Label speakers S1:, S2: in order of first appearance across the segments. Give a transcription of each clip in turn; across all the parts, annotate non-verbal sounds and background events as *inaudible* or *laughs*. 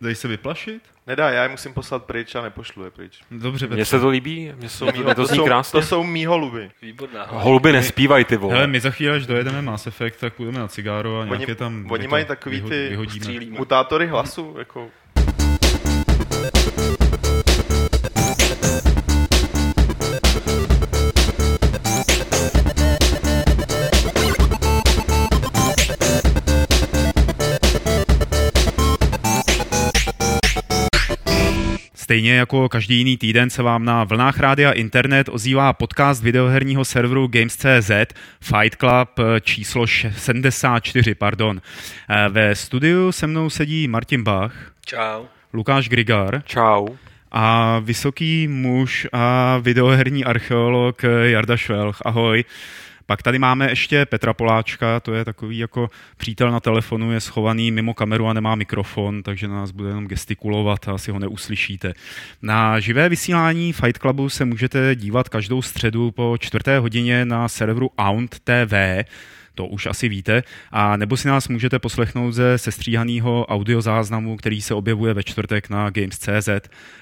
S1: Dej se vyplašit?
S2: Nedá, já je musím poslat pryč a nepošlu je pryč.
S1: Dobře,
S3: Mně se to líbí, mně, jsou,
S2: Mýho-
S3: mně to zní
S2: jsou,
S3: krásně.
S2: to jsou mý holuby.
S4: Výborná.
S3: Holuby nespívaj, ty vole.
S1: Hele, my za chvíli, až dojedeme Mass Effect, tak půjdeme na cigáro a
S2: Oni-
S1: nějaké tam
S2: oni mají takový
S1: vyho-
S2: ty
S1: vyhodíme.
S2: Mutátory hlasu, jako
S1: Stejně jako každý jiný týden se vám na vlnách rádia Internet ozývá podcast videoherního serveru Games.cz Fight Club eh, číslo š- 74. Pardon. Eh, Ve studiu se mnou sedí Martin Bach,
S4: Čau.
S1: Lukáš Grigar
S3: Čau.
S1: a vysoký muž a videoherní archeolog eh, Jarda Švelch. Ahoj. Pak tady máme ještě Petra Poláčka, to je takový jako přítel na telefonu, je schovaný mimo kameru a nemá mikrofon, takže na nás bude jenom gestikulovat a asi ho neuslyšíte. Na živé vysílání Fight Clubu se můžete dívat každou středu po čtvrté hodině na serveru Aunt TV, to už asi víte, a nebo si nás můžete poslechnout ze sestříhaného audiozáznamu, který se objevuje ve čtvrtek na Games.cz.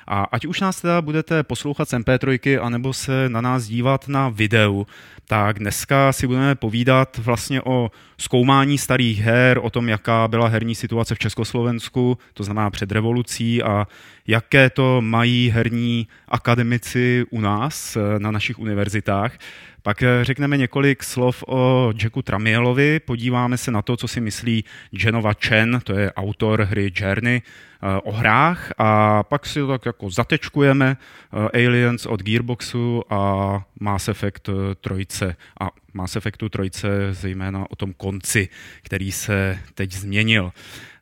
S1: A ať už nás teda budete poslouchat z MP3, anebo se na nás dívat na videu, tak dneska si budeme povídat vlastně o zkoumání starých her, o tom, jaká byla herní situace v Československu, to znamená před revolucí a jaké to mají herní akademici u nás eh, na našich univerzitách. Pak eh, řekneme několik slov o Jacku Tramielovi, podíváme se na to, co si myslí Genova Chen, to je autor hry Journey, eh, o hrách. A pak si to tak jako zatečkujeme eh, Aliens od Gearboxu a Mass Effect trojce. A Mass Effectu trojce zejména o tom konci, který se teď změnil.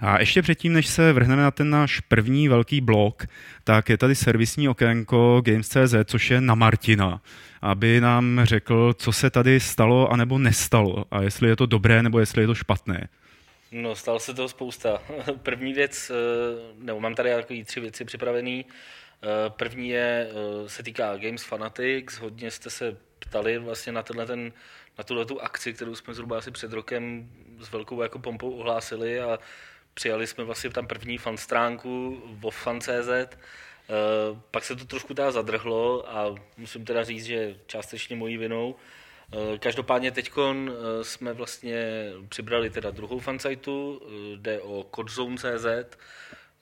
S1: A ještě předtím, než se vrhneme na ten náš první velký blok, tak je tady servisní okénko Games.cz, což je na Martina, aby nám řekl, co se tady stalo anebo nestalo a jestli je to dobré nebo jestli je to špatné.
S4: No, stalo se toho spousta. *laughs* První věc, eh, nebo mám tady takový tři věci připravený. Eh, První je, eh, se týká Games Fanatics. Hodně jste se ptali vlastně na, tenhle ten, na tuhle tu akci, kterou jsme zhruba asi před rokem s velkou jako pompou ohlásili a přijali jsme vlastně tam první fan stránku wofan.cz. Eh, Pak se to trošku teda zadrhlo a musím teda říct, že částečně mojí vinou. Eh, Každopádně teď jsme vlastně přibrali teda druhou fansajtu, eh, jde o codzone.cz,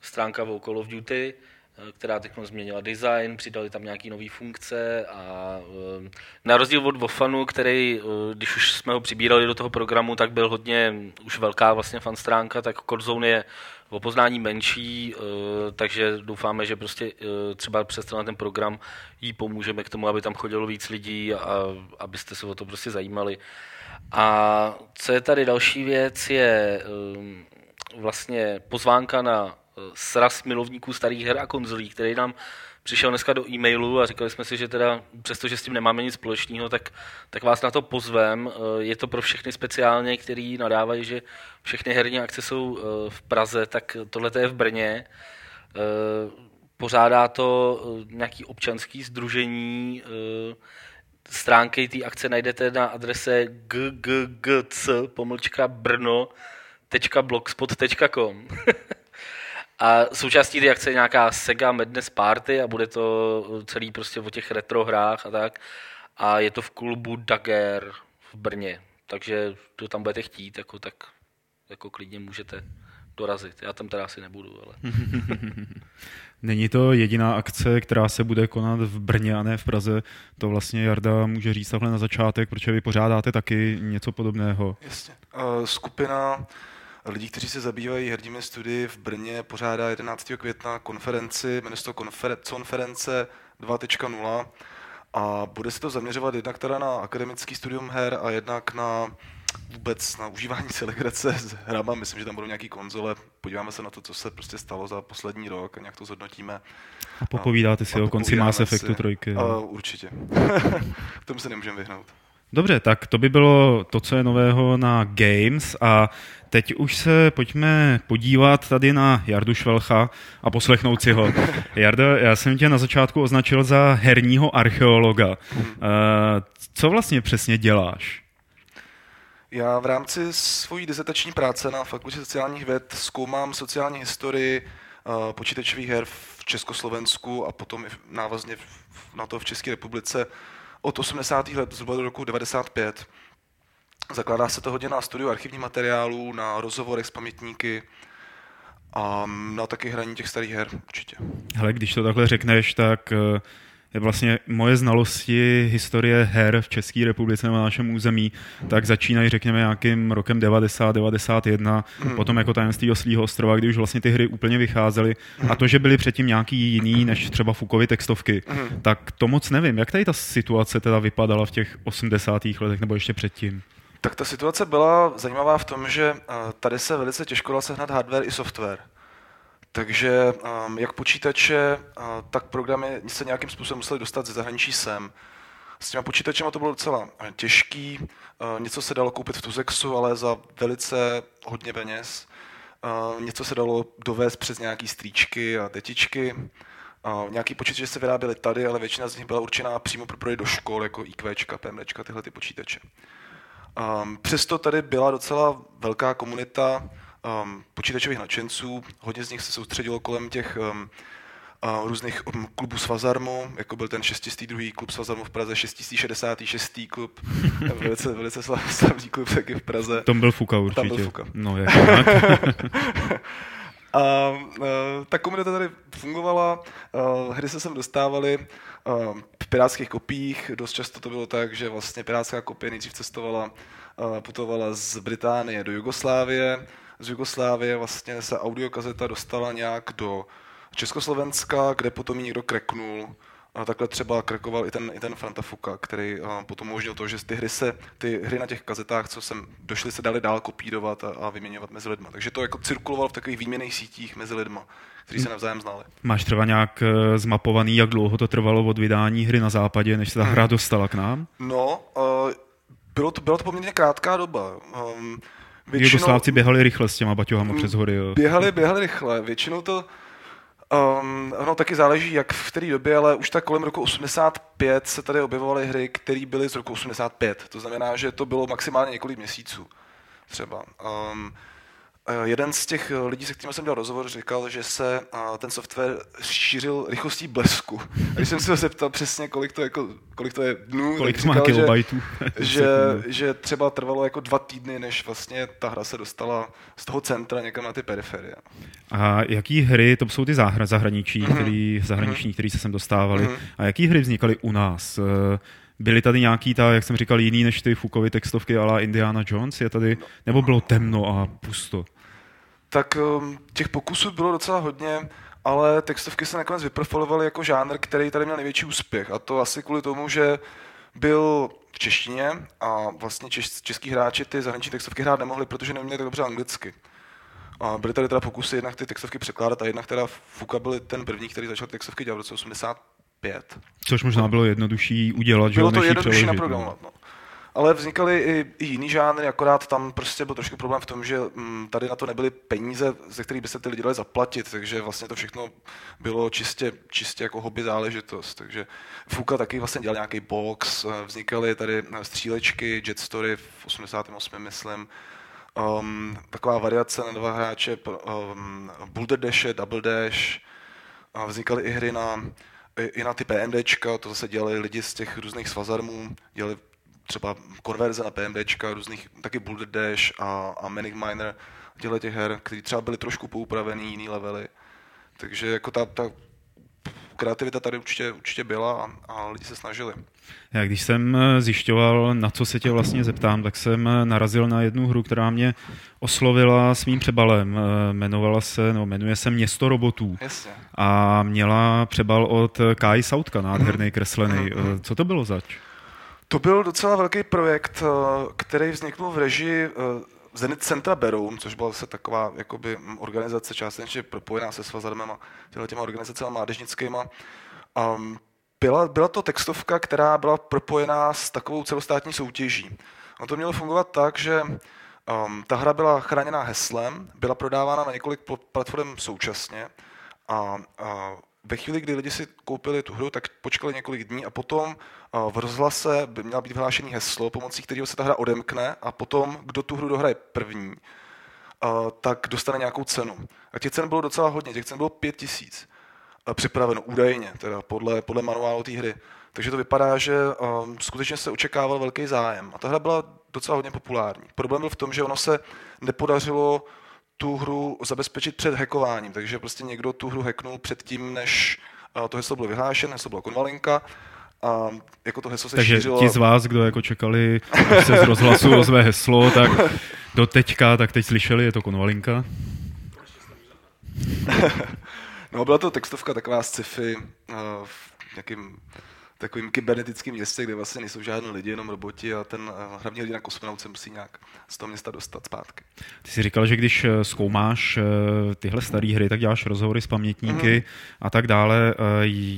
S4: stránka o Call of Duty, eh, která teď změnila design, přidali tam nějaké nové funkce a eh, na rozdíl od Wofanu, který, eh, když už jsme ho přibírali do toho programu, tak byl hodně už velká vlastně fan stránka, tak Codzone je o poznání menší, eh, takže doufáme, že prostě eh, třeba přes ten program jí pomůžeme k tomu, aby tam chodilo víc lidí a abyste se o to prostě zajímali. A co je tady další věc, je vlastně pozvánka na eh, sraz milovníků starých her a konzolí, který nám přišel dneska do e-mailu a říkali jsme si, že teda přestože s tím nemáme nic společného, tak, tak vás na to pozvem. Eh, Je to pro všechny speciálně, který nadávají, že všechny herní akce jsou eh, v Praze, tak tohle je v Brně. Eh, Pořádá to nějaký občanský združení, stránky té akce najdete na adrese ggc pomlčka brno.blogspot.com *laughs* A součástí té akce je nějaká Sega Madness Party a bude to celý prostě o těch retro hrách a tak. A je to v klubu Dager v Brně. Takže kdo tam budete chtít, jako, tak jako klidně můžete dorazit. Já tam teda asi nebudu, ale... *laughs*
S1: Není to jediná akce, která se bude konat v Brně a ne v Praze. To vlastně Jarda může říct takhle na začátek, protože vy pořádáte taky něco podobného.
S5: Jasně. Uh, skupina lidí, kteří se zabývají herními studii v Brně, pořádá 11. května konferenci, jmenuje se to konfer- konference 2.0 a bude se to zaměřovat jednak teda na akademický studium her a jednak na vůbec na užívání si legrace s hrama. Myslím, že tam budou nějaký konzole. Podíváme se na to, co se prostě stalo za poslední rok a nějak to zhodnotíme.
S1: A popovídáte si
S5: A
S1: o konci Mass Effectu trojky.
S5: Uh, určitě. *laughs* Tomu se nemůžeme vyhnout.
S1: Dobře, tak to by bylo to, co je nového na Games a teď už se pojďme podívat tady na Jardu Švelcha a poslechnout si ho. *laughs* Jarda, já jsem tě na začátku označil za herního archeologa. Uh, co vlastně přesně děláš?
S5: Já v rámci svojí dizertační práce na Fakultě sociálních věd zkoumám sociální historii uh, počítačových her v Československu a potom i návazně na to v České republice od 80. let zhruba do roku 95. Zakládá se to hodně na studiu archivních materiálů, na rozhovorech s pamětníky a na taky hraní těch starých her určitě.
S1: Hele, když to takhle řekneš, tak eh, vlastně moje znalosti historie her v České republice nebo na našem území, tak začínají, řekněme, nějakým rokem 90, 91, hmm. potom jako tajemství oslího ostrova, kdy už vlastně ty hry úplně vycházely. A to, že byly předtím nějaký jiný než třeba Fukovy textovky, hmm. tak to moc nevím. Jak tady ta situace teda vypadala v těch 80. letech nebo ještě předtím?
S5: Tak ta situace byla zajímavá v tom, že eh, tady se velice těžko dal sehnat hardware i software. Takže um, jak počítače, uh, tak programy se nějakým způsobem museli dostat ze zahraničí sem. S těma počítačema to bylo docela eh, těžký, uh, něco se dalo koupit v Tuzexu, ale za velice hodně peněz. Něco se dalo dovést přes nějaký strýčky a tetičky. Nějaký počítače se vyráběly tady, ale většina z nich byla určená přímo pro prodej do škol, jako IQčka, PMDčka, tyhle ty počítače. Um, přesto tady byla docela velká komunita um, počítačových nadšenců. Hodně z nich se soustředilo kolem těch um, uh, různých um, klubů Svazarmu, jako byl ten 602. klub Svazarmu v Praze, 666. klub, *laughs* velice, velice slav- slavný klub taky v Praze.
S1: Tom byl Fuka určitě.
S5: Tam byl Fuka.
S1: No, *laughs* jak jinak. *laughs*
S5: A uh, ta komunita tady fungovala, uh, hry se sem dostávaly uh, v pirátských kopiích, dost často to bylo tak, že vlastně pirátská kopie nejdřív cestovala, uh, putovala z Británie do Jugoslávie, z Jugoslávie vlastně se audiokazeta dostala nějak do Československa, kde potom ji někdo kreknul. A takhle třeba krekoval i ten, i ten Franta Fuka, který potom umožnil to, že ty hry, se, ty hry na těch kazetách, co sem došly, se daly dál kopírovat a, a vyměňovat mezi lidmi. Takže to jako cirkulovalo v takových výměných sítích mezi lidmi, kteří se navzájem znali.
S1: Máš třeba nějak eh, zmapovaný, jak dlouho to trvalo od vydání hry na západě, než se ta hra dostala k nám?
S5: No, uh, bylo to, byla to poměrně krátká doba. Um,
S1: Jugoslávci běhali rychle s těma baťohama přes hory. Jo.
S5: Běhali, běhali rychle. Většinou to Um, ono taky záleží, jak v které době, ale už tak kolem roku 85 se tady objevovaly hry, které byly z roku 85. To znamená, že to bylo maximálně několik měsíců třeba. Um, jeden z těch lidí, se kterým jsem dělal rozhovor, říkal, že se uh, ten software šířil rychlostí blesku. A když jsem se ho zeptal přesně, kolik to, jako, kolik to je dnů,
S1: Kolik
S5: tak
S1: to má
S5: říkal, že,
S1: kilobajtů? *laughs*
S5: že, že třeba trvalo jako dva týdny, než vlastně ta hra se dostala z toho centra někam na ty periferie.
S1: A jaký hry, to jsou ty záhra, zahraničí, mm-hmm. který, zahraniční, které se sem dostávaly, mm-hmm. a jaký hry vznikaly u nás? Eh, Byly tady nějaký, ta, jak jsem říkal, jiný než ty Fukovy textovky ala Indiana Jones? Je tady, nebo bylo temno a pusto?
S5: Tak um, těch pokusů bylo docela hodně, ale textovky se nakonec vyprofilovaly jako žánr, který tady měl největší úspěch. A to asi kvůli tomu, že byl v češtině a vlastně češ, český hráči ty zahraniční textovky hrát nemohli, protože neuměli tak dobře anglicky. A byly tady teda pokusy jednak ty textovky překládat a jednak teda Fuka byl ten první, který začal textovky dělat v roce 85.
S1: Což možná bylo jednodušší udělat, že
S5: Bylo to jednodušší
S1: přeložit,
S5: naprogramovat. No. Ale vznikaly i, i jiný žánry, akorát tam prostě byl trošku problém v tom, že mm, tady na to nebyly peníze, ze kterých by se ty lidi dali zaplatit, takže vlastně to všechno bylo čistě, čistě jako hobby záležitost. Takže Fuka taky vlastně dělal nějaký box, eh, vznikaly tady eh, střílečky, Jet Story v 88. myslím, um, taková variace na dva hráče, um, Boulder Dash, Double Dash, a vznikaly i hry na, i na ty PMDčka, to zase dělali lidi z těch různých svazarmů, dělali třeba konverze na PMDčka, různých, taky Boulder Dash a, a Manic Miner, dělali těch her, které třeba byly trošku poupravený, jiný levely. Takže jako ta, ta kreativita tady určitě, určitě byla a, a lidi se snažili.
S1: Já když jsem eh, zjišťoval, na co se tě vlastně zeptám, tak jsem eh, narazil na jednu hru, která mě oslovila svým přebalem. Eh, Jmenovala se, no, jmenuje se Město robotů.
S5: Jasně.
S1: A měla přebal od Kai Sautka, nádherný kreslený.
S5: Mhm.
S1: Co to bylo zač?
S5: To byl docela velký projekt, který vznikl v režii Zenit Centra Beroun, což byla zase taková jakoby, organizace částečně propojená se Svazarmem a těma organizacemi mládežnickými. Um, byla, byla to textovka, která byla propojená s takovou celostátní soutěží. No to mělo fungovat tak, že um, ta hra byla chráněná heslem, byla prodávána na několik platform současně a, a ve chvíli, kdy lidi si koupili tu hru, tak počkali několik dní a potom v rozhlase by měla být vyhlášený heslo, pomocí kterého se ta hra odemkne a potom, kdo tu hru dohraje první, uh, tak dostane nějakou cenu. A těch cen bylo docela hodně, těch cen bylo pět tisíc uh, připraveno, údajně, teda podle, podle manuálu té hry. Takže to vypadá, že um, skutečně se očekával velký zájem. A ta hra byla docela hodně populární. Problém byl v tom, že ono se nepodařilo tu hru zabezpečit před hackováním, takže prostě někdo tu hru hacknul předtím, než uh, to heslo bylo vyhlášené, heslo byla konvalinka, a jako to heslo se
S1: Takže
S5: šířilo...
S1: ti z vás, kdo jako čekali až se z rozhlasu ozve heslo, tak do teďka, tak teď slyšeli, je to konvalinka. *laughs*
S5: no byla to textovka taková sci-fi uh, v nějakým takovým kybernetickým městě, kde vlastně nejsou žádní lidi, jenom roboti a ten uh, hlavní hrdina kosmonaut se musí nějak z toho města dostat zpátky.
S1: Ty jsi říkal, že když eh, zkoumáš uh, tyhle staré hry, tak děláš rozhovory s pamětníky mm-hmm. a tak dále.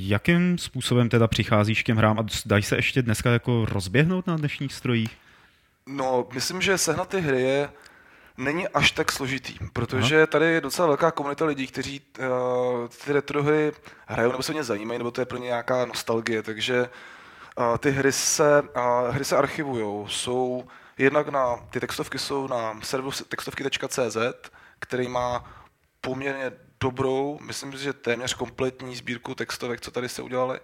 S1: Jakým způsobem teda přicházíš k těm hrám a dají se ještě dneska jako rozběhnout na dnešních strojích?
S5: No, myslím, že sehnat ty hry je není až tak složitý, protože Aha. tady je docela velká komunita lidí, kteří uh, ty retro hry hrajou nebo se mě zajímají, nebo to je pro ně nějaká nostalgie, takže uh, ty hry se, uh, hry se archivují, jsou jednak na, ty textovky jsou na serveru textovky.cz, který má poměrně dobrou, myslím si, že téměř kompletní sbírku textovek, co tady se udělali.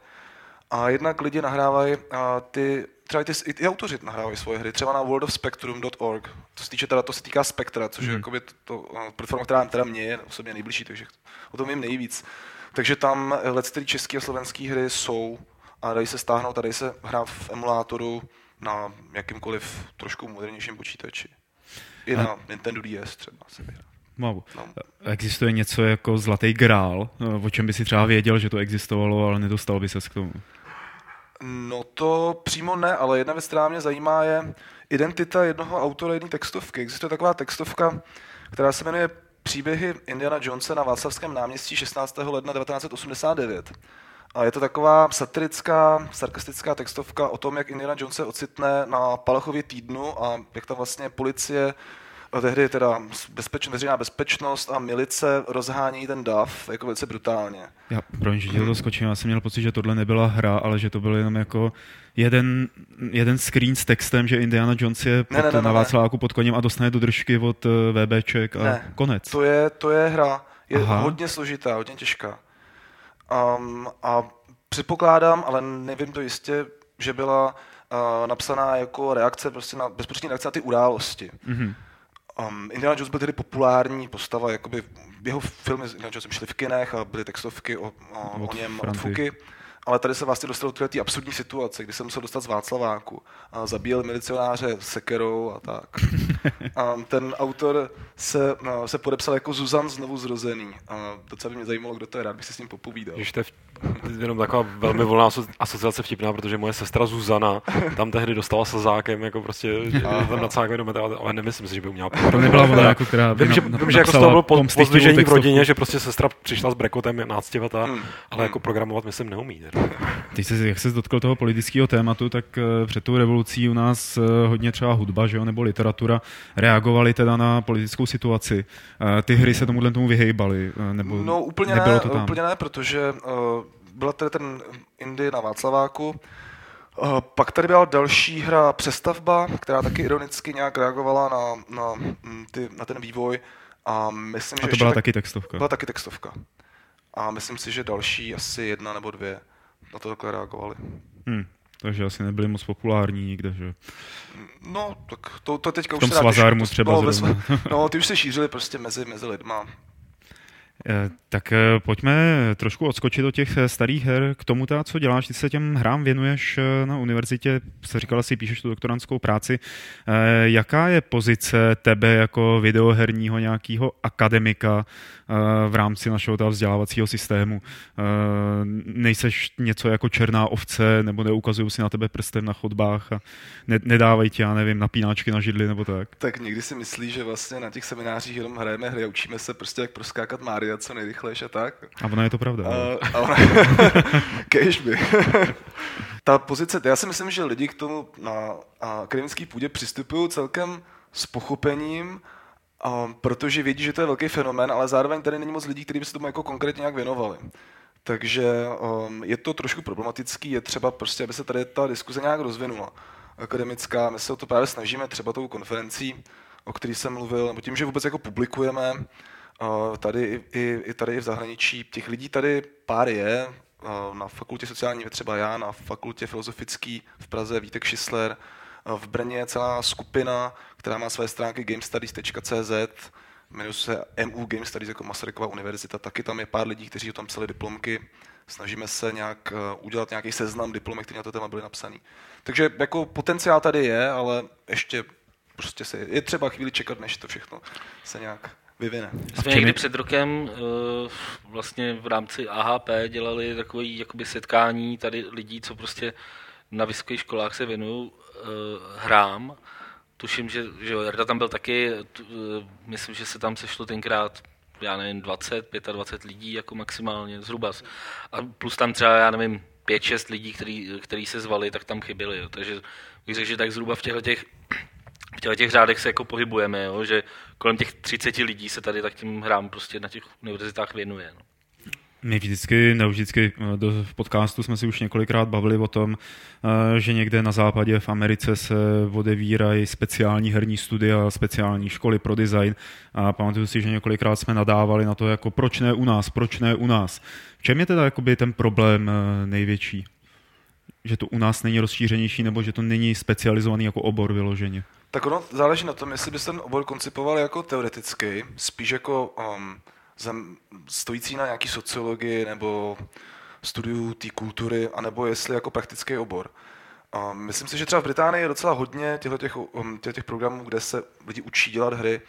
S5: A jednak lidi nahrávají a ty třeba i, ty, i autoři nahrávají svoje hry, třeba na worldofspectrum.org. To se, týče teda, to se týká Spectra, což mm. je hmm. jakoby to, to, platforma, která teda mě je osobně nejbližší, takže o tom vím nejvíc. Takže tam let ty české a slovenské hry jsou a dají se stáhnout a dají se hrát v emulátoru na jakýmkoliv trošku modernějším počítači. I na Nintendo DS třeba se vyhrá.
S1: Wow. No. Existuje něco jako zlatý grál, o čem by si třeba věděl, že to existovalo, ale nedostal by se k tomu?
S5: No to přímo ne, ale jedna věc, která mě zajímá, je identita jednoho autora jedné textovky. Existuje taková textovka, která se jmenuje Příběhy Indiana Jonesa na Václavském náměstí 16. ledna 1989. A je to taková satirická, sarkastická textovka o tom, jak Indiana Jones se ocitne na Palachově týdnu a jak tam vlastně policie tehdy teda bezpeč, veřejná bezpečnost a milice rozhání ten DAF jako velice brutálně.
S1: Já, promiň, že to skočím, já jsem měl pocit, že tohle nebyla hra, ale že to byl jenom jako jeden, jeden screen s textem, že Indiana Jones je pod, ne, ne, ne, na Václaváku pod koněm a dostane do držky od eh, VBček a ne, konec.
S5: To je, to je hra. Je Aha. hodně složitá, hodně těžká. Um, a předpokládám, ale nevím to jistě, že byla uh, napsaná jako reakce, prostě na bezprostřední reakce na ty události. Mm-hmm. Um, Indiana Jones byl tedy populární postava, jakoby jeho filmy Indiana Jones šly v kinech a byly textovky o, o, o něm od Fuky ale tady se vlastně dostal do té absurdní situace, kdy se musel dostat z Václaváku a zabíjel milicionáře sekerou a tak. A ten autor se, no, se podepsal jako Zuzan znovu zrozený. A docela by mě zajímalo, kdo to je, rád bych si s ním popovídal.
S3: Když to je jenom taková velmi volná asociace vtipná, protože moje sestra Zuzana tam tehdy dostala slzákem, jako prostě tam na do metra, ale nemyslím si, že by měla
S1: To nebyla ona, jako která
S3: vím, že, vím, že jako z toho bylo pozdvižení v rodině, že prostě sestra přišla s brekotem náctivata, hmm. ale jako programovat myslím neumí.
S1: Teď se, jak se dotkl toho politického tématu, tak uh, před tou revolucí u nás uh, hodně třeba hudba, že jo, nebo literatura reagovali teda na politickou situaci. Uh, ty hry se tomuhle tomu vyhejbaly, nebo
S5: No úplně
S1: nebylo
S5: ne,
S1: to tam?
S5: úplně ne, protože uh, byla tady ten Indy na Václaváku, Uh, pak tady byla další hra Přestavba, která taky ironicky nějak reagovala na, na, mm, ty, na ten vývoj. A, myslím,
S1: a
S5: že
S1: to byla tak, taky textovka.
S5: Byla taky textovka. A myslím si, že další asi jedna nebo dvě na to takhle reagovali.
S1: Hmm. Takže asi nebyli moc populární nikde, že?
S5: No, tak to, to teďka
S1: v tom už se svazármu třeba
S5: no, no, ty už se šířili prostě mezi, mezi lidma.
S1: Eh, tak eh, pojďme trošku odskočit do těch eh, starých her. K tomu, ta, co děláš, ty se těm hrám věnuješ na univerzitě, se říkala si, píšeš tu doktorantskou práci. Jaká je pozice tebe jako videoherního nějakého akademika v rámci našeho toho vzdělávacího systému? Nejseš něco jako černá ovce, nebo neukazují si na tebe prstem na chodbách a nedávají ti, já nevím, napínáčky na židli nebo tak?
S5: Tak někdy si myslí, že vlastně na těch seminářích jenom hrajeme hry a učíme se prostě, jak proskákat Mária co nejrychlejší a tak.
S1: A ono je to pravda.
S5: A, a ona... *laughs* by. Ta pozice, já si myslím, že lidi k tomu na akademické půdě přistupují celkem s pochopením, a, protože vědí, že to je velký fenomén, ale zároveň tady není moc lidí, kteří by se tomu jako konkrétně nějak věnovali. Takže um, je to trošku problematický, je třeba prostě, aby se tady ta diskuze nějak rozvinula akademická. My se o to právě snažíme třeba tou konferencí o který jsem mluvil, nebo tím, že vůbec jako publikujeme uh, tady i, i, tady i v zahraničí. Těch lidí tady pár je, uh, na fakultě sociální třeba já, na fakultě filozofický v Praze Vítek Šisler, v Brně je celá skupina, která má své stránky gamestudies.cz, jmenuje se MU Game Studies jako Masarykova univerzita, taky tam je pár lidí, kteří tam psali diplomky, snažíme se nějak udělat nějaký seznam diplomek, které na to téma byly napsané. Takže jako potenciál tady je, ale ještě prostě se, je třeba chvíli čekat, než to všechno se nějak vyvine.
S4: Jsme někdy před rokem vlastně v rámci AHP dělali takové jakoby setkání tady lidí, co prostě na vysokých školách se věnují hrám. Tuším, že, že Jarda tam byl taky, myslím, že se tam sešlo tenkrát já nevím, 20, 25 lidí jako maximálně, zhruba. A plus tam třeba, já nevím, 5-6 lidí, který, který se zvali, tak tam chyběli. Jo. Takže bych řekl, že tak zhruba v těchto těch v těchto těch řádech se jako pohybujeme, jo, že kolem těch 30 lidí se tady tak tím hrám prostě na těch univerzitách věnuje. No.
S1: My vždycky, ne vždycky, eh, do, v podcastu jsme si už několikrát bavili o tom, eh, že někde na západě v Americe se odevírají speciální herní studia, speciální školy pro design a pamatuju si, že několikrát jsme nadávali na to, jako proč ne u nás, proč ne u nás. V čem je teda jakoby ten problém eh, největší? Že to u nás není rozšířenější nebo že to není specializovaný jako obor vyloženě?
S5: Tak ono záleží na tom, jestli bys ten obor koncipoval jako teoreticky, spíš jako um, stojící na nějaký sociologii nebo studiu té kultury, anebo jestli jako praktický obor. A myslím si, že třeba v Británii je docela hodně těchto těch, um, těch programů, kde se lidi učí dělat hry.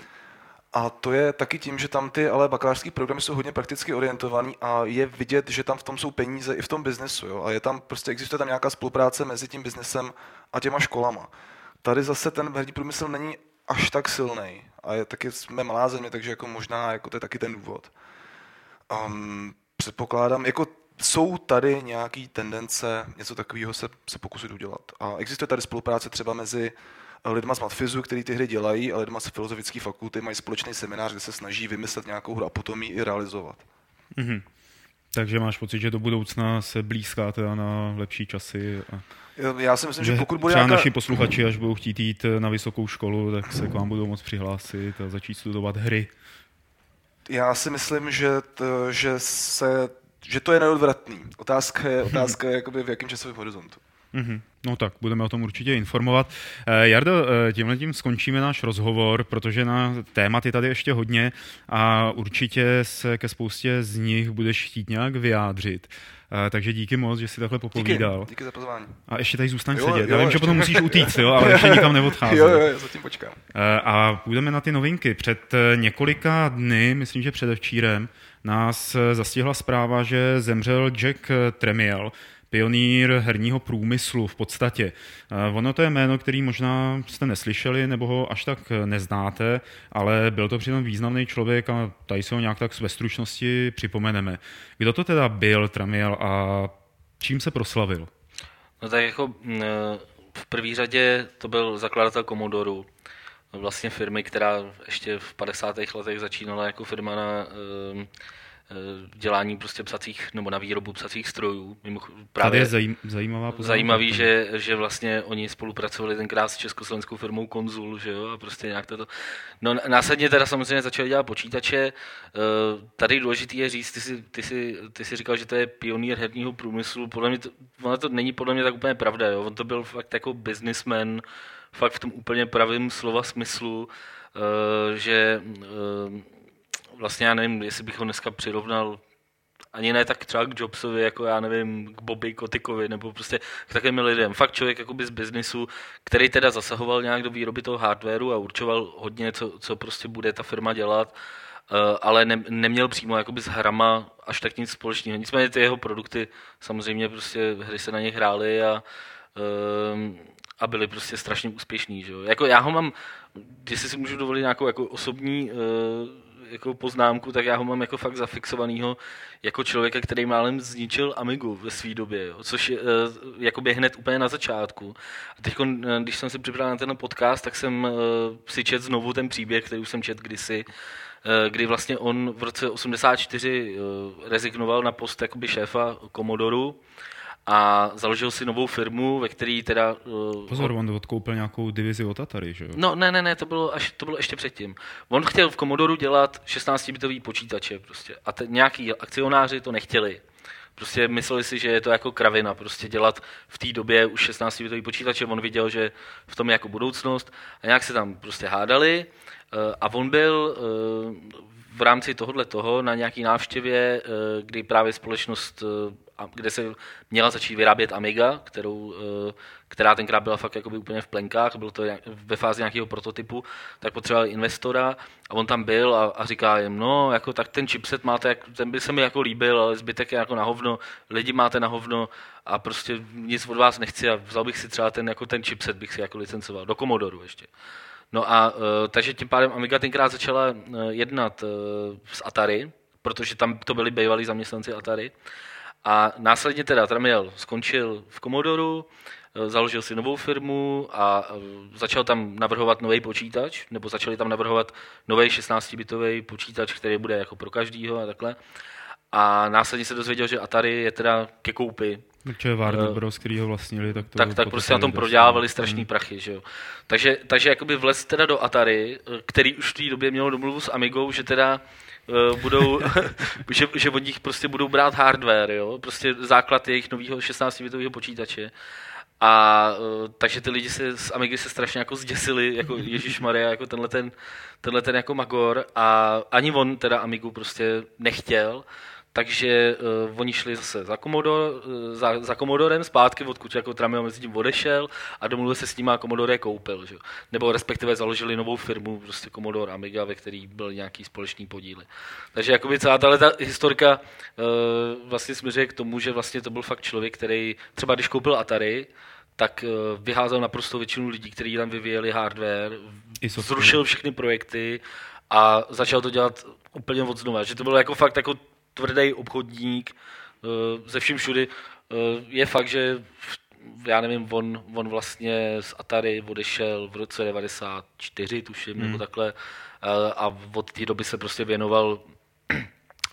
S5: A to je taky tím, že tam ty ale bakalářské programy jsou hodně prakticky orientovaný a je vidět, že tam v tom jsou peníze i v tom biznesu. Jo? A je tam, prostě existuje tam nějaká spolupráce mezi tím biznesem a těma školama. Tady zase ten herní průmysl není až tak silný. A je, taky jsme malá země, takže jako možná jako to je taky ten důvod. Um, předpokládám, jako jsou tady nějaké tendence něco takového se, se pokusit udělat. A existuje tady spolupráce třeba mezi lidma z matfizu, který ty hry dělají, a lidma z filozofické fakulty mají společný seminář, kde se snaží vymyslet nějakou hru a potom ji i realizovat.
S1: Mm-hmm. Takže máš pocit, že do budoucna se blízká teda na lepší časy? A...
S5: Já si myslím, že, že pokud bude
S1: třeba nějaká... naši posluchači, až budou chtít jít na vysokou školu, tak se k vám budou moct přihlásit a začít studovat hry.
S5: Já si myslím, že, to, že, se, že to je neodvratný. Otázka je, *laughs* otázka je jakoby v jakém časovém horizontu.
S1: Mm-hmm. No tak, budeme o tom určitě informovat. Eh, Jardo, eh, tímhle tím skončíme náš rozhovor, protože na témat je tady ještě hodně a určitě se ke spoustě z nich budeš chtít nějak vyjádřit. Eh, takže díky moc, že jsi takhle popovídal.
S5: Díky, díky za pozvání.
S1: A ještě tady zůstaň jo, sedět. Jo, Já vím, že potom musíš utíct, jo, ale ještě nikam neodcházet. *laughs*
S5: Jo, jo, zatím počkám.
S1: A půjdeme na ty novinky. Před několika dny, myslím, že předevčírem, nás zastihla zpráva, že zemřel Jack Tremiel, pionýr herního průmyslu v podstatě. Eh, ono to je jméno, který možná jste neslyšeli nebo ho až tak neznáte, ale byl to přitom významný člověk a tady se ho nějak tak ve stručnosti připomeneme. Kdo to teda byl Tramiel a čím se proslavil?
S4: No tak jako mm, v první řadě to byl zakladatel Commodore, vlastně firmy, která ještě v 50. letech začínala jako firma na eh, Eh, dělání prostě psacích, nebo na výrobu psacích strojů. Mimo,
S1: právě Tady je zajím, zajímavá
S4: poznámka. Zajímavý, že, že vlastně oni spolupracovali tenkrát s československou firmou Konzul, že jo, a prostě nějak to. No následně teda samozřejmě začali dělat počítače. Eh, tady důležitý je říct, ty jsi, ty jsi, ty jsi říkal, že to je pionýr herního průmyslu. Podle mě to, ono to není podle mě tak úplně pravda, jo. On to byl fakt jako businessman, fakt v tom úplně pravém slova smyslu, eh, že vlastně já nevím, jestli bych ho dneska přirovnal ani ne tak třeba k Jobsovi, jako já nevím, k Bobby Kotykovi, nebo prostě k takovým lidem. Fakt člověk jakoby z biznisu, který teda zasahoval nějak do výroby toho hardwareu a určoval hodně, co, co prostě bude ta firma dělat, eh, ale ne, neměl přímo jakoby s hrama až tak nic společného. Nicméně ty jeho produkty, samozřejmě prostě hry se na ně hrály a, ehm, a byly prostě strašně úspěšný. Že? Jako já ho mám, jestli si můžu dovolit nějakou jako osobní uh, jako poznámku, tak já ho mám jako fakt zafixovanýho jako člověka, který málem zničil Amigu ve své době, jo, což je jako hned úplně na začátku. A teď, eh, když jsem si připravil na ten podcast, tak jsem uh, si čet znovu ten příběh, který už jsem čet kdysi, kdy vlastně on v roce 84 uh, rezignoval na post jakoby šéfa Komodoru a založil si novou firmu, ve které teda... Uh,
S1: Pozor, on odkoupil nějakou divizi od Atari, že jo?
S4: No ne, ne, ne, to bylo, až, to bylo ještě předtím. On chtěl v Commodore dělat 16-bitový počítače prostě a te, nějaký akcionáři to nechtěli. Prostě mysleli si, že je to jako kravina, prostě dělat v té době už 16-bitový počítače, on viděl, že v tom je jako budoucnost a nějak se tam prostě hádali eh, a on byl eh, v rámci tohohle toho na nějaký návštěvě, eh, kdy právě společnost, kde se měla začít vyrábět Amiga, kterou, která tenkrát byla fakt jakoby úplně v plenkách, bylo to ve fázi nějakého prototypu, tak potřebovali investora a on tam byl a, a říká jim, no, jako, tak ten chipset máte, ten by se mi jako líbil, ale zbytek je jako na hovno, lidi máte na hovno a prostě nic od vás nechci a vzal bych si třeba ten, jako ten chipset, bych si jako licencoval, do Commodoru ještě. No a uh, takže tím pádem Amiga tenkrát začala uh, jednat uh, s Atari, protože tam to byli bývalí zaměstnanci Atari. A následně teda Tramiel skončil v Commodoru, založil si novou firmu a začal tam navrhovat nový počítač, nebo začali tam navrhovat nový 16-bitový počítač, který bude jako pro každýho a takhle. A následně se dozvěděl, že Atari je teda ke koupi.
S1: Protože Warner Bros., který ho vlastnili, tak to
S4: Tak, tak prostě na tom prodělávali strašný hmm. prachy, že jo. Takže, takže jakoby vlez teda do Atari, který už v té době měl domluvu s Amigou, že teda uh, budou, *laughs* že, že od nich prostě budou brát hardware, jo, prostě základ jejich nového 16-bitového počítače. A uh, takže ty lidi se z Amigy se strašně jako zděsili, jako *laughs* Ježíš Maria, jako tenhle ten, tenhle ten jako Magor a ani on teda Amigu prostě nechtěl takže uh, oni šli zase za, Commodore, uh, za, za Commodorem zpátky, odkud jako Tramio mezi tím odešel a domluvil se s ním a Commodore je koupil. Že? Nebo respektive založili novou firmu, prostě Commodore Amiga, ve který byl nějaký společný podíly. Takže jakoby celá tahle ta historka uh, vlastně směřuje k tomu, že vlastně to byl fakt člověk, který třeba když koupil Atari, tak uh, vyházel naprosto většinu lidí, kteří tam vyvíjeli hardware, zrušil všechny projekty a začal to dělat úplně od znova. Že to bylo jako fakt jako tvrdý obchodník eh, ze vším všudy. Eh, je fakt, že já nevím, on, on vlastně z Atari odešel v roce 94, tuším, hmm. nebo takhle, eh, a od té doby se prostě věnoval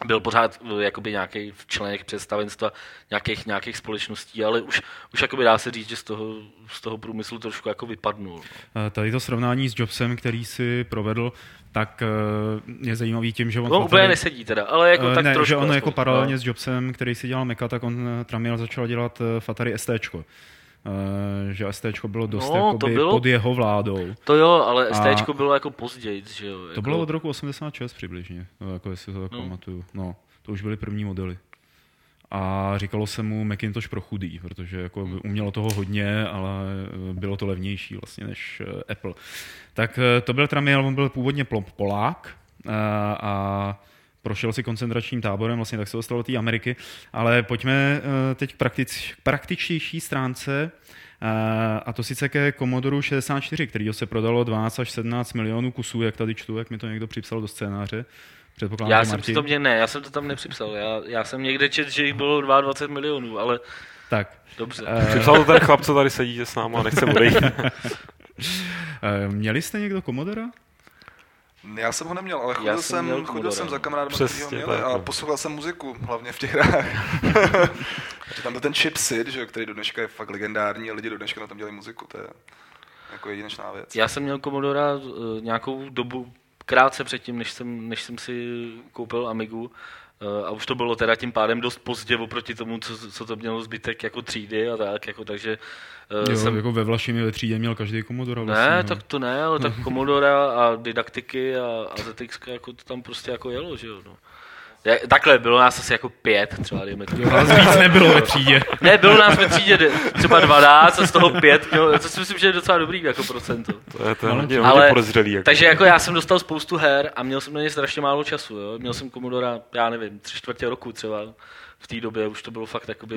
S4: byl pořád jakoby nějaký v členech představenstva nějakých, nějakých společností, ale už, už jakoby dá se říct, že z toho, z toho průmyslu trošku jako vypadnul.
S1: No. Tady to srovnání s Jobsem, který si provedl, tak je zajímavý tím, že on...
S4: No úplně nesedí teda, ale jako tak
S1: ne,
S4: trošku.
S1: že on jako paralelně no. s Jobsem, který si dělal Meka, tak on Tramiel začal dělat Fatary STčko. Uh, že ST bylo dost no, to bylo, pod jeho vládou.
S4: To jo, ale ST bylo jako později, že jo. Jako...
S1: To bylo od roku 86 přibližně, jako jestli to tak no. pamatuju. No, to už byly první modely. A říkalo se mu Macintosh pro chudý, protože jako umělo toho hodně, ale bylo to levnější vlastně než Apple. Tak to byl Tramiel, on byl původně Polák a prošel si koncentračním táborem, vlastně tak se dostal do té Ameriky, ale pojďme eh, teď k praktič, praktičtější stránce, eh, a to sice ke Commodore 64, který se prodalo 12 až 17 milionů kusů, jak tady čtu, jak mi to někdo připsal do scénáře.
S4: Já jsem to mě ne, já jsem to tam nepřipsal. Já, já jsem někde čet, že jich bylo 22 milionů, ale
S1: tak.
S4: Dobře.
S3: Uh... *laughs* Připsal to ten chlap, co tady sedí s náma a nechce odejít. *laughs*
S1: Měli jste někdo Commodora?
S5: Já jsem ho neměl, ale chodil, jsem, jsem, chodil jsem za kamarádem, kteří ho měli a poslouchal jsem muziku, hlavně v těch hrách. *laughs* tam byl ten Chip Sid, že, který do dneška je fakt legendární a lidi do dneška na tom dělají muziku, to je jako jedinečná věc.
S4: Já jsem měl Commodora uh, nějakou dobu, krátce předtím, než jsem, než jsem si koupil Amigu, a už to bylo teda tím pádem dost pozdě oproti tomu, co, co to mělo zbytek jako třídy a tak, jako, takže
S1: uh, jo, jsem... jako ve Vlašimi ve třídě měl každý Commodore
S4: vlastně, Ne, no. tak to ne, ale tak *laughs* Commodore a didaktiky a, a ZX, jako to tam prostě jako jelo, že jo, no. Takhle, bylo nás asi jako pět, třeba dejme to.
S1: Nás víc nebylo ve třídě.
S4: Ne, bylo nás ve třídě třeba 12 a z toho pět, mělo, to si myslím, že je docela dobrý jako procento.
S3: To je to hodně, ale, podezřelý. Jako.
S4: Takže jako já jsem dostal spoustu her a měl jsem na ně strašně málo času. Jo. Měl jsem Commodore, já nevím, tři čtvrtě roku třeba. V té době už to bylo fakt jakoby,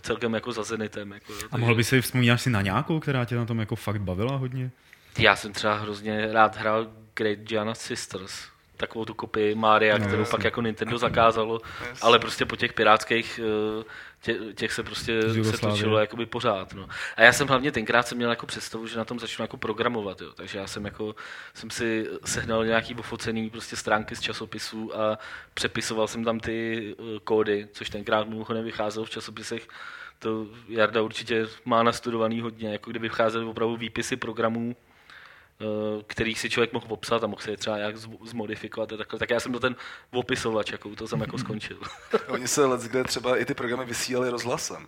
S4: celkem jako za Zenitem. Jako, jo,
S1: takže... A mohl by si vzpomínat si na nějakou, která tě na tom jako fakt bavila hodně?
S4: Já jsem třeba hrozně rád hrál Great Giana Sisters takovou tu kopii Mária, no, kterou jasný. pak jako Nintendo zakázalo, jasný. ale prostě po těch pirátských eh, tě, těch se prostě se točilo jakoby pořád. No. A já jsem hlavně tenkrát jsem měl jako představu, že na tom začnu jako programovat, jo. takže já jsem jako jsem si sehnal nějaký ofocený prostě stránky z časopisů a přepisoval jsem tam ty uh, kódy, což tenkrát mimochodem vycházelo v časopisech to Jarda určitě má nastudovaný hodně, jako kdyby vycházely opravdu výpisy programů, eh, kterých si člověk mohl popsat a mohl si je třeba nějak zmo- zmodifikovat a takhle. Tak já jsem byl ten opisovač, jako toho jsem jako skončil. *laughs*
S5: Oni se let, kde třeba i ty programy vysílali rozhlasem.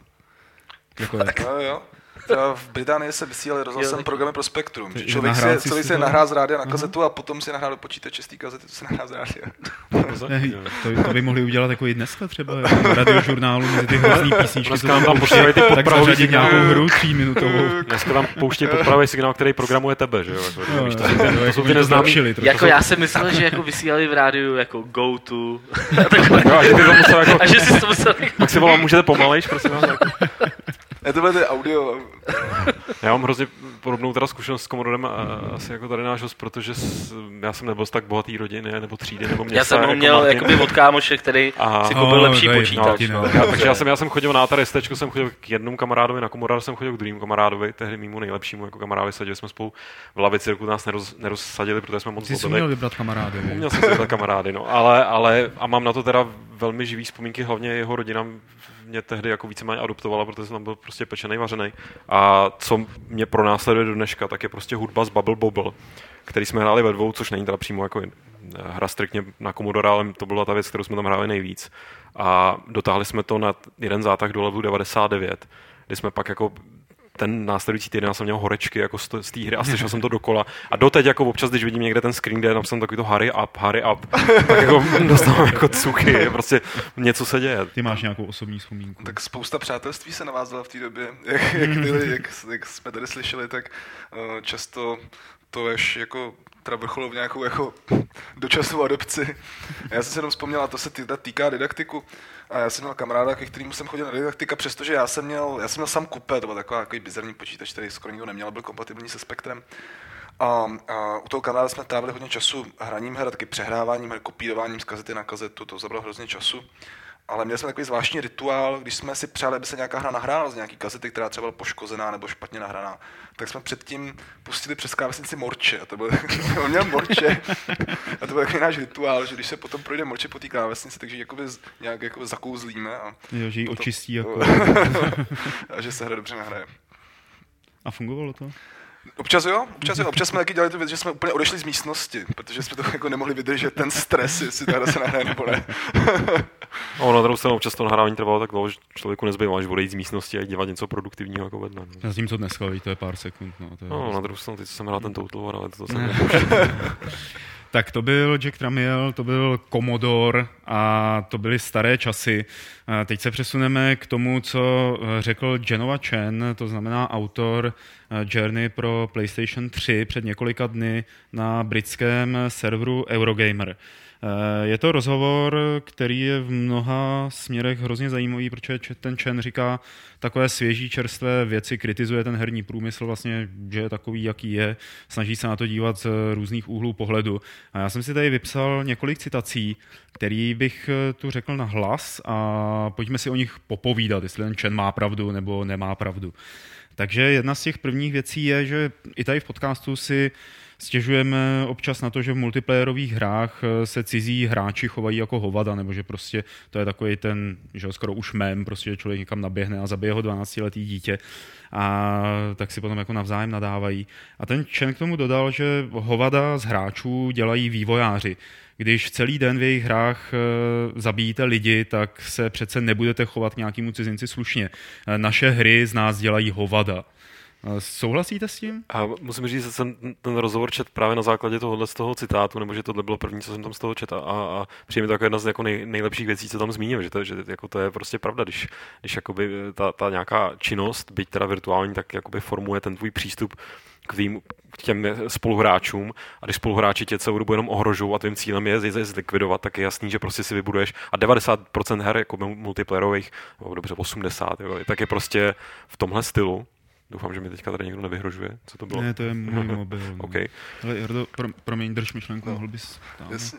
S1: Jako, jak?
S5: No, jo. Třeba v Británii se vysílali rozhlasem programy pro Spektrum. Že člověk si,
S1: nahrát si
S5: celý
S1: si to?
S5: nahrál z rádia na kazetu a potom si nahrál do počítače z té kazety, co si nahrál z rádia.
S1: To, to by mohli udělat jako i dneska třeba, jako *laughs* radiožurnálu mezi ty hrozný písničky.
S3: Dneska
S1: co
S3: nám tam posílají ty
S1: tak
S3: podpravový
S1: zařadit nějakou hru tříminutovou.
S3: Dneska tam pouští podpravý signál, který programuje tebe, že jo? Jako,
S1: No,
S3: to, jsou ty- to
S1: jako to trošku.
S4: jako já jsem myslel, že jako vysílali v rádiu jako go to a takhle.
S3: Jo, a že ty to musel jako,
S4: A že si to musel
S3: pak si volám, můžete pomalejš, prosím vás. *laughs* Jako.
S5: Ne, to bude audio.
S3: Já mám hrozně podobnou teda zkušenost s Commodorem a asi jako tady náš host, protože s, já jsem nebyl z tak bohatý rodiny nebo třídy nebo města.
S4: Já jsem ho
S3: jako
S4: měl
S3: Martin.
S4: jakoby od kámoše, který
S3: Aha.
S4: si koupil
S1: Oh,
S4: lepší
S1: je
S4: počítač.
S1: Martin,
S4: no.
S1: no.
S3: Já, takže já jsem, já jsem chodil na Atari ST, jsem chodil k jednomu kamarádovi, na Commodore jsem chodil k druhému kamarádovi, tehdy mýmu nejlepšímu jako kamarádovi, seděli jsme spolu v lavici, dokud nás neroz, nerozsadili, protože jsme moc
S1: Ty jsi měl vybrat kamarády.
S3: Měl jsem si takhle kamarády, no. Ale, ale, a mám na to teda velmi živý vzpomínky, hlavně jeho rodina mě tehdy jako víceméně adoptovala, protože jsem tam byl prostě pečený, vařený. A co mě pronásleduje do dneška, tak je prostě hudba z Bubble Bobble, který jsme hráli ve dvou, což není teda přímo jako hra striktně na Commodore, ale to byla ta věc, kterou jsme tam hráli nejvíc. A dotáhli jsme to na jeden zátah do levelu 99, kdy jsme pak jako ten následující týden já jsem měl horečky jako z té hry a slyšel jsem to dokola. A doteď jako občas, když vidím někde ten screen, kde je napsáno takový to hurry up, hurry up, tak jako *laughs* dostávám jako cuky, prostě něco se děje.
S1: Ty máš nějakou osobní vzpomínku.
S5: Tak spousta přátelství se navázala v té době. Jak, jak, byli, jak, jak, jsme tady slyšeli, tak uh, často to až jako teda vrcholilo v nějakou jako *laughs* dočasnou adopci. Já jsem si jenom vzpomněl, a to se tý- týká didaktiku. A já jsem měl kamaráda, ke kterému jsem chodil na didaktika, přestože já jsem měl, já jsem měl sam kupé, to byl taková, takový bizarní počítač, který skoro nikdo neměl, byl kompatibilní se spektrem. A, a u toho kamaráda jsme trávili hodně času hraním her, taky přehráváním her, kopírováním z kazety na kazetu, to zabralo hrozně času. Ale měli jsme takový zvláštní rituál, když jsme si přáli, aby se nějaká hra nahrála z nějaký kazety, která třeba byla poškozená nebo špatně nahraná, tak jsme předtím pustili přes klávesnici Morče. A to byl, *laughs* on měl Morče. A to byl takový náš rituál, že když se potom projde Morče po té klávesnici, takže jakoby nějak jako zakouzlíme a,
S1: Jo, že ji očistí jako... *laughs*
S5: a že se hra dobře nahraje.
S1: A fungovalo to?
S5: Občas jo, občas jo, občas jsme taky dělali tu věc, že jsme úplně odešli z místnosti, protože jsme to jako nemohli vydržet, ten stres, jestli ta hra se nahraje nebo ne.
S3: A *laughs* ono na druhou stranu občas to nahrávání trvalo tak dlouho, že člověku nezbývá, až odejít z místnosti a jít dělat něco produktivního jako vedle. No.
S1: Zatímco dneska, viď, to je pár sekund. No, to je
S3: No, na druhou stranu, teď jsem hrál ten Total War, ale to jsem
S1: Ne.
S3: nepouštěl. *laughs*
S1: Tak to byl Jack Tramiel, to byl Commodore a to byly staré časy. Teď se přesuneme k tomu, co eh, řekl Genova Chen, to znamená autor eh, Journey pro PlayStation 3 před několika dny na britském serveru Eurogamer. Eh, Je to rozhovor, který je v mnoha směrech hrozně zajímavý, protože ten Chen říká takové svěží, čerstvé věci, kritizuje ten herní průmysl vlastně, že je takový, jaký je, snaží se na to dívat z různých úhlů pohledu. A já jsem si tady vypsal několik citací, který bych eh, tu řekl na hlas a pojďme si o nich popovídat, jestli ten Chen má pravdu nebo nemá pravdu. Takže jedna z těch prvních věcí je, že i tady v podcastu si stěžujeme občas na to, že v multiplayerových hrách eh, se cizí hráči chovají jako hovada, nebo že prostě to je takový ten, že skoro už mem, prostě že člověk někam naběhne a zabije ho 12-letý dítě a tak si potom jako navzájem nadávají. A ten Chen k tomu dodal, že hovada z hráčů dělají vývojáři. Když celý den v jejich hrách eh, zabijíte lidi, tak se přece nebudete chovat nějakému cizinci slušně. Eh, Naše hry z nás dělají hovada. Eh, Souhlasíte s tím?
S3: A musím říct, že jsem ten rozhovor čet právě na základě tohohle z toho citátu, nebo že tohle bylo první, co jsem tam z toho četl. A, a přijde mi to jako jedna z jako nej, nejlepších věcí, co tam zmínil, že to, že jako to je prostě pravda, když, když jakoby ta, ta, nějaká činnost, byť teda virtuální, tak jakoby formuje ten tvůj přístup k, tvým, k těm spoluhráčům a když spoluhráči tě celou dobu jenom ohrožují a tvým cílem je je zlikvidovat, tak je jasný, že prostě si vybuduješ a 90% her jako multiplayerových, dobře 80, jo, tak je prostě v tomhle stylu, Doufám, že mi teďka tady někdo nevyhrožuje. Co to bylo?
S1: Ne, to je *laughs* můj mobil. no.
S3: OK.
S1: Ale Jardo, pro, promiň, drž myšlenku,
S5: No.
S1: mohl bys... Tam.
S5: Jasně.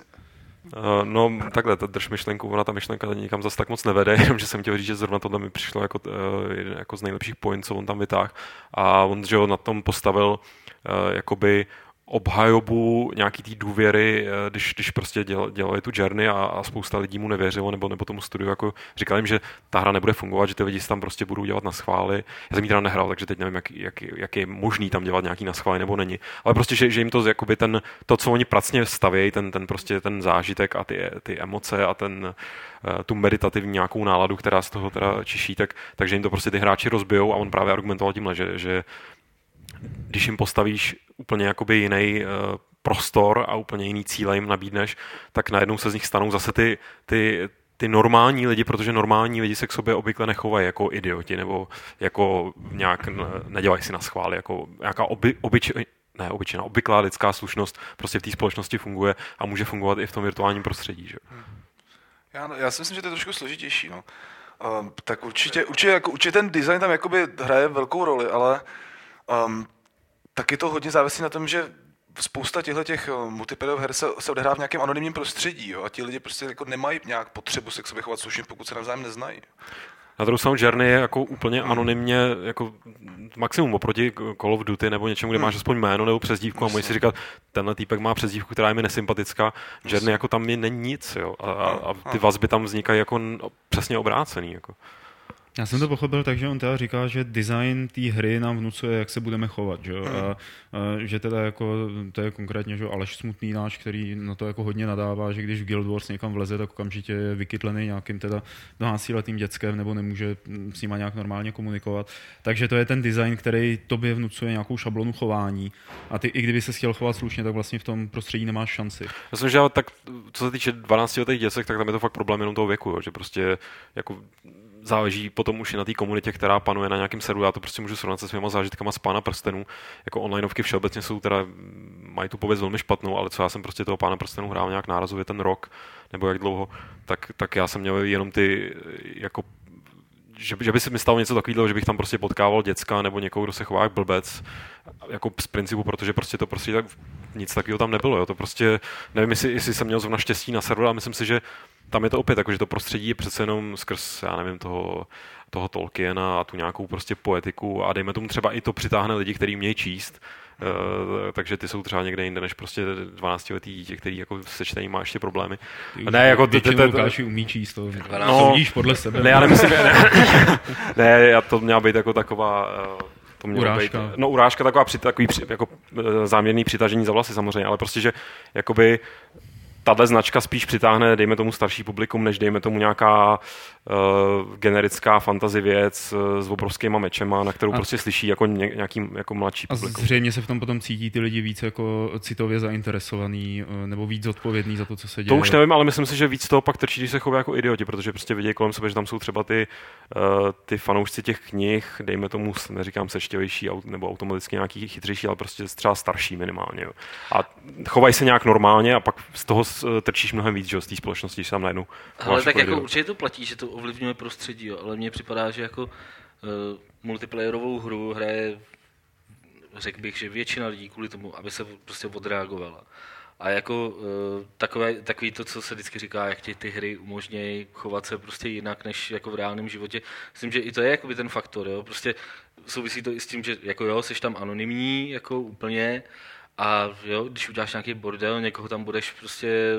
S3: Uh, no, takhle, ta drž myšlenku, ona ta myšlenka nikam zase tak moc nevede, *laughs* jenom že jsem chtěl říct, že zrovna tohle mi přišlo jako, uh, jeden jako z nejlepších point, co on tam vytáhl. A on, že ho na tom postavil uh, jakoby obhajobu nějaký té důvěry, eh, když, když prostě děl, dělali tu journey a, a, spousta lidí mu nevěřilo, nebo, nebo tomu studiu jako říkali jim, že ta hra nebude fungovat, že ty lidi si tam prostě budou dělat na schvály. Já jsem ji teda nehrál, takže teď nevím, jak, jak, jak je možný tam dělat nějaký na schvály nebo není. Ale prostě, že, že jim to jakoby ten, to, co oni pracně stavějí, ten, ten prostě ten zážitek a ty, ty emoce a ten, eh, tu meditativní nějakou náladu, která z toho teda čiší, tak, takže jim to prostě ty hráči rozbijou a on právě argumentoval tímhle, že, že když jim postavíš úplně jakoby jiný uh, prostor a úplně jiný cíle jim nabídneš, tak najednou se z nich stanou zase ty, ty, ty normální lidi, protože normální lidi se k sobě obvykle nechovají jako idioti nebo jako nějak nedělají si na schvály, jako nějaká oby, obyč, ne, obyčejná, obvyklá lidská slušnost prostě v té společnosti funguje a může fungovat i v tom virtuálním prostředí. Že?
S5: Já, já si myslím, že to je trošku složitější. No. Um, tak určitě, určitě, jako, určitě ten design tam jakoby hraje velkou roli, ale um, taky to hodně závisí na tom, že spousta těchto těch eh, multiplayerových her se, se odehrává v nějakém anonymním prostředí jo, a ti lidi prostě jako nemají nějak potřebu se k sobě chovat slušně, pokud se navzájem neznají.
S3: Na druhou stranu Journey je jako úplně hmm. anonymně jako maximum oproti Call of Duty nebo něčemu, kde hmm. máš aspoň jméno nebo přezdívku a můžeš si říkat, tenhle týpek má přezdívku, která je mi nesympatická. Journey jako tam je není nic jo, a, a, a ty vazby tam vznikají jako přesně obrácený. Jako.
S1: Já jsem to pochopil tak, že on teda říká, že design té hry nám vnucuje, jak se budeme chovat, že? Hmm. A, a, že teda jako, to je konkrétně, že Aleš Smutný náš, který na to jako hodně nadává, že když v Guild Wars někam vleze, tak okamžitě je vykytlený nějakým teda 12-letým dětskem nebo nemůže s nima nějak normálně komunikovat. Takže to je ten design, který tobě vnucuje nějakou šablonu chování. A ty, i kdyby se chtěl chovat slušně, tak vlastně v tom prostředí nemáš šanci.
S3: Já jsem, že tak co se týče 12 letých děcek, tak tam je to fakt problém jenom toho věku, jo, že prostě jako záleží potom už i na té komunitě, která panuje na nějakém serveru. Já to prostě můžu srovnat se svýma zážitkama z pána prstenů. Jako onlineovky všeobecně jsou teda, mají tu pověst velmi špatnou, ale co já jsem prostě toho pána prstenů hrál nějak nárazově ten rok, nebo jak dlouho, tak, tak já jsem měl jenom ty jako že, že by se mi stalo něco takového, že bych tam prostě potkával děcka nebo někoho, kdo se chová jak blbec, jako z principu, protože prostě to prostě tak nic takového tam nebylo. Jo. To prostě, nevím, jestli, jestli jsem měl zrovna štěstí na serveru, ale myslím si, že tam je to opět, jako, že to prostředí je přece jenom skrz, já nevím, toho, toho Tolkiena a tu nějakou prostě poetiku a dejme tomu třeba i to přitáhne lidi, kteří umějí číst, Uh, takže ty jsou třeba někde jinde než prostě 12 letý dítě, který jako se čtení má ještě problémy.
S1: Ne, jako ty, ty, ty, umí číst to. No, vidíš podle sebe.
S3: Ne, já *laughs* nemyslím, ne, *laughs* ne, já to měla být jako taková uh, to mělo
S1: urážka.
S3: Být, no urážka taková při, takový jako záměrný přitažení za vlasy samozřejmě, ale prostě, že jakoby tahle značka spíš přitáhne, dejme tomu, starší publikum, než dejme tomu nějaká uh, generická fantasy věc uh, s obrovskýma mečema, na kterou a prostě slyší jako ně, nějaký jako mladší
S1: a publikum. zřejmě se v tom potom cítí ty lidi víc jako citově zainteresovaný uh, nebo víc odpovědný za to, co se děje.
S3: To už nevím, ale myslím si, že víc toho pak trčí, když se chovají jako idioti, protože prostě vidějí kolem sebe, že tam jsou třeba ty, uh, ty fanoušci těch knih, dejme tomu, neříkám seštěvější nebo automaticky nějaký chytřejší, ale prostě třeba starší minimálně. Jo. A chovají se nějak normálně a pak z toho trčíš mnohem víc, že z té společnosti, tam najednou.
S4: Ale tak jako určitě to platí, že to ovlivňuje prostředí, jo, ale mně připadá, že jako uh, multiplayerovou hru hraje, řekl bych, že většina lidí kvůli tomu, aby se prostě odreagovala. A jako uh, takové, takový to, co se vždycky říká, jak ti ty hry umožňují chovat se prostě jinak, než jako v reálném životě. Myslím, že i to je jakoby ten faktor, jo. Prostě souvisí to i s tím, že jako jo, jsi tam anonymní, jako úplně, a jo, když uděláš nějaký bordel, někoho tam budeš prostě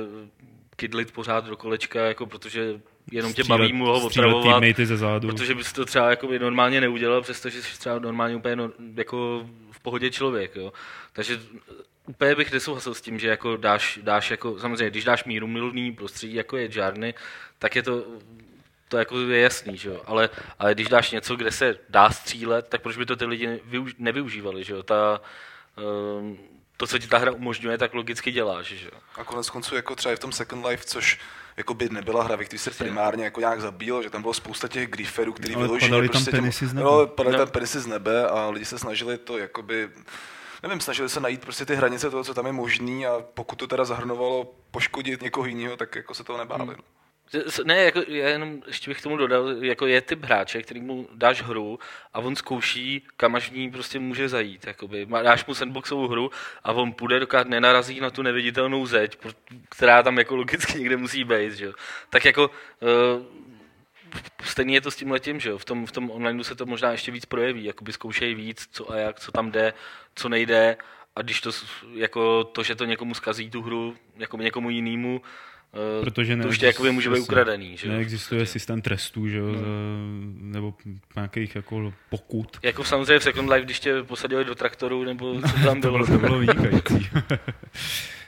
S4: kydlit pořád do kolečka, jako protože jenom tě baví mu ho opravovat,
S1: ze zádu.
S4: protože bys to třeba jako by normálně neudělal, přestože jsi třeba normálně úplně no, jako v pohodě člověk. Jo. Takže úplně bych nesouhlasil s tím, že jako dáš, dáš jako, samozřejmě, když dáš míru milný prostředí, jako je Jarny, tak je to to jako je jasný, že jo? Ale, ale když dáš něco, kde se dá střílet, tak proč by to ty lidi nevyužívali, že jo? Ta, um, to, co ti ta hra umožňuje, tak logicky děláš. Že?
S5: A konec konců jako třeba i v tom Second Life, což jako by nebyla hra, ve které se primárně jako nějak zabíjel, že tam bylo spousta těch grieferů, který vyloženě
S1: padaly prostě tam penisy z nebe.
S5: No, padaly no. tam penisy z nebe a lidi se snažili to jakoby nevím, snažili se najít prostě ty hranice toho, co tam je možný a pokud to teda zahrnovalo poškodit někoho jiného, tak jako se toho nebáli. Hmm.
S4: Ne, jako, já jenom ještě bych tomu dodal, jako je typ hráče, který mu dáš hru a on zkouší, kam až ní prostě může zajít. Jakoby. Dáš mu sandboxovou hru a on půjde, dokud nenarazí na tu neviditelnou zeď, která tam jako logicky někde musí být. Že? Tak jako uh, stejně je to s tím letím, že jo? V tom, v tom online se to možná ještě víc projeví, jakoby zkoušejí víc, co a jak, co tam jde, co nejde a když to, jako to, že to někomu zkazí tu hru, jako někomu jinému, eh,
S1: Protože
S4: to už jakoby může být ukradený. Že?
S1: Neexistuje
S4: podstatě.
S1: systém trestů, že jo,
S4: No.
S1: nebo nějakých jako pokut.
S4: Jako samozřejmě v Second Life, když tě posadili do traktoru, nebo co tam *laughs*
S1: To
S4: bylo.
S1: to bylo vynikající. *laughs*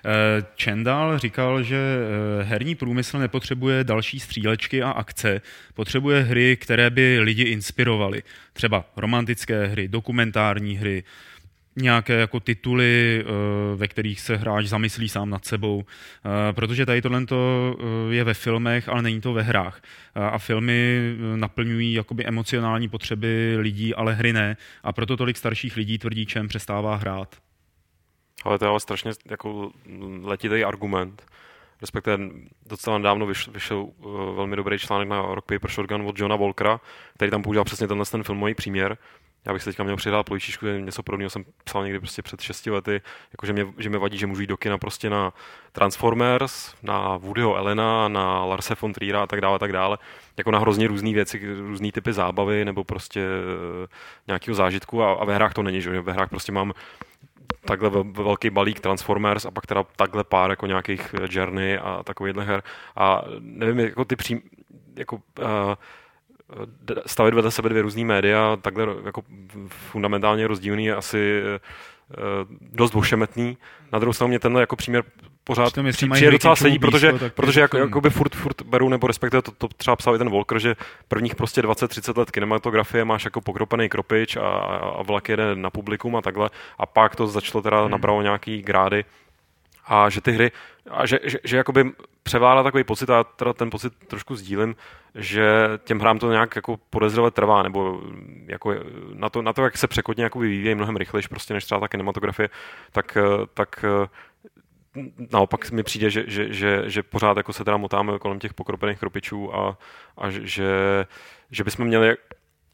S1: Eh, Čendal říkal, že eh, herní průmysl nepotřebuje další střílečky a akce, potřebuje hry, které by lidi inspirovaly. Třeba romantické hry, dokumentární hry, nějaké jako tituly, eh, ve kterých se hráč zamyslí sám nad sebou, Eh, protože tady tohle je ve filmech, ale není to ve hrách. Eh, A filmy eh, naplňují jakoby emocionální potřeby lidí, ale hry ne. A proto tolik starších lidí tvrdí, čem přestává hrát.
S3: Ale to je ale strašně jako letitý argument. Respektive docela nedávno vyšel, vyšel velmi dobrý článek na Rock Paper Shotgun od Johna Volkera, který tam používal přesně tenhle ten filmový příměr. Já bych se teďka měl přihrát plojičičku, že něco podobného jsem psal někdy prostě před 6 lety, jako že mě, že mě vadí, že můžu jít do kina prostě na Transformers, na Woodyho Elena, na Larse von Triera a tak dále, a tak dále, jako na hrozně různé věci, různé typy zábavy nebo prostě uh, nějakého zážitku a, a ve hrách to není, že ve hrách prostě mám takhle ve- ve velký balík Transformers a pak teda takhle pár jako nějakých eh, Journey a takovýchhle her. A nevím, jako ty přím, jako uh, stavit vedle sebe dvě různý média, takhle jako fundamentálně rozdílný je asi uh, dost ošemetný. Na druhou stranu mě tenhle jako příměr pořád přijde docela sedí, protože,
S1: blízko, tak
S3: protože jako,
S1: to-
S3: jakoby furt, furt beru, nebo respektive to, to třeba psal i ten Volker, že prvních prostě 20-30 let kinematografie máš jako pokropený kropič a, a, a vlak jede na publikum a takhle a pak to začalo teda
S1: Hmm.
S3: nabralo nějaký grády a že ty hry, a že, že, že jakoby převládá takový pocit, a já teda ten pocit trošku sdílím, že těm hrám to nějak jako podezřele trvá, nebo jako na to, na to jak se překotně jako vyvíjejí mnohem rychleji, prostě než třeba ta kinematografie, tak, eh, tak eh, naopak mi přijde, že, že, že, že pořád jako se teda motáme kolem těch pokropených kropičů a, a že, že bychom měli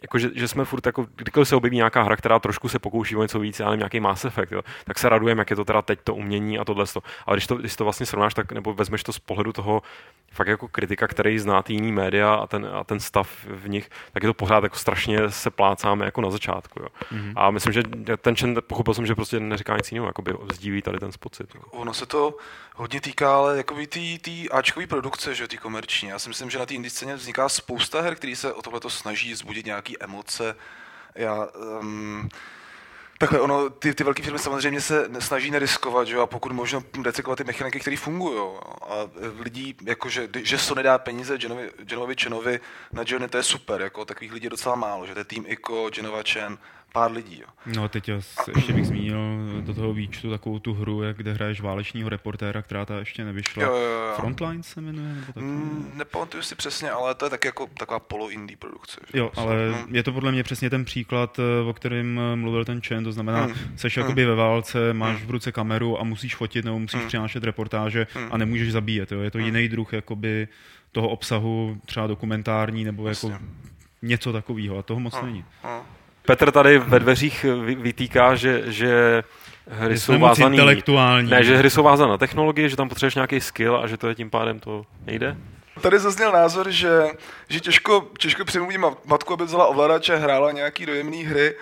S3: jako, že, že jsme furt jako, kdykoliv se objeví nějaká hra, která trošku se pokouší o něco víc, nevím, nějaký Mass Effect, jo, tak se radujeme, jak je to teda teď to umění a tohle. Ale když to, když to vlastně srovnáš, tak, nebo vezmeš to z pohledu toho fakt jako kritika, který zná ty jiný média a ten, a ten stav v nich, tak je to pořád jako strašně se plácáme jako na začátku. Jo. Mm-hmm. A myslím, že ten Chen, pochopil jsem, že prostě neříká nic jiného, jakoby sdílí tady ten pocit. Jo.
S5: Ono se to hodně týká ale jakoby tý, tý Ačkový produkce, že tý komerční. Já si myslím, že na té indie scéně vzniká spousta her, které se o tohleto snaží vzbudit nějaké emoce. Já, um, Takhle, ono, ty, ty velké firmy samozřejmě se snaží neriskovat, že jo, a pokud možno recyklovat ty mechaniky, které fungují. A e, lidí, jako že, že Sony dá peníze Genovi, Genovi Chenovi na Johnny, to je super, jako takových lidí je docela málo, že to je tým Ico, Genova Chen, pár lidí. Jo.
S1: No teď ještě bych zmínil do toho výčtu takovou tu hru, jak kde hraješ válečního reportéra, která ta ještě nevyšla.
S5: Jo, jo, jo.
S1: Frontline se jmenuje? Nebo tak?
S5: Mm, nepamatuju si přesně, ale to je tak jako taková polo-indie produkce. Že?
S1: Jo, ale
S5: Mm.
S1: je to podle mě přesně ten příklad, eh, o kterém eh, mluvil ten Chen, to znamená,
S5: Hmm.
S1: seš jakoby ve válce, máš v ruce kameru a musíš fotit nebo musíš přinášet reportáže a nemůžeš zabíjet. Jo. Je to jiný druh jakoby toho obsahu, třeba dokumentární nebo jako
S5: Jasně.
S1: něco takového a toho moc není.
S5: No.
S3: Petr tady ve dveřích vy- vytýká, že, že hry jsou
S1: jsme
S3: vázaný...
S1: intelektuální.
S3: Ne, že hry jsou vázané na technologii, že tam potřebuješ nějaký skill a že to je tím pádem to nejde?
S5: Tady zazněl názor, že, že těžko, těžko přemluvím mat- matku, aby vzala ovladače a hrála nějaký dojemný hry,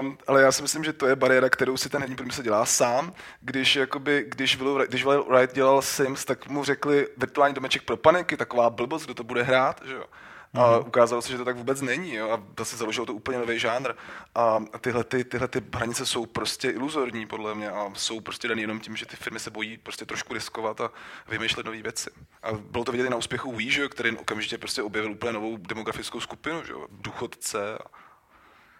S5: um, ale já si myslím, že to je bariéra, kterou si ten herní průmysl dělá sám. Když, jakoby, když, Will, když Will Wright dělal Sims, tak mu řekli virtuální domeček pro paniky, taková blbost, kdo to bude hrát, že jo. A ukázalo se, že to tak vůbec není jo? a to se založilo to úplně nový žánr. A tyhle, ty, tyhle ty hranice jsou prostě iluzorní podle mě a jsou prostě daný jenom tím, že ty firmy se bojí prostě trošku riskovat a vymýšlet nové věci. A bylo to vidět i na úspěchu Wii, že jo, který okamžitě prostě objevil úplně novou demografickou skupinu, že jo, důchodce.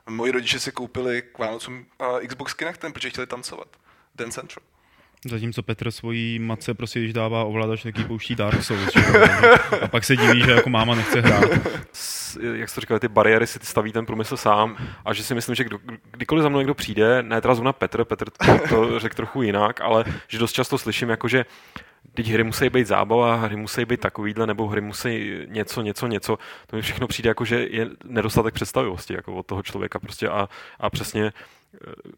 S5: A moji rodiče si koupili k Vánocům Xbox Kinectem, protože chtěli tancovat. Dance Central.
S1: Zatímco Petr svojí matce prostě, když dává ovladač, tak jí pouští Dark Souls. že A pak se diví, že jako máma nechce hrát.
S3: jak jste říkal, ty bariéry si staví ten průmysl sám a že si myslím, že kdo, kdykoliv za mnou někdo přijde, ne teda zrovna Petr, Petr to, to řekl trochu jinak, ale že dost často slyším, jako že teď hry musí být zábava, hry musí být takovýhle, nebo hry musí něco, něco, něco. To mi všechno přijde jako, že je nedostatek představivosti jako od toho člověka prostě a, a přesně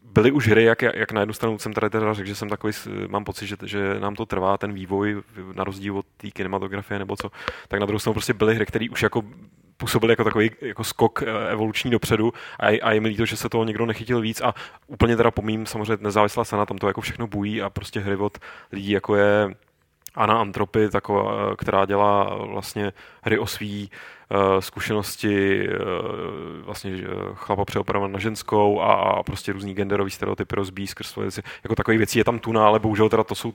S3: byly už hry, jak, jak na jednu stranu jsem tady teda řekl, že jsem takový, mám pocit, že, že nám to trvá, ten vývoj, na rozdíl od té kinematografie nebo co, tak na druhou stranu prostě byly hry, které už jako působily jako takový jako skok eh, evoluční dopředu a, a je mi líto, že se toho někdo nechytil víc a úplně teda pomím samozřejmě nezávislá scéna, tam to jako všechno bují a prostě hry od lidí jako je Anna Antropy, taková, eh, která dělá vlastně hry o svý zkušenosti eh, vlastně eh, chlapa přeoperovat na ženskou a, a prostě různý genderový stereotypy rozbíjí skrz svoje věci. Jako takových věcí je tam tuna, ale bohužel teda to jsou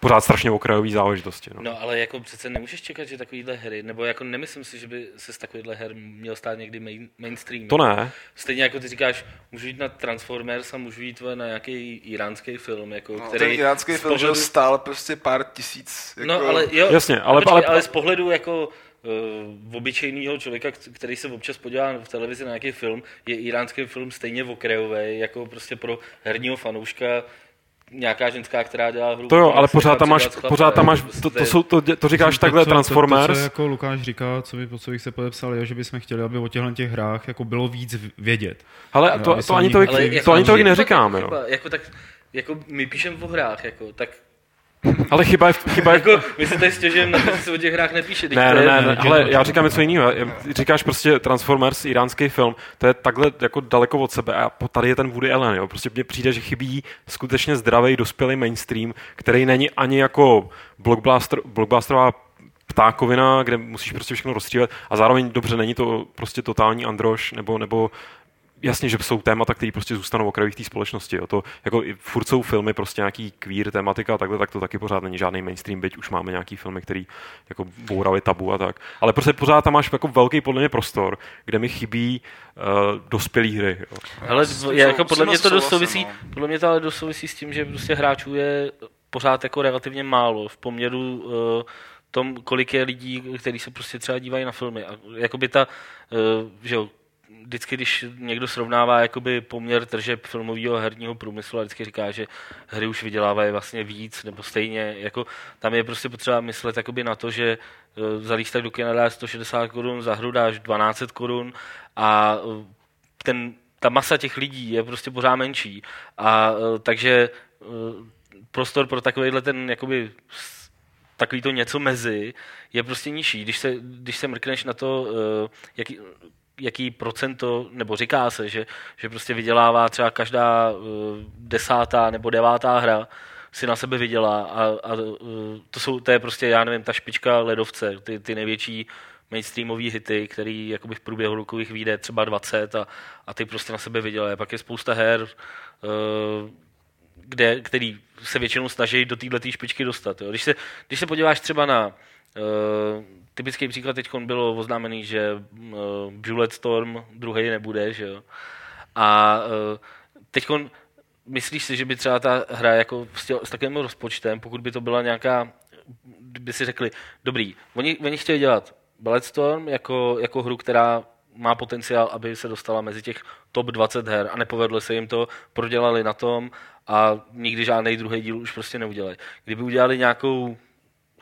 S3: pořád strašně okrajové záležitosti. No.
S4: No ale jako přece nemůžeš čekat, že takovýhle hry, nebo jako nemyslím si, že by se z takovýchhle her měl stát někdy main, mainstream.
S3: To ne,
S4: Stejně jako ty říkáš, můžu jít na Transformers a můžu jít na nějaký iránský film, jako,
S5: No,
S4: který
S5: ten iránský film že jo, stál prostě pár tisíc. Jako,
S4: No, ale jo,
S3: Jasně, ale-
S4: počkej,
S3: ale-
S4: ale z pohledu jako uh, obyčejného člověka, který se občas podívá v televizi na nějaký film, je iránský film stejně okrajový, jako prostě pro herního fanouška nějaká ženská, která dělá hru.
S3: to jo, ale pořád tam máš,
S4: chlapem,
S3: pořád tam máš,
S4: prostě
S3: to, to, jsou, to, to říkáš
S1: To,
S3: takhle
S1: co-
S3: Transformers,
S1: To, to, co jako Lukáš říká, co by, po co bych se podepsal, je, že bychom chtěli, aby o těchto těch hrách jako bylo víc vědět.
S3: ale
S1: Jo,
S3: to, to ani
S1: Ale
S4: jako
S3: to ani tolik
S4: je fakt
S3: neříkáme,
S4: jako,
S3: jo.
S4: chyba, jako, tak, jako my píšeme o hrách, jako, tak
S3: Ale chyba je, v- chyba je,
S4: jako, my se tady stěžujeme na to, že se o těch hrách nepíše.
S3: Ne, ne, ne,
S1: ne,
S3: ale já říkám něco jiného. Říkáš prostě Transformers, iránský film, to je takhle jako daleko od sebe a tady je ten Woody Allen, jo. Prostě mně přijde, že chybí skutečně zdravý, dospělý mainstream, který není ani jako blockbuster, blockbusterová ptákovina, kde musíš prostě všechno rozstřílet a zároveň dobře není to prostě totální androš nebo, nebo jasně, že jsou témata, které prostě zůstanou okrajových té společnosti. Jo. To, jako i furt jsou filmy, prostě nějaký queer tematika a takhle, tak to taky pořád není žádný mainstream, byť už máme nějaký filmy, který jako bourali tabu a tak. Ale prostě pořád tam máš jako velký podle mě prostor, kde mi chybí uh, dospělý hry. Jo.
S4: Ale je, jako podle mě to dost souvisí,
S5: no.
S4: podle mě to ale dost souvisí s tím, že prostě hráčů je pořád jako relativně málo v poměru uh, tom, kolik je lidí, kteří se prostě třeba dívají na filmy. A jakoby ta, uh, že jo, vždycky, když někdo srovnává jakoby poměr tržeb filmového herního průmyslu a vždycky říká, že hry už vydělávají vlastně víc nebo stejně, jako tam je prostě potřeba myslet jakoby na to, že uh, za lístek do kina dáš 160 korun, za hru dáš 12 korun a uh, ten, ta masa těch lidí je prostě pořád menší. A uh, takže prostor pro takovýhle ten jakoby takový to něco mezi je prostě nižší. Když se, když se mrkneš na to, uh, jaký, procento, nebo říká se, že, že prostě vydělává třeba každá uh, desátá nebo devátá hra, si na sebe vydělá a, a uh, to, jsou, to je prostě, já nevím, ta špička ledovce, ty, ty největší mainstreamové hity, který jakoby v průběhu rokových vyjde třeba 20 a, a ty prostě na sebe vydělají. Pak je spousta her, uh, kde, který se většinou snaží do této špičky dostat. Jo. Když, se, když se podíváš třeba na typický příklad teď bylo oznámený, že uh, Bulletstorm druhý nebude, že jo. A uh, teď myslíš si, že by třeba ta hra jako s, tě, s takovým rozpočtem, pokud by to byla nějaká, by si řekli, dobrý, oni, oni chtěli dělat Bulletstorm jako, jako hru, která má potenciál, aby se dostala mezi těch top 20 her a nepovedlo se jim to, prodělali na tom a nikdy žádný druhý díl už prostě neudělají. Kdyby udělali nějakou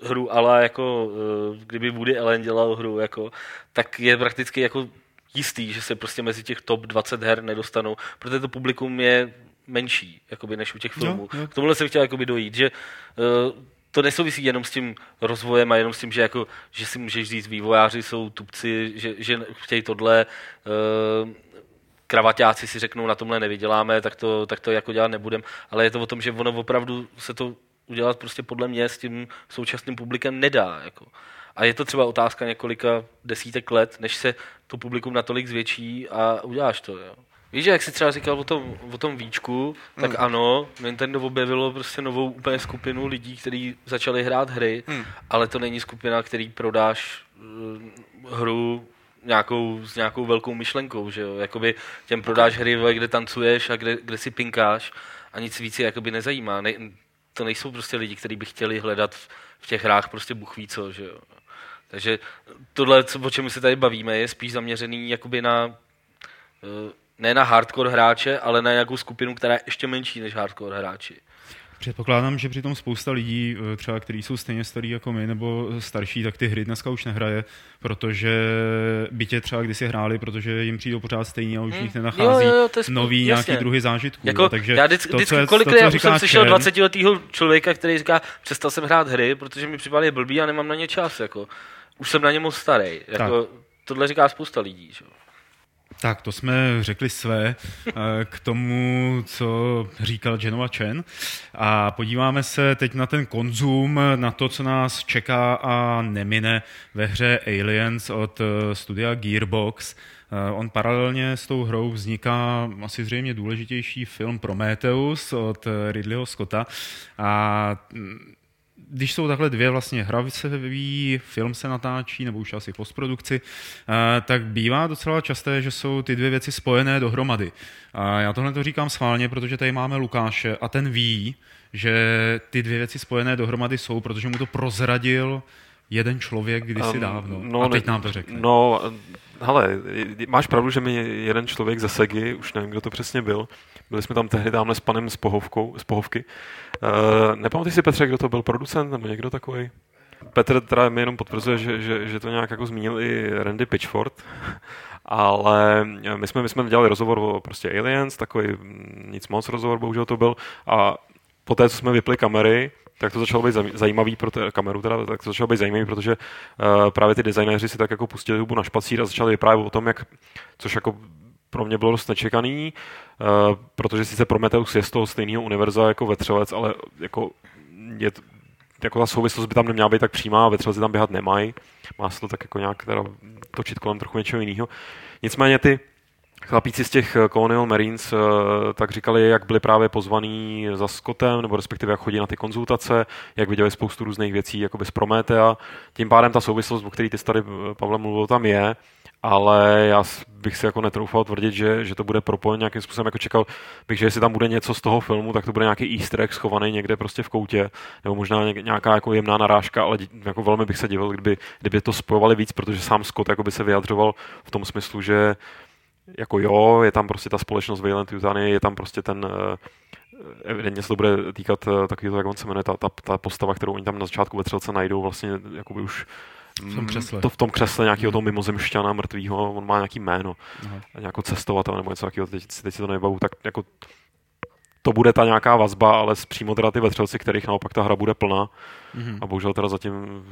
S4: hru, ale jako eh, kdyby Woody Allen dělal hru, jako, tak je prakticky jako jistý, že se prostě mezi těch top 20 her nedostanou, protože to publikum je menší, jakoby, než u těch filmů.
S1: Jo, jo.
S4: K tomuhle jsem chtěl jakoby dojít, že uh, to nesouvisí jenom s tím rozvojem a jenom s tím, že, jako, že si můžeš říct, vývojáři jsou tupci, že, že chtějí tohle, uh, kravaťáci si řeknou, na tomhle nevyděláme, tak to, tak to jako dělat nebudem, ale je to o tom, že ono opravdu se to udělat prostě podle mě s tím současným publikem nedá. Jako. A je to třeba otázka několika desítek let, než se to publikum natolik zvětší a uděláš to. Jo. Víš, jak jsi třeba říkal o tom, o tom víčku, tak
S5: Hmm.
S4: ano, Nintendo objevilo prostě novou úplně skupinu lidí, kteří začali hrát hry,
S5: Hmm.
S4: ale to není skupina, který prodáš uh, hru nějakou, s nějakou velkou myšlenkou, že jo? Jakoby těm prodáš hry, kde tancuješ a kde, kde si pinkáš a nic víc je jakoby nezajímá. Ne, to nejsou prostě lidi, kteří by chtěli hledat v, v těch hrách prostě Bůh ví co, že jo. Takže tohle, co, o čem se tady bavíme, je spíš zaměřený jakoby na eh, ne na hardcore hráče, ale na nějakou skupinu, která je ještě menší než hardcore hráči.
S1: Předpokládám, že přitom spousta lidí, eh, třeba kteří jsou stejně starý jako my nebo starší, tak ty hry dneska už nehraje, protože bytě třeba kdysi hráli, protože jim přijdou pořád stejně a už
S4: Hmm. Jo,
S1: nenachází
S4: jo, jo, to je spou-
S1: nový
S4: jasně.
S1: nějaký druhy zážitků.
S4: Jako,
S1: jo. Takže
S4: já vždycky,
S1: to,
S4: vždycky
S1: co
S4: kolik
S1: to, co říká
S4: jsem slyšel
S1: Čern,
S4: 20 letého člověka, který říká, přestal jsem hrát hry, protože mi připadá blbý a nemám na ně čas. Jako. Už jsem na ně moc starý. Jako, tohle říká spousta lidí. Že?
S1: Tak, to jsme řekli své eh, k tomu, co říkal Genova Chen. A podíváme se teď na ten konzum, na to, co nás čeká a nemine ve hře Aliens od eh, studia Gearbox. Eh, on paralelně s tou hrou vzniká asi zřejmě důležitější film Prometheus od Ridleyho Scotta. A mm, když jsou takhle dvě vlastně hra se vyvíjí, film se natáčí, nebo už asi postprodukci, eh, tak bývá docela časté, že jsou ty dvě věci spojené dohromady. A já tohle to říkám schválně, protože tady máme Lukáše a ten ví, že ty dvě věci spojené dohromady jsou, protože mu to prozradil jeden člověk kdysi um, dávno. No, a teď nám to řekne.
S3: No, hele, máš pravdu, že mi jeden člověk ze Segy, už nevím, kdo to přesně byl, byli jsme tam tehdy tamhle s panem z, pohovkou, z Pohovky. Uh, nepamatuješ si, Petře, kdo to byl producent nebo někdo takový? Petr teda mi jenom potvrzuje, že, že, že to nějak jako zmínil i Randy Pitchford, *laughs* ale my jsme, my jsme dělali rozhovor o prostě Aliens, takový nic moc rozhovor bohužel to byl a poté, co jsme vypli kamery, tak to začalo být zajímavý pro té kameru, teda, tak to začalo být zajímavý, protože uh, právě ty designéři si tak jako pustili hubu na špacír a začali vyprávět o tom, jak, což jako pro mě bylo dost nečekaný, uh, protože sice Prometheus je z toho stejného univerza jako Vetřelec, ale jako je to, jako ta souvislost by tam neměla být tak přímá, Vetřelci tam běhat nemají, má se to tak jako nějak teda točit kolem trochu něčeho jiného. Nicméně ty chlapíci z těch Colonial Marines uh, tak říkali, jak byli právě pozvaní za Scottem, nebo respektive jak chodí na ty konzultace, jak viděli spoustu různých věcí jako z Prometea. Tím pádem ta souvislost, o který ty tady Pavle mluvil, tam je ale já bych si jako netroufal tvrdit, že, že to bude propojen nějakým způsobem, jako čekal bych, že jestli tam bude něco z toho filmu, tak to bude nějaký easter egg schovaný někde prostě v koutě, nebo možná nějaká jako jemná narážka, ale jako velmi bych se divil, kdyby, kdyby to spojovali víc, protože sám Scott jako by se vyjadřoval v tom smyslu, že jako jo, je tam prostě ta společnost Valiant Yutani, je tam prostě ten eh, evidentně se to bude týkat eh, takového, jak on se jmenuje, ta, ta, ta postava, kterou oni tam na začátku ve třelce najdou, vlastně jakoby už
S1: v tom křesle.
S3: To v tom křesle nějakého toho mimozemšťana mrtvého, on má nějaký jméno, Aha. nějakou cestovatel nebo něco takového, teď, teď si to nebavu, tak jako to bude ta nějaká vazba, ale přímo teda ty vetřelci, kterých naopak ta hra bude plná. Mm-hmm. A bohužel teda zatím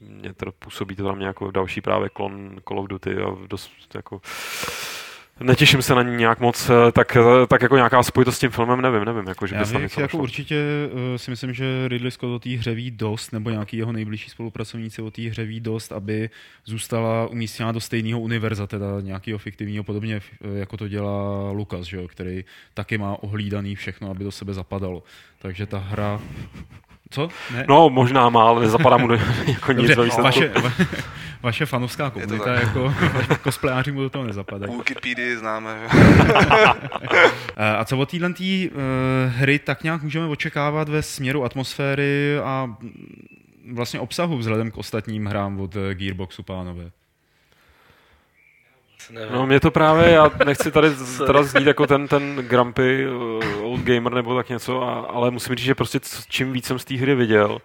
S3: mě teda působí to tam nějakou další právě klon Call of Duty a dost jako netěším se na ní nějak moc, eh, tak, eh, tak jako nějaká spojitost s tím filmem, nevím, nevím. Jako, že
S1: Já bych, jako určitě uh, si myslím, že Ridley Scott o té hře ví dost, nebo nějaký jeho nejbližší spolupracovníci o té hře ví dost, aby zůstala umístěna do stejného univerza, teda nějakého fiktivního, podobně jako to dělá Lukas, že jo, který taky má ohlídaný všechno, aby do sebe zapadalo. Takže ta hra co?
S3: Ne? No, možná má, ale nezapadá mu do, *laughs* jako nic
S1: Dobře, vaše, *laughs* vaše fanovská komunita, jako *laughs* cosplayáři mu do toho nezapadají.
S5: Wikipedii známe.
S1: a co od téhle tý, uh, hry tak nějak můžeme očekávat ve směru atmosféry a vlastně obsahu vzhledem k ostatním hrám od eh, Gearboxu, pánové?
S3: No mě to právě, já nechci tady *laughs* teda znít jako ten, ten Grumpy uh, Old Gamer nebo tak něco, a, ale musím říct, že prostě čím víc jsem z té hry viděl,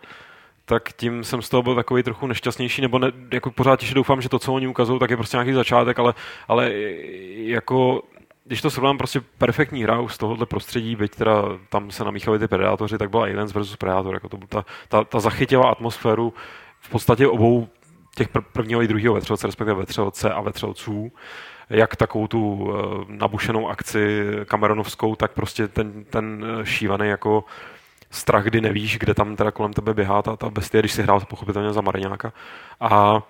S3: tak tím jsem z toho byl takový trochu nešťastnější, nebo ne, jako pořád těž doufám, že to, co oni ukazují, tak je prostě nějaký začátek, ale, ale jako když to srovnám prostě perfektní hra z tohohle prostředí, byť teda tam se namíchali ty predátoři, tak byla Aliens versus Predator, jako to byla ta, ta, ta zachytila atmosféru v podstatě obou těch prvního i druhého vetřelce, respektive vetřelce a vetřelců, jak takovou tu uh, nabušenou akci kameronovskou, tak prostě ten, ten eh, šívaný jako strach, kdy nevíš, kde tam teda kolem tebe běhá ta, ta bestie, když si hrál pochopitelně za Mariňáka. A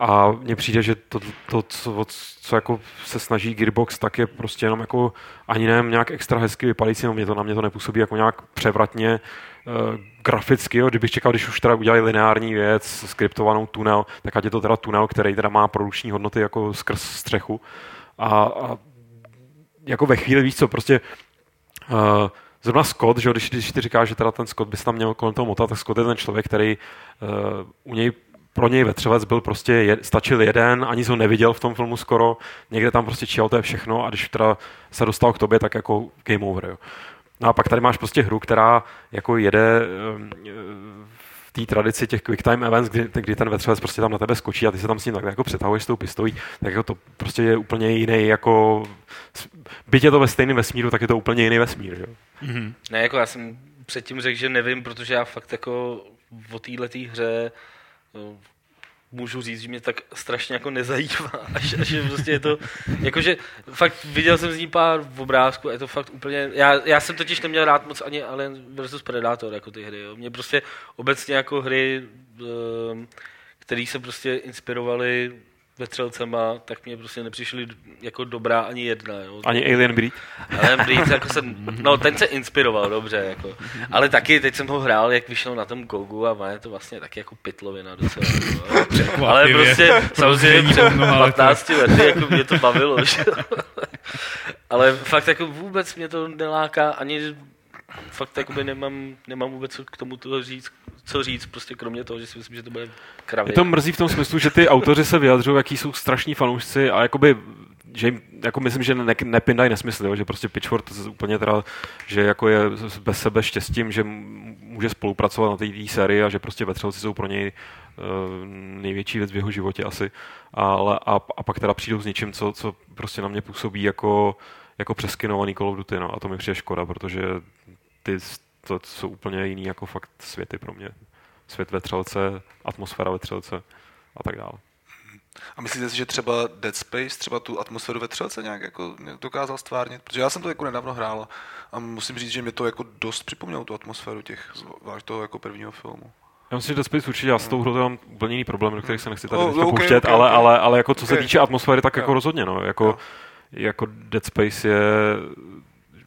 S3: a mně přijde, že to, to co, co jako se snaží Gearbox, tak je prostě jenom jako ani nevím, nějak extra hezky vypadající, no mě to na mě to nepůsobí jako nějak převratně uh, graficky, jo. kdybych čekal, když už teda udělali lineární věc, skriptovanou tunel, tak ať je to teda tunel, který teda má produkční hodnoty jako skrz střechu. A, a jako ve chvíli, víš co, prostě uh, zrovna Scott, že když, když ty říkáš, že teda ten Scott by se tam měl kolem toho motat, tak Scott je ten člověk, který uh, u něj pro něj vetřelec byl prostě, je, stačil jeden, ani ho neviděl v tom filmu skoro, někde tam prostě číhal, to je všechno a když teda se dostal k tobě, tak jako game over, jo. No a pak tady máš prostě hru, která jako jede ehm, v té tradici těch quick time events, kdy, kdy ten vetřelec prostě tam na tebe skočí a ty se tam s ním tak jako přetahuješ s tou pistolí, tak jako to prostě je úplně jiný, jako byť je to ve stejném vesmíru, tak je to úplně jiný vesmír, jo.
S4: Mm-hmm. Ne, jako já jsem předtím řekl, že nevím, protože já fakt jako o této hře můžu říct, že mě tak strašně jako nezajímá, *laughs* až, až prostě je to, jakože fakt viděl jsem z ní pár obrázků a je to fakt úplně, já, já jsem totiž neměl rád moc ani Alien versus Predator jako ty hry, jo. mě prostě obecně jako hry, ehm, které se prostě inspirovaly vetřelcema, tak mě prostě nepřišly jako dobrá ani jedna. Jo.
S3: Ani Alien Breed?
S4: Alien Breed, *laughs* jako jsem, no ten se inspiroval dobře, jako. ale taky teď jsem ho hrál, jak vyšel na tom Gogu a má je to vlastně taky jako pitlovina docela. Jako, ale prostě samozřejmě před 15 lety jako mě to bavilo. Že? ale fakt jako vůbec mě to neláká ani fakt jakoby nemám, nemám vůbec k tomu toho říct, co říct, prostě kromě toho, že si myslím, že to bude kravě.
S3: Je to mrzí v tom smyslu, že ty autoři se vyjadřují, jaký jsou strašní fanoušci a jakoby že jim, jako myslím, že ne, nepindají nesmysl, jo? že prostě Pitchford úplně teda, že jako je bez sebe štěstím, že může spolupracovat na té sérii a že prostě vetřelci jsou pro něj uh, největší věc v jeho životě asi. Ale, a, a pak teda přijdou s něčím, co, co prostě na mě působí jako, jako přeskinovaný Call of Duty, no, a to mi přijde škoda, protože ty to jsou úplně jiný jako fakt světy pro mě. Svět vetřelce, atmosféra vetřelce a tak dále.
S5: A myslíte si, že třeba Dead Space třeba tu atmosféru vetřelce nějak jako dokázal stvárnit? Protože já jsem to jako nedávno hrál a musím říct, že mě to jako dost připomnělo tu atmosféru těch, zvlášť toho jako prvního filmu.
S3: Já myslím, že Dead Space určitě, já s tou hrou mám úplně jiný problém, do kterých se nechci tady oh, okay, pouštět, okay, ale, okay. ale, ale jako co okay. se týče atmosféry, tak jako rozhodně, no, jako, jako Dead Space je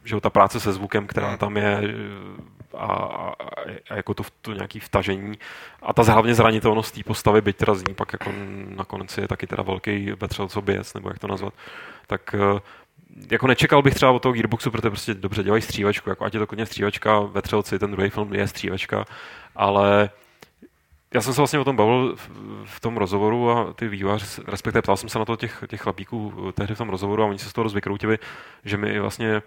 S3: že ta práce se zvukem, která hmm. tam je a, a, a jako to, to nějaký vtažení a ta hlavně zranitelnost té postavy, byť teda z ní pak jako nakonec je taky teda velký vetřelcoběc, nebo jak to nazvat, tak eh, jako nečekal bych třeba od toho Gearboxu, protože prostě dobře dělají střívačku, jako ať je to klidně střívačka, vetřelci, ten druhý film je střívačka, ale já jsem se vlastně o tom bavil v, tom rozhovoru a ty vývojáři, respektive ptal jsem se na to těch, těch chlapíků tehdy v tom rozhovoru a oni se z toho dost vykroutili, že mi vlastně Eh,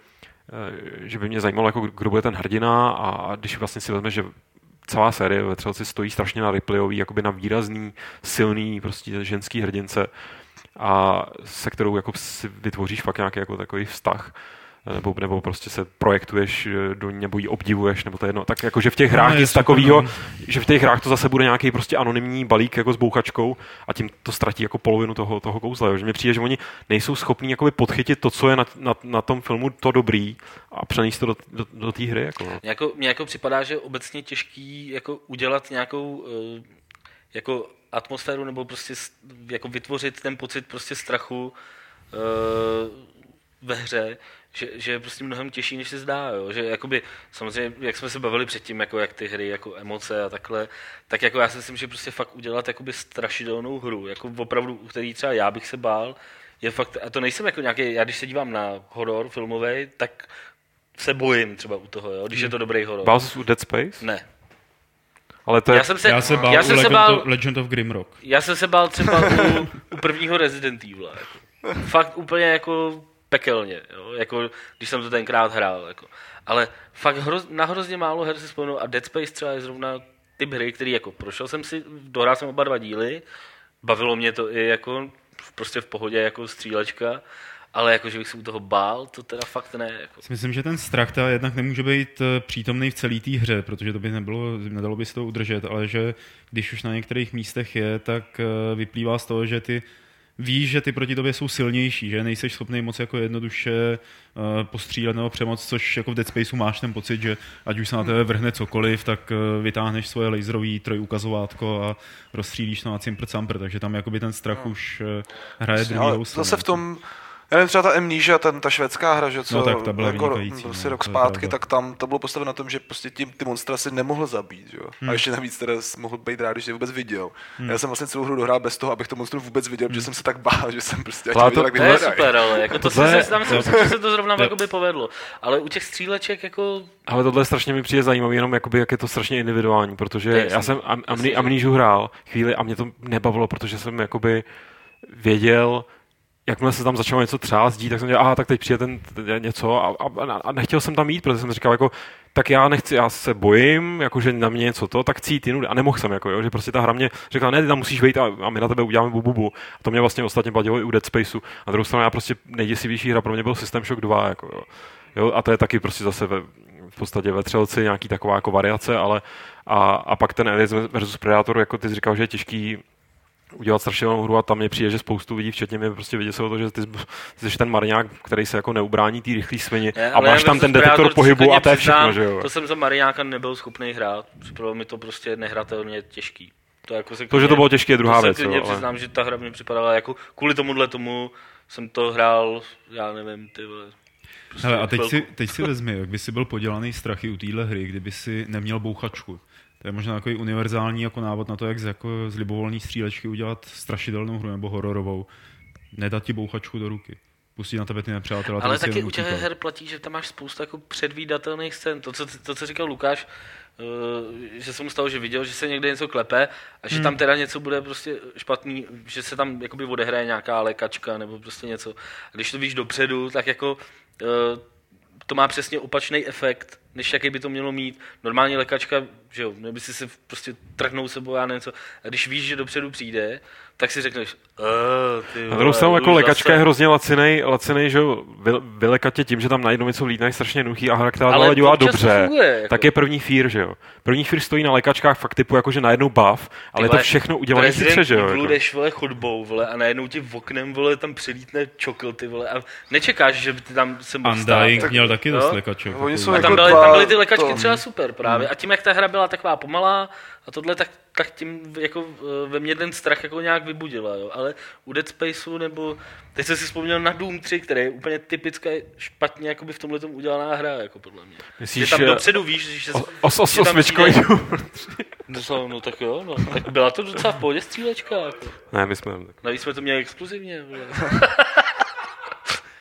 S3: že by mě zajímalo, jako, kdo bude ten hrdina a když vlastně si vezme, že celá série ve Třelci stojí strašně na Ripleyový, jakoby na výrazný, silný prostě ženský hrdince a se kterou jako si vytvoříš fakt nějaký jako takový vztah, nebo, nebo prostě se projektuješ eh, do ní, nebo ji obdivuješ, nebo to je jedno. Tak jako, že v těch hrách no, nic takového, no. že v těch hrách to zase bude nějaký prostě anonymní balík jako s bouchačkou a tím to ztratí jako polovinu toho, toho kouzla. Jo. Že mi přijde, že oni nejsou schopní jakoby podchytit to, co je na, na, na tom filmu to dobrý a přenést to do, do, do té hry. Jako, no.
S4: jako, mně jako připadá, že obecně těžký jako udělat nějakou uh, jako atmosféru nebo prostě jako vytvořit ten pocit prostě strachu uh, ve hře, že, že je prostě mnohem těžší, než se zdá, jo? že jakoby, samozřejmě, jak jsme se bavili předtím, jako jak ty hry, jako emoce a takhle, tak jako já si myslím, že prostě fakt udělat jakoby strašidelnou hru, jako opravdu, u který třeba já bych se bál, je fakt, a to nejsem jako nějaký, já když se dívám na horor filmový, tak se bojím třeba u toho, jo? když je to dobrý horor.
S3: Bál jsi u Dead Space?
S4: Ne.
S3: Ale to je...
S1: já, jsem se, já se bál já jsem se bál, Legend of Grimrock.
S4: Já jsem se bál třeba u, u prvního Resident Evil. Jako. Fakt úplně jako pekelně, jo? Jako, když jsem to tenkrát hrál. Jako. Ale fakt hroz, na hrozně málo her si vzpomenu a Dead Space třeba je zrovna typ hry, který jako prošel jsem si, dohrál jsem oba dva díly, bavilo mě to i jako prostě v pohodě jako střílečka, ale jako, že bych se u toho bál, to teda fakt ne. Jako.
S1: Myslím, že ten strach ta jednak nemůže být eh, přítomný v celé té hře, protože to by nebylo, nedalo by se to udržet, ale že když už na některých místech je, tak eh, vyplývá z toho, že ty víš, že ty proti tobě jsou silnější, že nejseš schopný moc jako jednoduše uh, postřílet nebo přemoc, což jako v Dead Spaceu máš ten pocit, že ať už se na tebe vrhne cokoliv, tak uh, vytáhneš svoje laserový trojukazovátko a rozstřílíš to na cimpr takže tam jakoby ten strach no. už uh, hraje druhý
S5: Zase v tom já nevím, třeba ta Amnesia, ten, ta švédská hra, že co,
S1: no, tak ta byla jako
S5: prostě no, rok zpátky, tak tam to bylo postaveno na tom, že prostě tím ty monstra si nemohl zabít, jo? Hmm. A ještě navíc teda mohl být rád, když je vůbec viděl. Hmm. Já jsem vlastně celou hru dohrál bez toho, abych to monstru vůbec viděl, hmm. protože jsem se tak bál, *laughs* že jsem prostě
S4: to, viděl, jak to je super, ale jako to, to se, tam myslím, že se to zrovna jako by povedlo. Ale u těch stříleček jako...
S3: Ale tohle strašně mi přijde zajímavé, jenom jakoby, jak je to strašně individuální, protože já jsem Amnížu hrál chvíli a mě to nebavilo, protože jsem jakoby věděl, jakmile se tam začalo něco třást dít, tak jsem říkal, aha, tak teď přijde ten, ten něco a, a, a, nechtěl jsem tam jít, protože jsem říkal, jako, tak já nechci, já se bojím, jako, že na mě něco to, tak chci jít jinudy. A nemohl jsem, jako, jo, že prostě ta hra mě řekla, ne, ty tam musíš vejít a, a my na tebe uděláme bu, bu, bu. A to mě vlastně ostatně platilo i u Dead Spaceu. A druhou stranu já prostě nejděsivější hra pro mě byl System Shock 2, jako, jo. jo. a to je taky prostě zase ve, v podstatě ve třelci nějaký taková jako variace, ale a, a pak ten Aliens versus Predator, jako ty jsi říkal, že je těžký udělat strašidelnou hru a tam mě přijde, že spoustu lidí, včetně mě prostě vidět se o to, že ty, jsi ten marňák, který se jako neubrání té rychlé svini
S4: Ne,
S3: a máš tam ten detektor
S4: operátor,
S3: pohybu a to je
S4: přiznám,
S3: všechno, že jo.
S4: To jsem za Mariáka nebyl schopný hrát. Připadalo mi to prostě nehratelně těžký. To, jako se
S3: To, že to bylo těžké, je druhá
S4: to se
S3: věc.
S4: klidně
S3: Jo, ale...
S4: přiznám, že ta hra mi připadala jako kvůli tomuhle tomu jsem to hrál, já nevím, ty vole. Prostě
S1: Hele, a teď
S4: chvilku.
S1: si, teď si vezmi, jak by si byl podělaný strachy u téhle hry, kdyby si neměl bouchačku. To je možná takový univerzální jako návod na to, jak z, jako z libovolné střílečky udělat strašidelnou hru nebo hororovou. Nedat ti bouchačku do ruky. Pustit na tebe ty nepřátelé.
S4: Ale taky u těch her platí, že tam máš spoustu jako předvídatelných scén. To, co, to, co říkal Lukáš, uh, že se mu stalo, že viděl, že se někde něco klepe a že
S1: Hmm.
S4: tam teda něco bude prostě špatný, že se tam jakoby odehraje nějaká lékačka nebo prostě něco. A když to víš dopředu, tak jako uh, to má přesně opačný efekt, než jaký by to mělo mít. Normální lékačka, že jo, nebo si se prostě trhnou sebou, já nevím co. A když víš, že dopředu přijde, tak si řekneš, "Eh, ty
S3: Na
S4: vole,
S3: druhou stranu jako lékačka
S4: zase."
S3: je hrozně lacinej, lacinej že jo, vy- vylekat tě tím, že tam najednou něco vlítne, je strašně nuchý a hra, která
S4: Ale
S3: dělá dobře,
S4: funguje, jako.
S3: tak je první fear, že jo. První fear stojí na lékačkách fakt typu jako, že najednou buff, ale je to všechno udělané chytře, že jo. Jako.
S4: jdeš, vole, chodbou, vole, a najednou ti v oknem, vole, tam přilítne čokl, ty vole, a nečekáš, že by ty tam se mohl stát.
S1: Undying měl taky dost lekaček.
S5: Oni
S1: jako-
S5: jsou
S4: A
S5: jako
S4: tam byly, tam byly ty lékačky třeba super právě. A tím, jak ta hra byla taková pomalá a tohle, tak, tak tím jako eh, ve mně ten strach jako nějak vybudila, jo. Ale u Dead Spaceu nebo, teď jsem si vzpomněl na Doom 3, který je úplně typická špatně jakoby v tomhle udělaná hra, jako podle mě.
S3: Myslíš,
S4: že tam
S3: že-
S4: dopředu víš, že,
S3: Os, os, os, Doom.
S4: No, to- no tak jo, no. Tak byla to docela v pohodě střílečka, jako.
S3: Ne, my jsme...
S4: Navíc jsme to měli exkluzivně.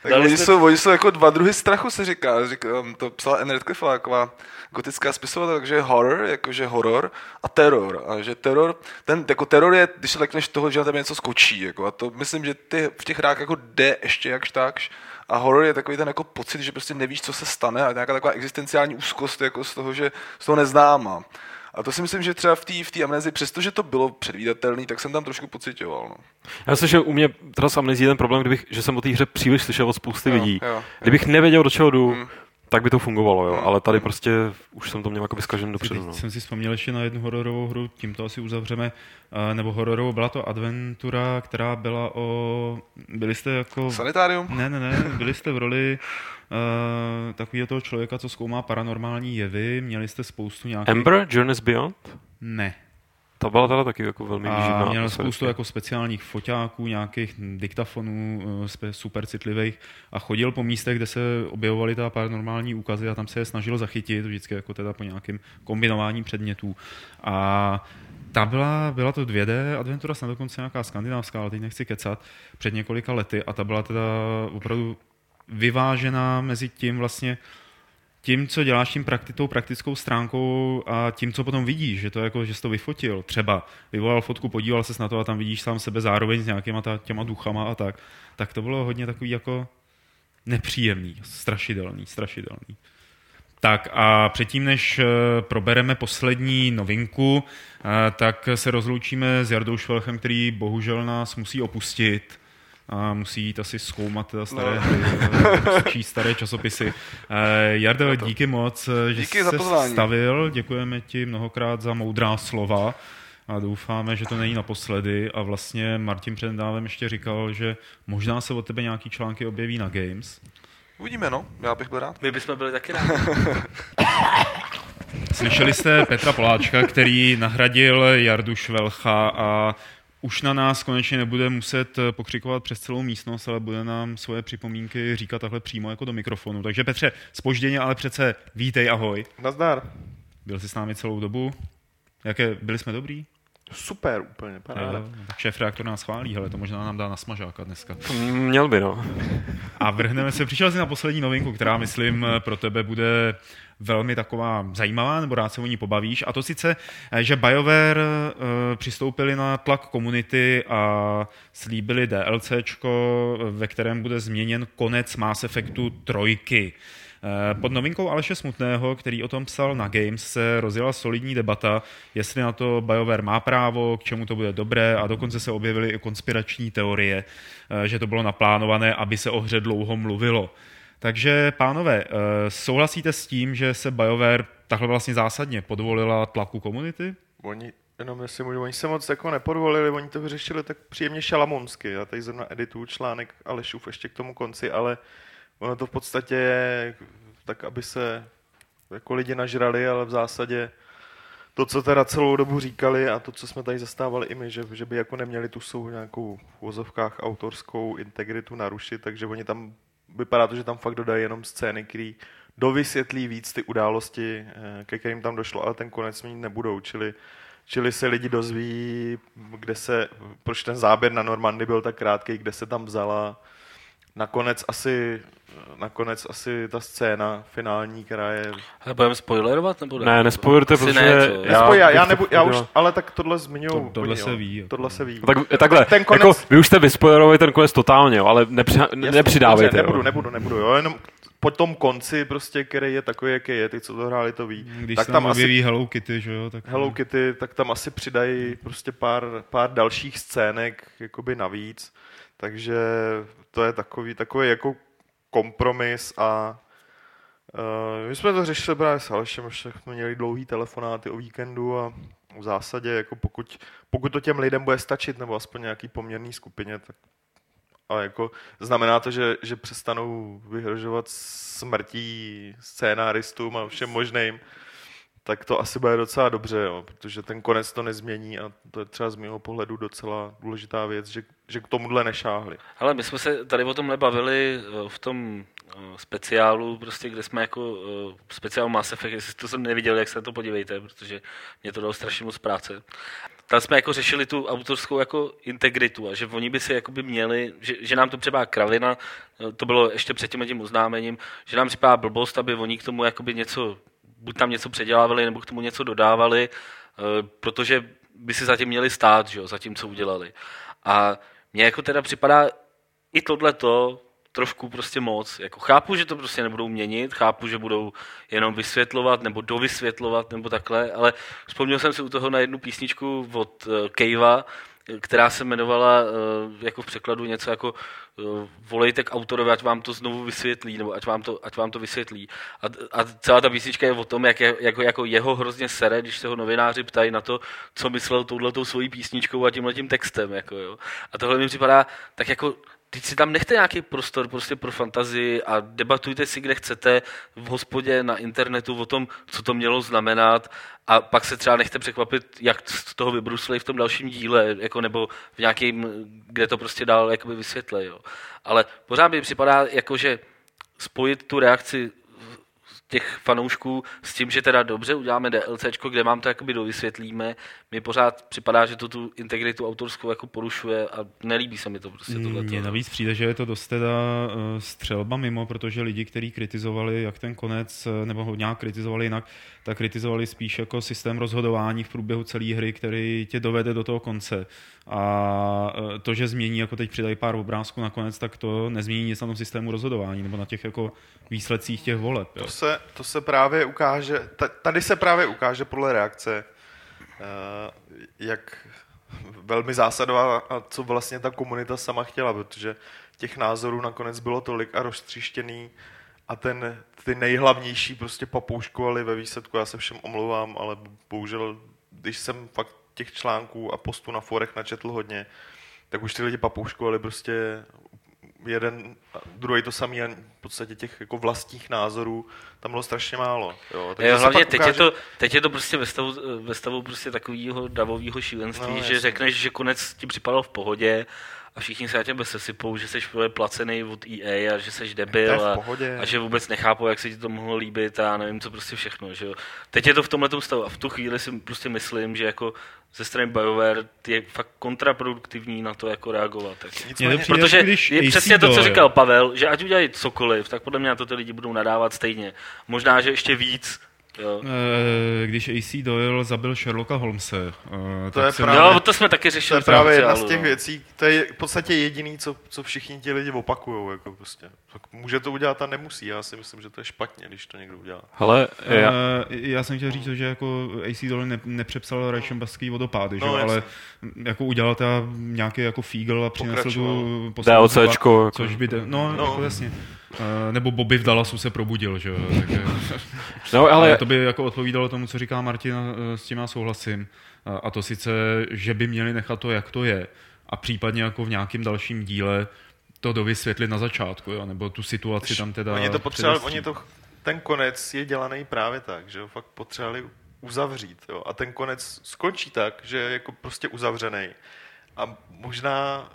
S5: Tak
S4: Dali
S5: oni,
S4: jsme-
S5: jsou, oni jsou jako dva druhy strachu, se říká. říká um, to psala Anne Radcliffe, taková gotická spisovatelka, takže horror, jakože horor a teror. A že teror, ten jako teror je, když se lekneš toho, že na tebe něco skočí. Jako, a to myslím, že ty v těch hrách jako jde ještě jakž takž. A horor je takový ten jako pocit, že prostě nevíš, co se stane a nějaká taková existenciální úzkost jako z toho, že z toho neznáma. A to si myslím, že třeba v té v té amnezi, přestože to bylo předvídatelný, tak jsem tam trošku pocitoval. No.
S3: Já myslím, že u mě teda s amnezí je ten problém, kdybych, že jsem o té hře příliš slyšel od spousty
S5: Jo,
S3: lidí.
S5: jo, jo.
S3: Kdybych nevěděl, do čeho jdu,
S5: Hmm.
S3: Tak by to fungovalo, jo. Ale tady prostě už jsem to měl jako vyskažen dopředu. No.
S1: jsem si vzpomněl ještě na jednu hororovou hru, tím to asi uzavřeme, eh, nebo hororovou, byla to Adventura, která byla o... Byli jste jako...
S5: Sanitárium?
S1: Ne, ne, ne, byli jste v roli uh, takového toho člověka, co zkoumá paranormální jevy, měli jste spoustu nějakých...
S3: Ember, Journeys Beyond?
S1: Ne.
S3: Ta byla teda taky jako velmi
S1: A
S3: výživná.
S1: měl
S3: atmosféricky.
S1: spoustu jako speciálních foťáků, nějakých diktafonů eh, super citlivých a chodil po místech, kde se objevovaly ta paranormální úkazy a tam se je snažil zachytit, vždycky jako teda po nějakém kombinování předmětů. A ta byla, byla to 2D adventura, snad dokonce nějaká skandinávská, ale teď nechci kecat, před několika lety a ta byla teda opravdu vyvážená mezi tím vlastně, tím, co děláš tím prakti- tou praktickou stránkou a tím, co potom vidíš, že to jako, že jsi to vyfotil, třeba vyvolal fotku, podíval se na to a tam vidíš sám sebe zároveň s nějakýma ta, těma duchama a tak, tak to bylo hodně takový jako nepříjemný, strašidelný, strašidelný. Tak a předtím, než eh, probereme poslední novinku, eh, tak se rozloučíme s Jardou Švelchem, který bohužel nás musí opustit a musí jít asi zkoumat teda staré
S5: No.
S1: eh, *laughs* číst staré časopisy. Eh, Jardo, díky moc, eh, že
S5: Díky
S1: jsi se stavil, děkujeme ti mnohokrát za moudrá slova a doufáme, že to není naposledy a vlastně Martin před nedávem ještě říkal, že možná se od tebe nějaký články objeví na Games.
S5: Uvidíme, no. Já bych byl rád.
S4: My bychom byli taky rádi. *laughs*
S1: Slyšeli jste Petra Poláčka, který nahradil Jardu Švelcha a už na nás konečně nebude muset pokřikovat přes celou místnost, ale bude nám svoje připomínky říkat takhle přímo jako do mikrofonu. Takže Petře, spožděně, ale přece vítej, ahoj.
S2: Nazdar.
S1: Byl jsi s námi celou dobu. Jaké, byli jsme dobrý?
S2: Super, úplně, paráda.
S1: Šéf reaktor nás chválí, ale to možná nám dá na smažáka dneska.
S3: Měl by, no.
S1: A vrhneme se, přišel jsi na poslední novinku, která, myslím, pro tebe bude velmi taková zajímavá, nebo rád se o ní pobavíš. A to sice, že BioWare eh, přistoupili na tlak komunity a slíbili DLCčko, ve kterém bude změněn konec Mass Effectu trojky. Eh, Pod novinkou Aleše Smutného, který o tom psal na Games, se rozjela solidní debata, jestli na to BioWare má právo, k čemu to bude dobré a dokonce se objevily i konspirační teorie, eh, že to bylo naplánované, aby se o hře dlouho mluvilo. Takže, pánové, eh, souhlasíte s tím, že se BioWare takhle vlastně zásadně podvolila tlaku komunity?
S2: Oni jenom jestli můžu, oni se moc jako nepodvolili, oni to vyřešili tak příjemně šalamonsky. Já tady zrovna edituju článek Alešův ještě k tomu konci, ale ono to v podstatě je tak, aby se jako lidi nažrali, ale v zásadě to, co teda celou dobu říkali a to, co jsme tady zastávali i my, že, že by jako neměli tu svou nějakou v vozovkách autorskou integritu narušit, takže oni tam, vypadá to, že tam fakt dodají jenom scény, které dovysvětlí víc ty události, eh, ke kterým tam došlo, ale ten konec mít nebudou, čili Čili se lidi dozví, kde se, proč ten záběr na Normandy byl tak krátký, kde se tam vzala. Nakonec asi, nakonec asi ta scéna finální, která je...
S4: Ale budeme spoilerovat nebo
S3: Ne, nespoilerujte,
S4: Asi
S3: protože
S4: ne, co?
S3: já,
S2: Já, já, nebu, já už, ale tak tohle zmiňují.
S1: To- tohle
S2: oni,
S1: se ví, jako.
S2: Tohle se ví.
S3: Tak, takhle,
S2: Ten konec-
S3: jako, vy už jste vyspoilerovali ten konec totálně, jo, ale nepři,
S2: Jasně,
S3: nepřidávejte.
S2: dobře. Nebudu, nebudu, nebudu, jo, jenom po tom konci, prostě, který je takový, jaký je, ty, co to hráli, to ví.
S1: Když
S2: tak
S1: se
S2: tam
S1: tam
S2: asi
S1: objeví Hello Kitty, že jo, tak...
S2: Hello Kitty, tak tam asi přidají prostě pár, pár dalších scének jakoby navíc, takže to je takový, takový jako kompromis a uh, my jsme to řešili právě s Alešem, už jsme měli dlouhý telefonáty o víkendu a v zásadě jako pokud, pokud to těm lidem bude stačit, nebo aspoň nějaký poměrný skupině, tak a jako znamená to, že, že přestanou vyhrožovat smrtí scénáristům a všem možným, tak to asi bude docela dobře, jo, protože ten konec to nezmění a to je třeba z mého pohledu docela důležitá věc, že, že k tomuhle nešáhli.
S4: Ale my jsme se tady o tomhle bavili eh, v tom eh, speciálu, prostě, kde jsme jako eh, speciál Mass Effect, jestli to jsem neviděl, jak se na to podívejte, protože mě to dalo strašně moc práce. Tam jsme jako řešili tu autorskou jako integritu a že oni by si jakoby měli, že, že nám to připadá kravina, to bylo ještě před tím tím oznámením, že nám připadá blbost, aby oni k tomu jakoby něco, buď tam něco předělávali, nebo k tomu něco dodávali, eh, protože by si zatím měli stát, že jo, za tím, co udělali. A mně jako teda připadá i tohleto trošku prostě moc. Jako chápu, že to prostě nebudou měnit, chápu, že budou jenom vysvětlovat nebo dovysvětlovat nebo takhle, ale vzpomněl jsem si u toho na jednu písničku od uh, Kejva, která se jmenovala uh, jako v překladu něco jako uh, volejte k autorovi, ať vám to znovu vysvětlí, nebo ať vám to, ať vám to vysvětlí. A, a celá ta písnička je o tom, jak je, jako, jako jeho hrozně sere, když se ho novináři ptají na to, co myslel touhletou svojí písničkou a tímhletím textem. Jako, jo. A tohle mi připadá tak jako Teď si tam nechte nějaký prostor prostě pro fantazii a debatujte si, kde chcete, v hospodě, na internetu o tom, co to mělo znamenat a pak se třeba nechte překvapit, jak z toho vybruslili v tom dalším díle, jako nebo v nějakým, kde to prostě dál jakoby vysvětlej. Jo. Ale pořád mi připadá, jako že spojit tu reakci těch fanoušků s tím, že teda dobře uděláme DLCčko, kde vám to jakoby dovysvětlíme, mi pořád připadá, že to tu integritu autorskou jako porušuje a nelíbí se mi to prostě tohle.
S1: Mně navíc přijde, že je to dost teda eh, střelba mimo, protože lidi, kteří kritizovali jak ten konec, eh, nebo ho nějak kritizovali jinak, tak kritizovali spíš jako systém rozhodování v průběhu celé hry, který tě dovede do toho konce. A eh, to, že změní, jako teď přidají pár obrázků nakonec, tak to nezmění nic na tom systému rozhodování nebo na těch jako výsledcích těch voleb. Jo.
S2: To se, to se právě ukáže, ta- tady se právě ukáže podle reakce, eh, jak velmi zásadová a co vlastně ta komunita sama chtěla, protože těch názorů nakonec bylo tolik a roztříštěný a ten, ty nejhlavnější prostě papouškovali ve výsledku, já se všem omlouvám, ale bohužel, když jsem fakt těch článků a postů na forech načetl hodně, tak už ty lidi papouškovali prostě jeden, druhý to samý a v podstatě těch jako vlastních názorů tam bylo strašně málo. Jo.
S4: Jo,
S2: se
S4: hlavně teď,
S2: ukáže-
S4: je to, teď je to prostě ve stavu, ve stavu prostě takového davového šílenství,
S2: No,
S4: že
S2: jasně.
S4: řekneš, že konec ti připadal v pohodě a všichni se na těbe sesypou, že jsi placený od EA a že jsi debil a, a že vůbec nechápu, jak se ti to mohlo líbit a já nevím, co prostě všechno. Že jo. Teď je to v tomhle stavu a v tu chvíli si prostě myslím, že jako ze strany BioWare je fakt kontraproduktivní na to jako reagovat. Tak.
S2: Nicméně,
S1: to přijde,
S4: Protože
S1: když
S4: je přesně to, co říkal Pavel, že ať udělají cokoliv, tak podle mě na to ty lidi budou nadávat stejně. Možná, že ještě víc. Jo.
S1: Eh, Když AC Doyle zabil Sherlocka Holmese, eh,
S2: To
S1: tak
S2: je právě-
S4: Jo, to jsme taky
S2: to
S4: řešili.
S2: je
S4: v
S2: právě jedna z těch
S4: no.
S2: věcí, to je v podstatě jediný, co, co všichni ti lidi opakujou. Jako prostě. Tak může to udělat a nemusí. Já si myslím, že to je špatně, když to někdo udělá.
S3: Hele, já,
S1: Uh, já jsem chtěl říct, to, že jako AC Doyle ne, nepřepsal Rajšembaský vodopády,
S2: No,
S1: že? jo,
S2: jasně.
S1: ale jako udělal teda nějaký jako fígl a přinesl tu poslední
S3: DLCčko, jako.
S1: což by, de, no,
S2: No.
S1: Jako jasně. Uh, nebo Bobby v Dallasu se probudil, že jo, takže, *laughs*
S3: no, ale,
S1: ale to by jako odpovídalo tomu, co říká Martin, eh, s tím já souhlasím. A, a to sice, že by měli nechat to, jak to je. A případně jako v nějakém dalším díle to dovysvětlit na začátku, jo? nebo tu situaci tam teda
S2: Oni to potřebovali, oni to, ten konec je dělaný právě tak, že jo, fakt potřebovali uzavřít, jo, a ten konec skončí tak, že je jako prostě uzavřený. A možná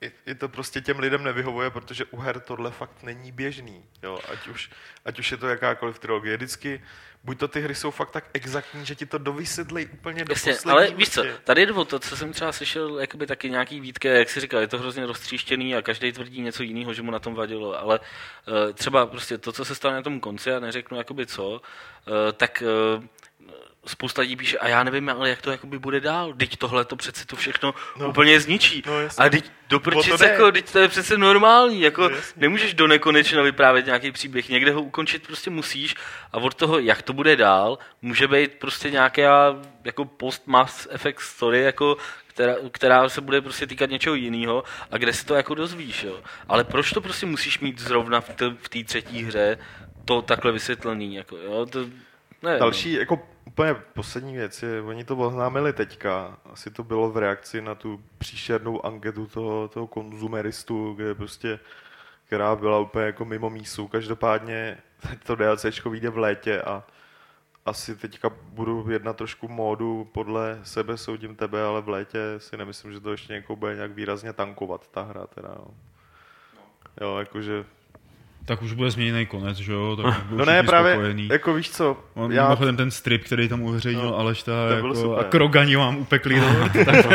S2: i, i to prostě těm lidem nevyhovuje, protože u her tohle fakt není běžný, jo, ať už, ať už je to jakákoliv trilogie. Vždycky, buď to ty hry jsou fakt tak exaktní, že ti to dovysvětlí úplně do
S4: Jasně,
S2: poslední
S4: ale víš co, tady jde o to, co jsem třeba slyšel, jakoby taky nějaký výtky, jak si říkal, je to hrozně roztříštěný a každý tvrdí něco jiného, že mu na tom vadilo, ale uh, třeba prostě to, co se stane na tom konci, a neřeknu jakoby co, uh, tak uh, spousta lidí píše, a já nevím, ale jak to jakoby bude dál, teď tohle to přece to všechno no. úplně zničí.
S2: No,
S4: a teď do
S2: O to
S4: prčic,
S2: jde.
S4: jako, teď to je přece normální, jako
S2: No,
S4: nemůžeš do nekonečna vyprávět nějaký příběh, někde ho ukončit prostě musíš a od toho, jak to bude dál, může být prostě nějaká jako post-mass effect story, jako která, která se bude prostě týkat něčeho jiného a kde si to jako dozvíš, jo. Ale proč to prostě musíš mít zrovna v té v té třetí hře to takhle vysvětlený, jako, jo, to, ne,
S2: Další, jako úplně poslední věc je, oni to oznámili teďka, asi to bylo v reakci na tu příšernou anketu toho, toho konzumeristu, kde prostě, která byla úplně jako mimo mísu. Každopádně *laughs* to DLCčko vyjde v létě a asi teďka budu jednat trošku módu podle sebe, soudím tebe, ale v létě si nemyslím, že to ještě někoho bude nějak výrazně tankovat, ta hra teda, jo. Jo, jakože
S1: Tak už bude změněný konec, že jo? Tak už *laughs*
S2: No ne, právě,
S1: spokojený.
S2: jako víš co,
S1: On,
S2: já,
S1: mimochodem ten strip, který tam uveřejnil
S2: No,
S1: no, Aleš, ta,
S2: to bylo
S1: jako,
S2: super.
S1: a krogani vám upekli dort, *laughs* tak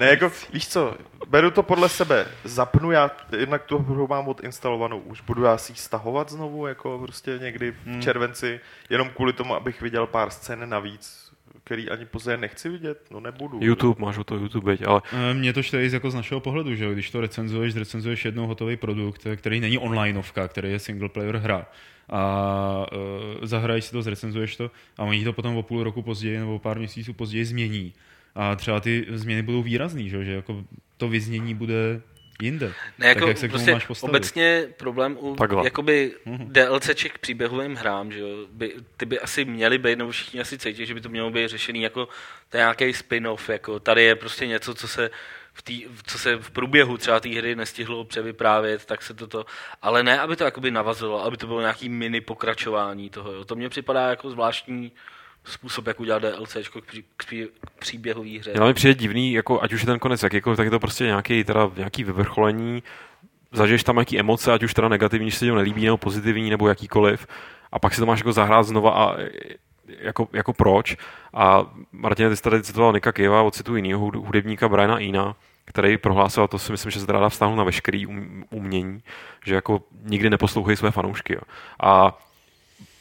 S2: ne, jako, víš co, beru to podle sebe, zapnu já, jednak tu hru mám odinstalovanou, už budu já si ji stahovat znovu, jako prostě někdy v
S1: Hmm.
S2: červenci, jenom kvůli tomu, abych viděl pár scén navíc, který ani později nechci vidět, no nebudu.
S3: YouTube, máš o to YouTube, viď, ale
S1: Eh, Mě to čte i jako z našeho pohledu, že jo? když to recenzuješ, recenzuješ jednou hotový produkt, eh, který není onlineovka, který je single player hra a uh, zahraješ si to, zrecenzuješ to a oni to potom o půl roku později nebo o pár měsíců později změní. A třeba ty změny budou výrazný, že, jo? že jako to vyznění bude jinde.
S4: Ne, jako
S1: tak jak se k tomu
S4: prostě
S1: máš postavit?
S4: obecně problém u
S3: Takhle.
S4: jakoby
S1: Mhm.
S4: DLCček k příběhovým hrám, že jo, by, ty by asi měly být, nebo všichni asi cítí, že by to mělo být řešený jako to nějaký spin-off, jako tady je prostě něco, co se v tý, co se v průběhu třeba té hry nestihlo převyprávět, tak se toto, ale ne, aby to jakoby navazilo, aby to bylo nějaký mini pokračování toho, jo. to mně připadá jako zvláštní způsob, jak udělat DLCčko k, pří, k, pří, k příběhové hře.
S3: Mě mi přijde divný, jako ať už je ten konec jakýkoliv, tak je to prostě nějaký, teda, nějaký vyvrcholení, zažiješ tam nějaký emoce, ať už teda negativní, že se ti to nelíbí, nebo pozitivní, nebo jakýkoliv, a pak si to máš jako zahrát znova a jako, jako proč. A Martin, ty jsi tady citoval Nika Kieva, ocitu jiného hudebníka Briana Ina, který prohlásil, a to si myslím, že se dá na veškerý um, umění, že jako nikdy neposlouchají své fanoušky. Jo. A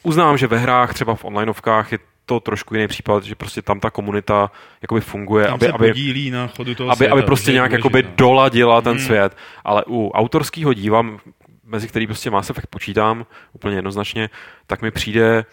S3: uznám, že ve hrách, třeba v onlineovkách, je to trošku jiný případ, že prostě tam ta komunita jakoby funguje,
S1: Tam
S3: aby,
S1: se
S3: aby,
S1: na chodu toho
S3: aby,
S1: světa,
S3: aby prostě nějak jakoby doladila ten
S1: Hmm.
S3: svět. Ale u autorského díla, m- mezi který prostě Mass Effect počítám úplně jednoznačně, tak mi přijde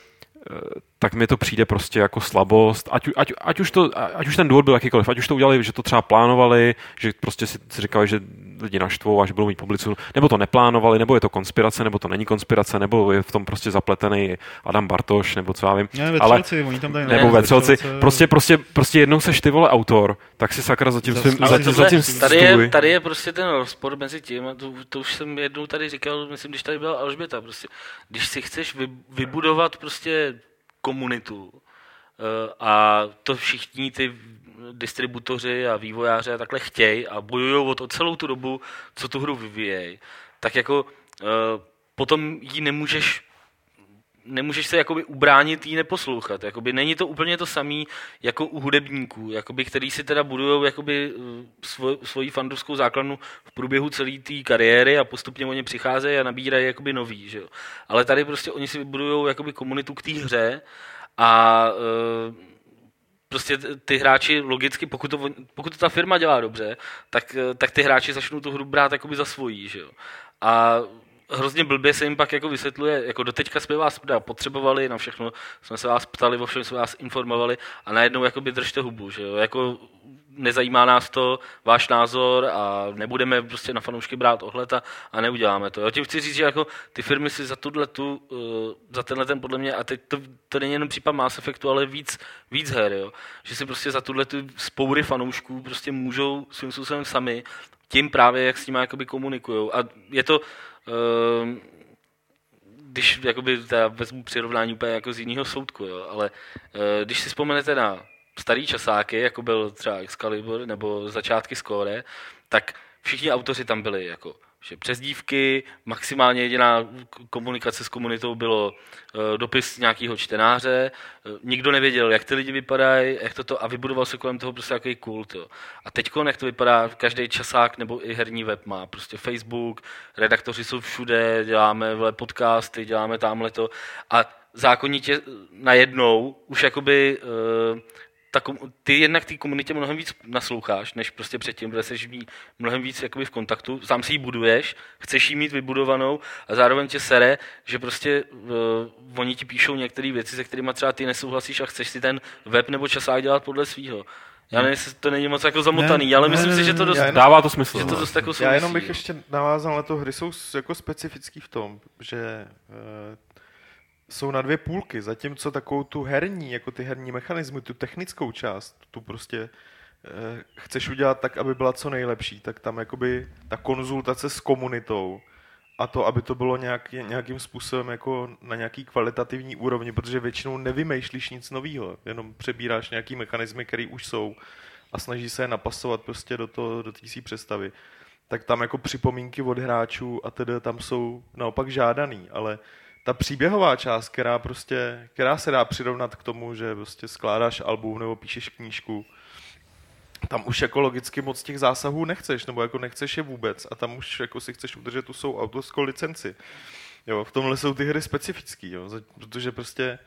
S3: eh, tak mi to přijde prostě jako slabost, ať, ať, ať, už to, ať už ten důvod byl jakýkoliv, ať už to udělali, že to třeba plánovali, že prostě si, si říkali, že lidi naštvou a že budou mít publicitu, nebo to neplánovali, nebo je to konspirace, nebo to není konspirace, nebo je v tom prostě zapletený Adam Bartoš, nebo co já vím.
S1: Ne, ve
S3: ale,
S1: Třelci, oni tam dají
S3: nebo ve Třelci, prostě, prostě, prostě jednou seš ty vole autor, tak si sakra za tím
S1: Za
S3: svým,
S1: stůj.
S3: za,
S4: Ale
S3: tím-
S4: tohle,
S3: za tím
S4: tady, je, tady je prostě ten rozpor mezi tím, a to, to už jsem jednou tady říkal, myslím, když tady byla Alžběta, prostě, když si chceš vy, vybudovat prostě komunitu. Eh, a to všichni ty distributoři a vývojáři a takhle chtějí a bojují o to celou tu dobu, co tu hru vyvíjejí, tak jako eh, potom ji nemůžeš nemůžeš se jakoby ubránit jí neposlouchat. Jakoby není to úplně to samý jako u hudebníků, jakoby, který si teda budují jakoby eh, svoj, svoji fandovskou základnu v průběhu celé té kariéry a postupně oni přicházejí a nabírají jakoby nový. Že jo. Ale tady prostě oni si vybudují jakoby komunitu k té hře a eh, prostě ty hráči logicky, pokud to, pokud to ta firma dělá dobře, tak, eh, tak ty hráči začnou tu hru brát jakoby za svojí, že jo. A hrozně blbě se jim pak jako vysvětluje, jako doteďka jsme vás potřebovali, na všechno jsme se vás ptali, o všem jsme vás informovali a najednou jakoby držte hubu, že jo? Jako nezajímá nás to, váš názor a nebudeme prostě na fanoušky brát ohled a, a neuděláme to. Já tím chci říct, že jako ty firmy si za tuhle tu, uh, za tenhle ten podle mě, a teď to, to není jenom případ Mass Effectu, ale víc, víc her, jo? že si prostě za tuhle tu spoury fanoušků prostě můžou svým způsobem sami tím právě, jak s nimi komunikují. A je to, když jakoby teda vezmu přirovnání úplně jako z jiného soudku, jo, ale uh, když si vzpomenete na starý časáky, jako byl třeba Excalibur nebo začátky Score, tak všichni autoři tam byli jako že přes dívky, maximálně jediná komunikace s komunitou bylo uh, dopis nějakého čtenáře, uh, nikdo nevěděl, jak ty lidi vypadají, jak toto, a vybudoval se kolem toho prostě takový kult. Jo. A teď, jak to vypadá, každý časák nebo i herní web má prostě Facebook, redaktoři jsou všude, děláme podcasty, děláme tamhle to a zákonitě najednou už jakoby ta, ty jednak té komunitě mnohem víc nasloucháš, než prostě předtím, protože jsi mnohem víc jakoby v kontaktu, sám si ji buduješ, chceš ji mít vybudovanou a zároveň tě sere, že prostě uh, oni ti píšou některé věci, se kterými třeba ty nesouhlasíš a chceš si ten web nebo časák dělat podle svého. Já nevím, jestli to není moc jako zamotaný, ne, ale myslím ne, si, že to dost,
S3: jenom, dává to smysl.
S4: Že to
S3: no.
S4: dost jako
S2: Já jenom bych ještě navázal na to, hry jsou jako specifický v tom, že uh, jsou na dvě půlky, zatímco takovou tu herní, jako ty herní mechanismy, tu technickou část, tu prostě eh, chceš udělat tak, aby byla co nejlepší, tak tam jakoby ta konzultace s komunitou a to, aby to bylo nějak, nějakým způsobem jako na nějaký kvalitativní úrovni, protože většinou nevymýšlíš nic nového, jenom přebíráš nějaký mechanismy, které už jsou a snaží se je napasovat prostě do, to, do té představy. Tak tam jako připomínky od hráčů a tedy tam jsou naopak žádaný, ale ta příběhová část, která prostě, která se dá přirovnat k tomu, že prostě skládáš album nebo píšeš knížku, tam už jako logicky moc těch zásahů nechceš, nebo jako nechceš je vůbec a tam už jako si chceš udržet tu svou autorskou licenci. Jo, v tomhle jsou ty hry specifický, protože prostě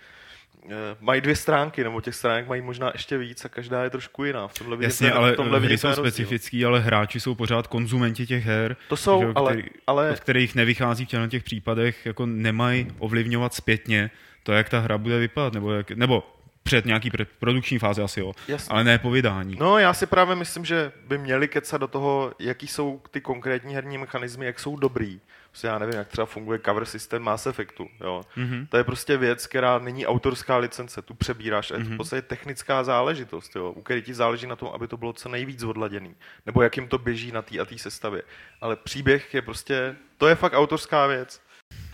S2: mají dvě stránky, nebo těch stránek mají možná ještě víc a každá je trošku jiná. V tomhle
S1: Jasně, vidím, ale v tomhle hry jsou specifický, ale hráči jsou pořád konzumenti těch her.
S2: To jsou,
S1: že,
S2: ale,
S1: který,
S2: ale...
S1: Od kterých nevychází v těch případech, jako nemají ovlivňovat zpětně to, jak ta hra bude vypadat, nebo, jak, nebo před nějaký produkční fázi asi jo, Jasně. ale ne po vydání.
S2: No já si právě myslím, že by měli kecat do toho, jaký jsou ty konkrétní herní mechanismy, jak jsou dobrý. Prostě já nevím, jak třeba funguje cover systém Mass Effectu. Jo. Mm-hmm. To je prostě věc, která není autorská licence, tu přebíráš a je to mm-hmm. v podstatě technická záležitost, jo, u které ti záleží na tom, aby to bylo co nejvíc odladěný, nebo jak jim to běží na té a té sestavě. Ale příběh je prostě, to je fakt autorská věc.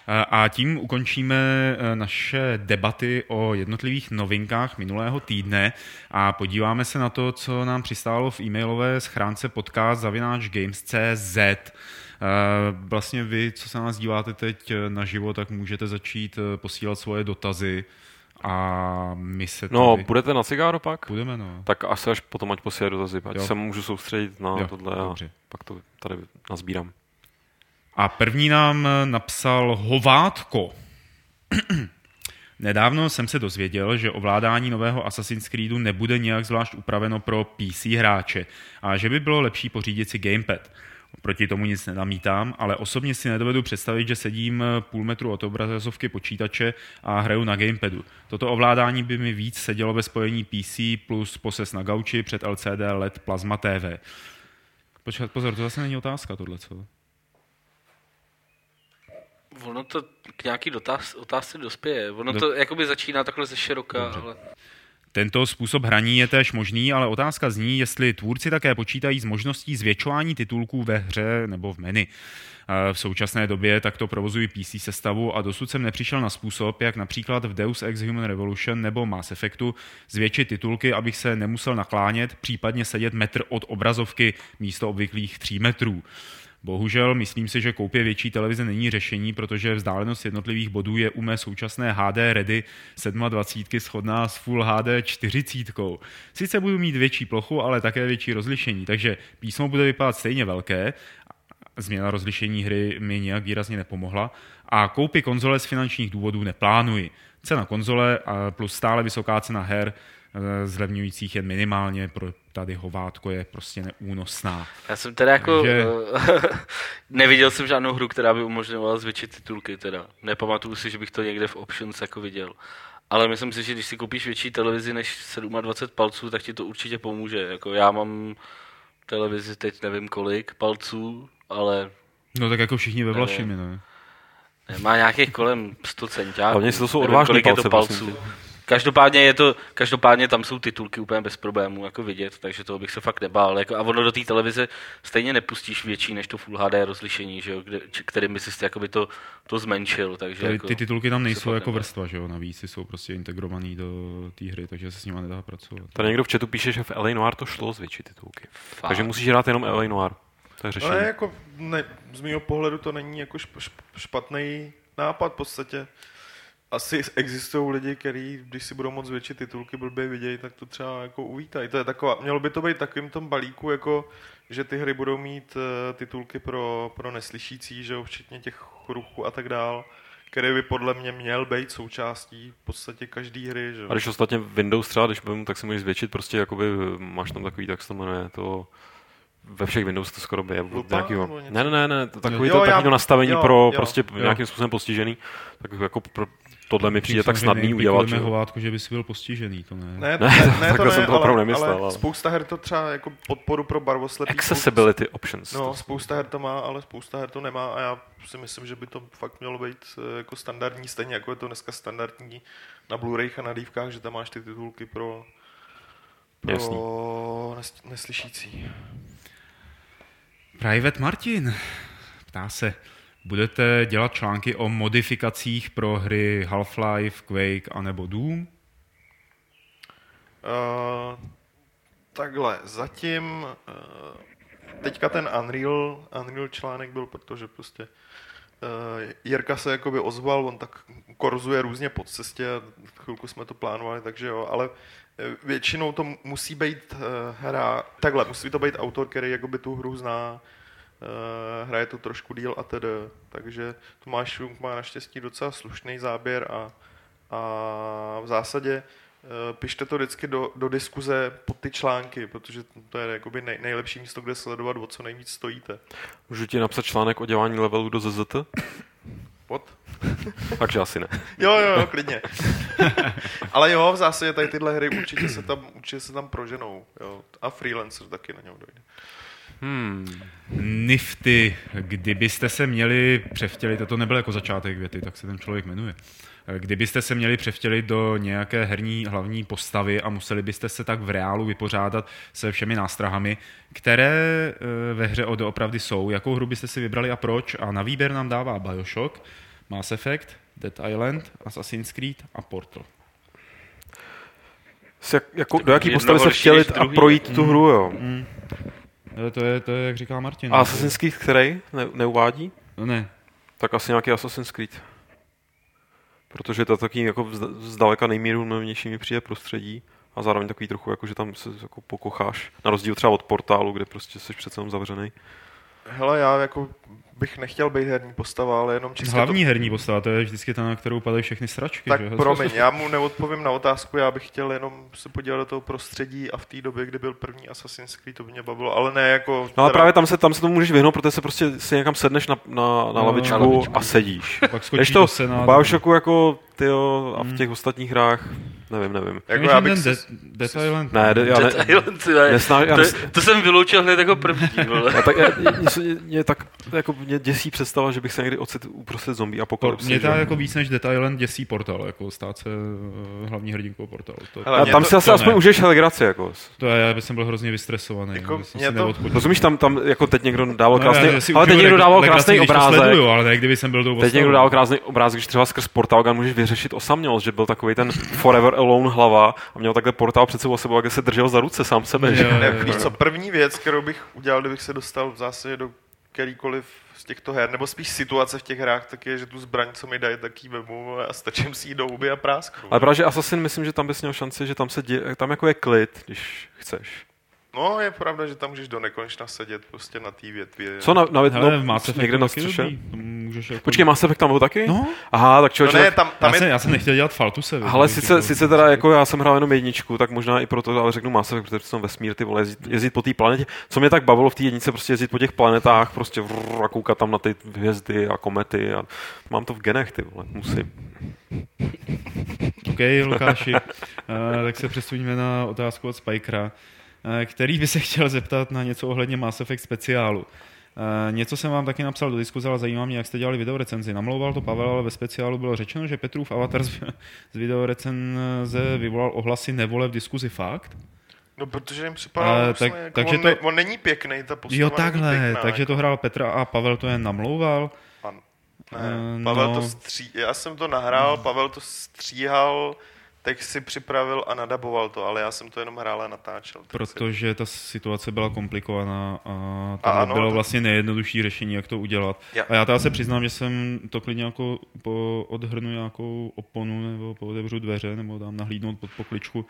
S1: A tím ukončíme e, naše debaty o jednotlivých novinkách minulého týdne a podíváme se na to, co nám přistálo v e-mailové schránce podcast zavináč games.cz. E, vlastně vy, co se nás díváte teď na živo, tak můžete začít e, posílat svoje dotazy a my se
S3: no, tady... No, budete na cigáro pak?
S1: Budeme, no.
S3: Tak asi až potom, ať posílají dotazy, ať jo. se můžu soustředit na jo, tohle
S1: dobře.
S3: a pak to tady nazbírám.
S1: A první nám napsal Hovátko. *clears throat* Nedávno jsem se dozvěděl, že ovládání nového Assassin's Creedu nebude nějak zvlášť upraveno pro PC hráče a že by bylo lepší pořídit si gamepad. Proti tomu nic nenamítám, ale osobně si nedovedu představit, že sedím půl metru od obrazovky počítače a hraju na gamepadu. Toto ovládání by mi víc sedělo ve spojení PC plus poses na gauči před LCD LED Plasma TV. Počkat, pozor, to zase není otázka tohle, co?
S4: Ono to k nějaký dotaz, otázce dospěje. Ono Do... to jakoby začíná takhle ze široka, ale...
S1: Tento způsob hraní je též možný, ale otázka zní, jestli tvůrci také počítají s možností zvětšování titulků ve hře nebo v menu. V současné době takto provozují PC sestavu a dosud jsem nepřišel na způsob, jak například v Deus Ex Human Revolution nebo Mass Effectu zvětšit titulky, abych se nemusel naklánět, případně sedět metr od obrazovky místo obvyklých 3 metrů. Bohužel myslím si, že koupě větší televize není řešení, protože vzdálenost jednotlivých bodů je u mé současné HD Ready 27 shodná s Full HD 40. Sice budu mít větší plochu, ale také větší rozlišení, takže písmo bude vypadat stejně velké, změna rozlišení hry mi nějak výrazně nepomohla a koupy konzole z finančních důvodů neplánuji. Cena konzole plus stále vysoká cena her eh, zlevňujících jen minimálně pro tady hovátko je prostě neúnosná.
S4: Já jsem teda jako...
S1: Takže-
S4: eh, *laughs* neviděl jsem žádnou hru, která by umožňovala zvětšit titulky teda. Nepamatuju si, že bych to někde v Options jako viděl. Ale myslím si, že když si koupíš větší televizi než 27 palců, tak ti to určitě pomůže. Jako já mám televizi teď nevím kolik palců, ale
S1: No tak jako všichni ve Vlašimi, ne?
S4: má nějakých kolem 100 centáků.
S3: Hlavně jestli to jsou odvážný
S4: kolik je to
S3: palce, prosím
S4: palců. Každopádně, je to, každopádně tam jsou titulky úplně bez problémů jako vidět, takže toho bych se fakt nebál. Jako, a ono do té televize stejně nepustíš větší než to Full HD rozlišení, že jo, kde, či- kterým by si jakoby to, to zmenšil. Takže
S1: Tady
S4: jako,
S1: ty titulky tam nejsou jako
S4: nebál.
S1: vrstva, že jo, navíc jsou prostě integrovaný do té hry, takže se s nimi nedá pracovat.
S3: Tady někdo v chatu píše, že v LA Noir to šlo zvětšit titulky.
S4: Fakt.
S3: Takže musíš hrát jenom LA Noir. To je řešení.
S2: Ale jako ne, z mého pohledu to není jako šp, šp, špatný nápad v podstatě. Asi existují lidi, kteří, když si budou moc větší titulky blbě vidějí, tak to třeba jako uvítají. To je taková, mělo by to být takovým tom balíku, jako, že ty hry budou mít eh, titulky pro, pro neslyšící, že jo, včetně těch ruchů a tak dál, který by podle mě měl být součástí v podstatě každé hry, že jo.
S3: A když ostatně Windows třeba, když budeme, tak si můžeš zvětšit, prostě jakoby máš tam takový, tak se to jmenuje, to ve všech Windows to skoro je. od
S2: Lupa
S3: nějakýho, ne, ne, ne, takový
S2: Jo,
S3: to,
S2: já-
S3: takový to nastavení
S2: jo,
S3: pro
S2: jo,
S3: prostě
S1: jo.
S3: nějakým způsobem postižený, tak jako pro, tohle mi přijde tak snadný udělat. Že? jo.
S1: hovátko, že by si byl postižený, to ne.
S2: Ne, *laughs*
S3: Ne,
S2: ne, ne, to
S3: takhle
S2: ne,
S3: jsem to
S2: ale,
S3: opravdu nemyslel,
S2: ale
S3: ale-
S2: spousta her to třeba jako podporu pro barvoslepý.
S3: Accessibility options.
S2: No, spousta her to má, ale spousta her to nemá a já si myslím, že by to fakt mělo být eh, jako standardní, stejně jako je to dneska standardní na Blu-ray a na dívkách, že tam máš ty titulky pro, pro nes, neslyšící.
S1: Private Martin ptá se, budete dělat články o modifikacích pro hry Half-Life, Quake anebo Doom?
S2: Uh, takhle, zatím uh, teďka ten Unreal, Unreal článek byl, protože prostě uh, Jirka se jakoby ozval, on tak korzuje různě po cestě, chvilku jsme to plánovali, takže jo, ale většinou to musí být uh, hra, takhle, musí to být autor, který jakoby tu hru zná, hraje to trošku díl a tedy, takže Tomáš Šunk má naštěstí docela slušný záběr a, a v zásadě eh, pište to vždycky do, do diskuze pod ty články, protože to je jakoby nej, nejlepší místo, kde sledovat, o co nejvíc stojíte.
S3: Můžu ti napsat článek o dělání levelů do ZZT?
S2: Pod? *laughs*
S3: Takže asi ne.
S2: Jo, jo, jo, klidně. *laughs* Ale jo, v zásadě tady tyhle hry určitě se tam, určitě se tam proženou. Jo. A freelancer taky na něm dojde.
S3: Hmm.
S1: Nifty, kdybyste se měli převtělit, a to nebyl jako začátek věty, tak se ten člověk jmenuje, kdybyste se měli převtělit do nějaké herní hlavní postavy a museli byste se tak v reálu vypořádat se všemi nástrahami, které eh, ve hře doopravdy jsou, jakou hru byste si vybrali a proč? A na výběr nám dává Bioshock, Mass Effect, Dead Island, Assassin's Creed a Portal.
S3: Jako, do jaký postavy se vtělit a projít tu hru, jo.
S1: Eh, To je, to je, jak říká Martin.
S3: A Assassin's Creed který? Ne, neuvádí?
S1: No ne,
S3: Tak asi nějaký Assassin's Creed. Protože to je takový jako zdaleka nejmírumější mi přijde prostředí a zároveň takový trochu jako, že tam se jako pokocháš. Na rozdíl třeba od portálu, kde prostě jsi přece jenom zavřený.
S2: Hele, já jako bych nechtěl být herní postava, ale jenom čistě
S1: hlavní herní postava, to je vždycky ta, na kterou padají všechny sračky.
S2: Tak
S1: že? *laughs*
S2: promiň, já mu neodpovím na otázku, já bych chtěl jenom se podívat do toho prostředí a v té době, kdy byl první Assassin's Creed, to by mě bavilo, ale ne jako...
S3: No ale právě tam se, tam se tomu můžeš vyhnout, protože se prostě si někam sedneš na, na, na
S1: No,
S3: lavičku,
S4: na lavičku.
S3: a sedíš.
S1: Pak skočí
S3: Když to
S1: do
S3: v. Bioshocku jako tyjo, a v
S1: Hmm.
S3: těch ostatních hrách, nevím, nevím.
S2: Jako já bych
S1: ten
S2: se,
S1: Dead, Dead Island.
S3: Ne, de- já ne,
S4: Dead Island, vole.
S3: nesná, já
S4: to,
S3: nes,
S4: to, jsem vyloučil hned jako první. vole.
S3: já tak, já, mě, mě, tak, jako mě děsí představa, že bych se někdy ocit uprostřed zombie apokalypsy.
S1: mě
S3: že?
S1: to jako víc než Dead Island děsí portal, jako stát se eh, hlavní hrdinkou portalu. To,
S2: Hele,
S3: A tam
S2: to-
S3: si asi
S1: to
S3: aspoň užiješ legraci, jako.
S1: to je, já bych jsem byl hrozně vystresovaný.
S2: Jako mě
S1: si
S2: to-.
S3: Rozumíš, tam, tam jako teď někdo dával
S1: No, já
S3: krásný,
S1: si
S3: ale teď někdo dával krásný obrázek.
S1: Sleduju, ale ne, kdyby jsem byl tou
S3: Teď někdo dával krásný obrázek, když třeba skrz portálgan můžeš vyřešit osamělost, že byl takový ten forever alone hlava a měl takhle portál před sebou a sebou, jak se držel za ruce sám sebe. že?
S2: Víš co, první věc, kterou bych udělal, kdybych se dostal v zásadě do kterýkoliv těchto her, nebo spíš situace v těch hrách, tak je, že tu zbraň, co mi dají, tak ji vemu a stačím si ji do huby a prásknu.
S3: Ale právě, že Assassin, myslím, že tam bys měl šanci, že tam se dě, tam jako je klid, když chceš.
S2: No, je pravda, že tam můžeš do nekonečna sedět prostě na té větvi.
S3: Co na, na,
S1: Hele,
S3: no,
S1: Mass Effect
S3: někde na střeše?
S1: můžeš jako...
S3: Počkej, Mass Effect tam byl taky?
S1: No.
S3: Aha, tak
S2: No
S3: člověče,
S2: ne, tam, tam
S1: já,
S2: je...
S1: jsem, já jsem nechtěl dělat Faltuse.
S3: Ale sice,
S1: jako-
S3: sice teda jako já jsem hrál jenom jedničku, tak možná i proto ale řeknu Mass Effect, protože jsem vesmír, ty vole, jezdit, jezdit po té planetě. Co mě tak bavilo v té jednice, prostě jezdit po těch planetách, prostě vrr, a koukat tam na ty hvězdy a komety a mám to v genech, ty vole, musím.
S1: OK, Lukáši, uh, *laughs* tak se přesuníme na otázku od Spikera, který by se chtěl zeptat na něco ohledně Mass Effect speciálu. Uh, něco jsem vám taky napsal do diskuze, ale zajímá mě, jak jste dělali videorecenzi. Namlouval to Pavel, ale ve speciálu bylo řečeno, že Petrův avatar z, *laughs* z videorecenze vyvolal ohlasy nevole v diskuzi. Fakt?
S2: No, protože jim připadalo,
S1: Ale
S2: vlastně,
S1: tak-
S2: jako
S1: takže
S2: on,
S1: to-
S2: ne, on není pěkný, ta postava
S1: jo,
S2: není
S1: takhle,
S2: pěkná,
S1: takže
S2: jako.
S1: to hrál Petra a Pavel to jen namlouval.
S2: Pan,
S1: Eh,
S2: ne, Pavel
S1: no.
S2: to stří... Já jsem to nahrál, Pavel to stříhal, teď si připravil a nadaboval to, ale já jsem to jenom hrál a natáčel. tak si-
S1: Protože ta situace byla komplikovaná a to
S2: A ano,
S1: bylo
S2: to-
S1: vlastně nejjednodušší řešení, jak to udělat.
S2: Ja.
S1: A já teda se přiznám, že jsem to klidně jako po, odhrnu nějakou oponu nebo pootevřu dveře nebo dám nahlídnout pod pokličku,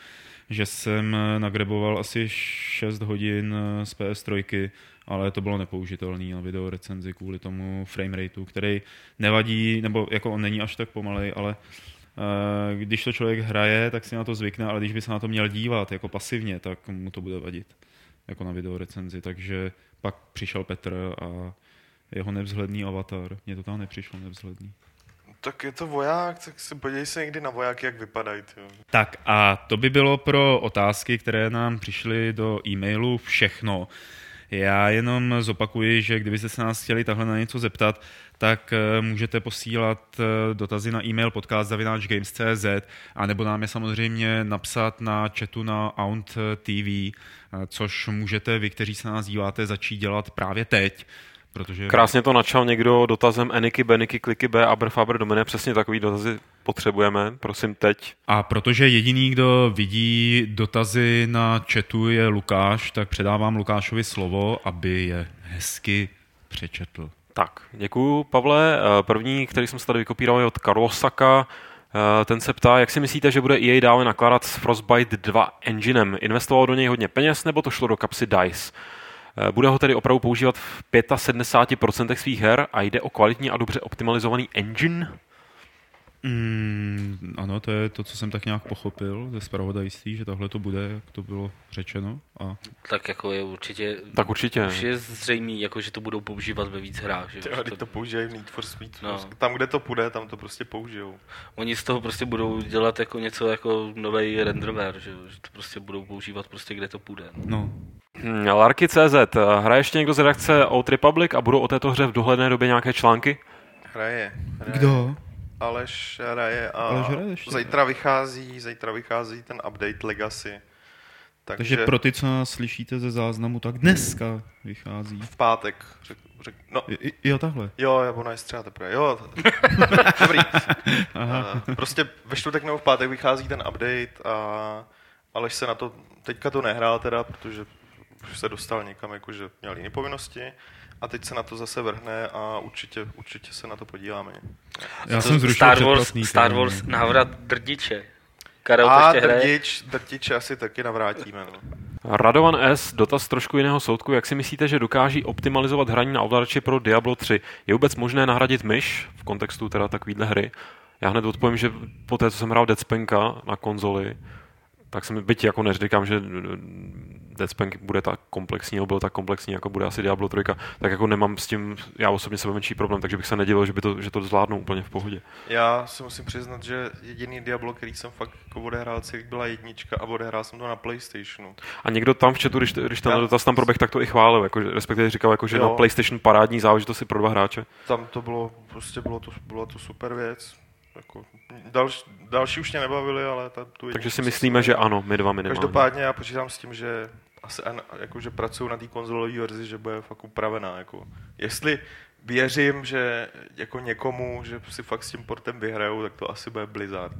S1: že jsem nagreboval asi 6 hodin z PS3, ale to bylo nepoužitelné na video recenzi kvůli tomu framerateu, který nevadí, nebo jako on není až tak pomalej, ale když to člověk hraje, tak si na to zvykne, ale když by se na to měl dívat jako pasivně, tak mu to bude vadit jako na video recenzi. Takže pak přišel Petr a jeho nevzhledný avatar. Mně to tam nepřišlo nevzhledný.
S2: Tak je to voják, tak si podívej se někdy na vojáky, jak vypadají. Tyjo.
S1: Tak a to by bylo pro otázky, které nám přišly do e-mailu všechno. Já jenom zopakuji, že kdybyste se nás chtěli takhle na něco zeptat, tak eh, můžete posílat eh, dotazy na e-mail podcast.games.cz a nebo nám je samozřejmě napsat na chatu na Aunt TV, eh, což můžete vy, kteří se na nás díváte, začít dělat právě teď. Protože
S3: Krásně to načal někdo dotazem Eniky, Beniky, Kliky B, Aberfaber, Domine, přesně takový dotazy potřebujeme, prosím teď.
S1: A protože jediný, kdo vidí dotazy na chatu je Lukáš, tak předávám Lukášovi slovo, aby je hezky přečetl.
S3: Tak, děkuju, Pavle. Eh, První, který jsem se tady vykopíral, je od Karlosaka. Eh, Ten se ptá, jak si myslíte, že bude EA dále nakládat s Frostbite 2 enginem? Investoval do něj hodně peněz, nebo to šlo do kapsy DICE? Eh, Bude ho tedy opravdu používat v 75% svých her a jde o kvalitní a dobře optimalizovaný engine?
S1: Mm, ano, to je to, co jsem tak nějak pochopil ze zpravodajství, že takhle to bude, jak to bylo řečeno. A
S4: Tak jako je určitě,
S3: Tak určitě.
S4: už je zřejmý, jako, že to budou používat ve víc hrách. Že?
S2: Tyjo,
S4: Že
S2: teď to použijí v Need for Speed.
S4: No.
S2: Tam, kde to půjde, tam to prostě použijou.
S4: Oni z toho prostě budou dělat jako něco jako nový renderware, že, že to prostě budou používat prostě kde to půjde.
S1: no,
S3: Hmm, Larky.cz. Hraje ještě někdo z redakce Old Republic a budou o této hře v dohledné době nějaké články?
S2: Hraje. hraje.
S1: kdo?
S2: Aleš hraje a
S1: Aleš hraje ještě.
S2: zítra vychází, zítra vychází ten update Legacy. Takže,
S1: Takže pro ty, co nás slyšíte ze záznamu, tak dneska vychází.
S2: v pátek. Řek, řek, no,
S1: I- Jo, takhle.
S2: jo, jo, ona je středa teprve. Jo, *laughs* dobrý. *laughs*
S1: Aha.
S2: A prostě ve čtvrtek nebo v pátek vychází ten update a Aleš se na to, teďka to nehrál teda, protože už se dostal někam, jakože měl jiné povinnosti a teď se na to zase vrhne a určitě, určitě se na to podíváme.
S1: Já
S4: To
S1: jsem zrušil
S4: Star Wars, Star Wars návrat drdiče. Karel to
S2: A
S4: ještě hraje.
S2: drtič, drtiče asi taky navrátíme. No.
S3: Radovan S, dotaz trošku jiného soudku. Jak si myslíte, že dokáží optimalizovat hraní na ovladači pro Diablo 3? Je vůbec možné nahradit myš v kontextu teda takovýhle hry? Já hned odpovím, že po té, co jsem hrál Dead Spanka na konzoli, tak jsem, byť jako neříkám, že Dead Spank bude tak komplexní, nebo byl tak komplexní, jako bude asi Diablo 3, tak jako nemám s tím, já osobně sebe menší problém, takže bych se nedivil, že, by to, že to zvládnou úplně v pohodě.
S2: Já si musím přiznat, že jediný Diablo, který jsem fakt jako odehrál celý, byla jednička a odehrál jsem to na Playstationu.
S3: A někdo tam v chatu, když, když ten
S2: Já-
S3: dotaz tam proběh, tak to i chválil, jako, respektive říkal, jako, že
S2: Jo.
S3: na PlayStation parádní záležitost si pro dva hráče.
S2: Tam to bylo, prostě bylo to, byla to super věc. Jako, další, další už mě nebavili, ale ta, tu
S3: Takže si myslíme,
S2: si-
S3: že ano, my dva minimálně.
S2: Každopádně já počítám s tím, že asi jako, že pracují na té konzolové verzi, že bude fakt upravená. Jako. Jestli věřím, že jako někomu, že si fakt s tím portem vyhrajou, tak to asi bude Blizzard.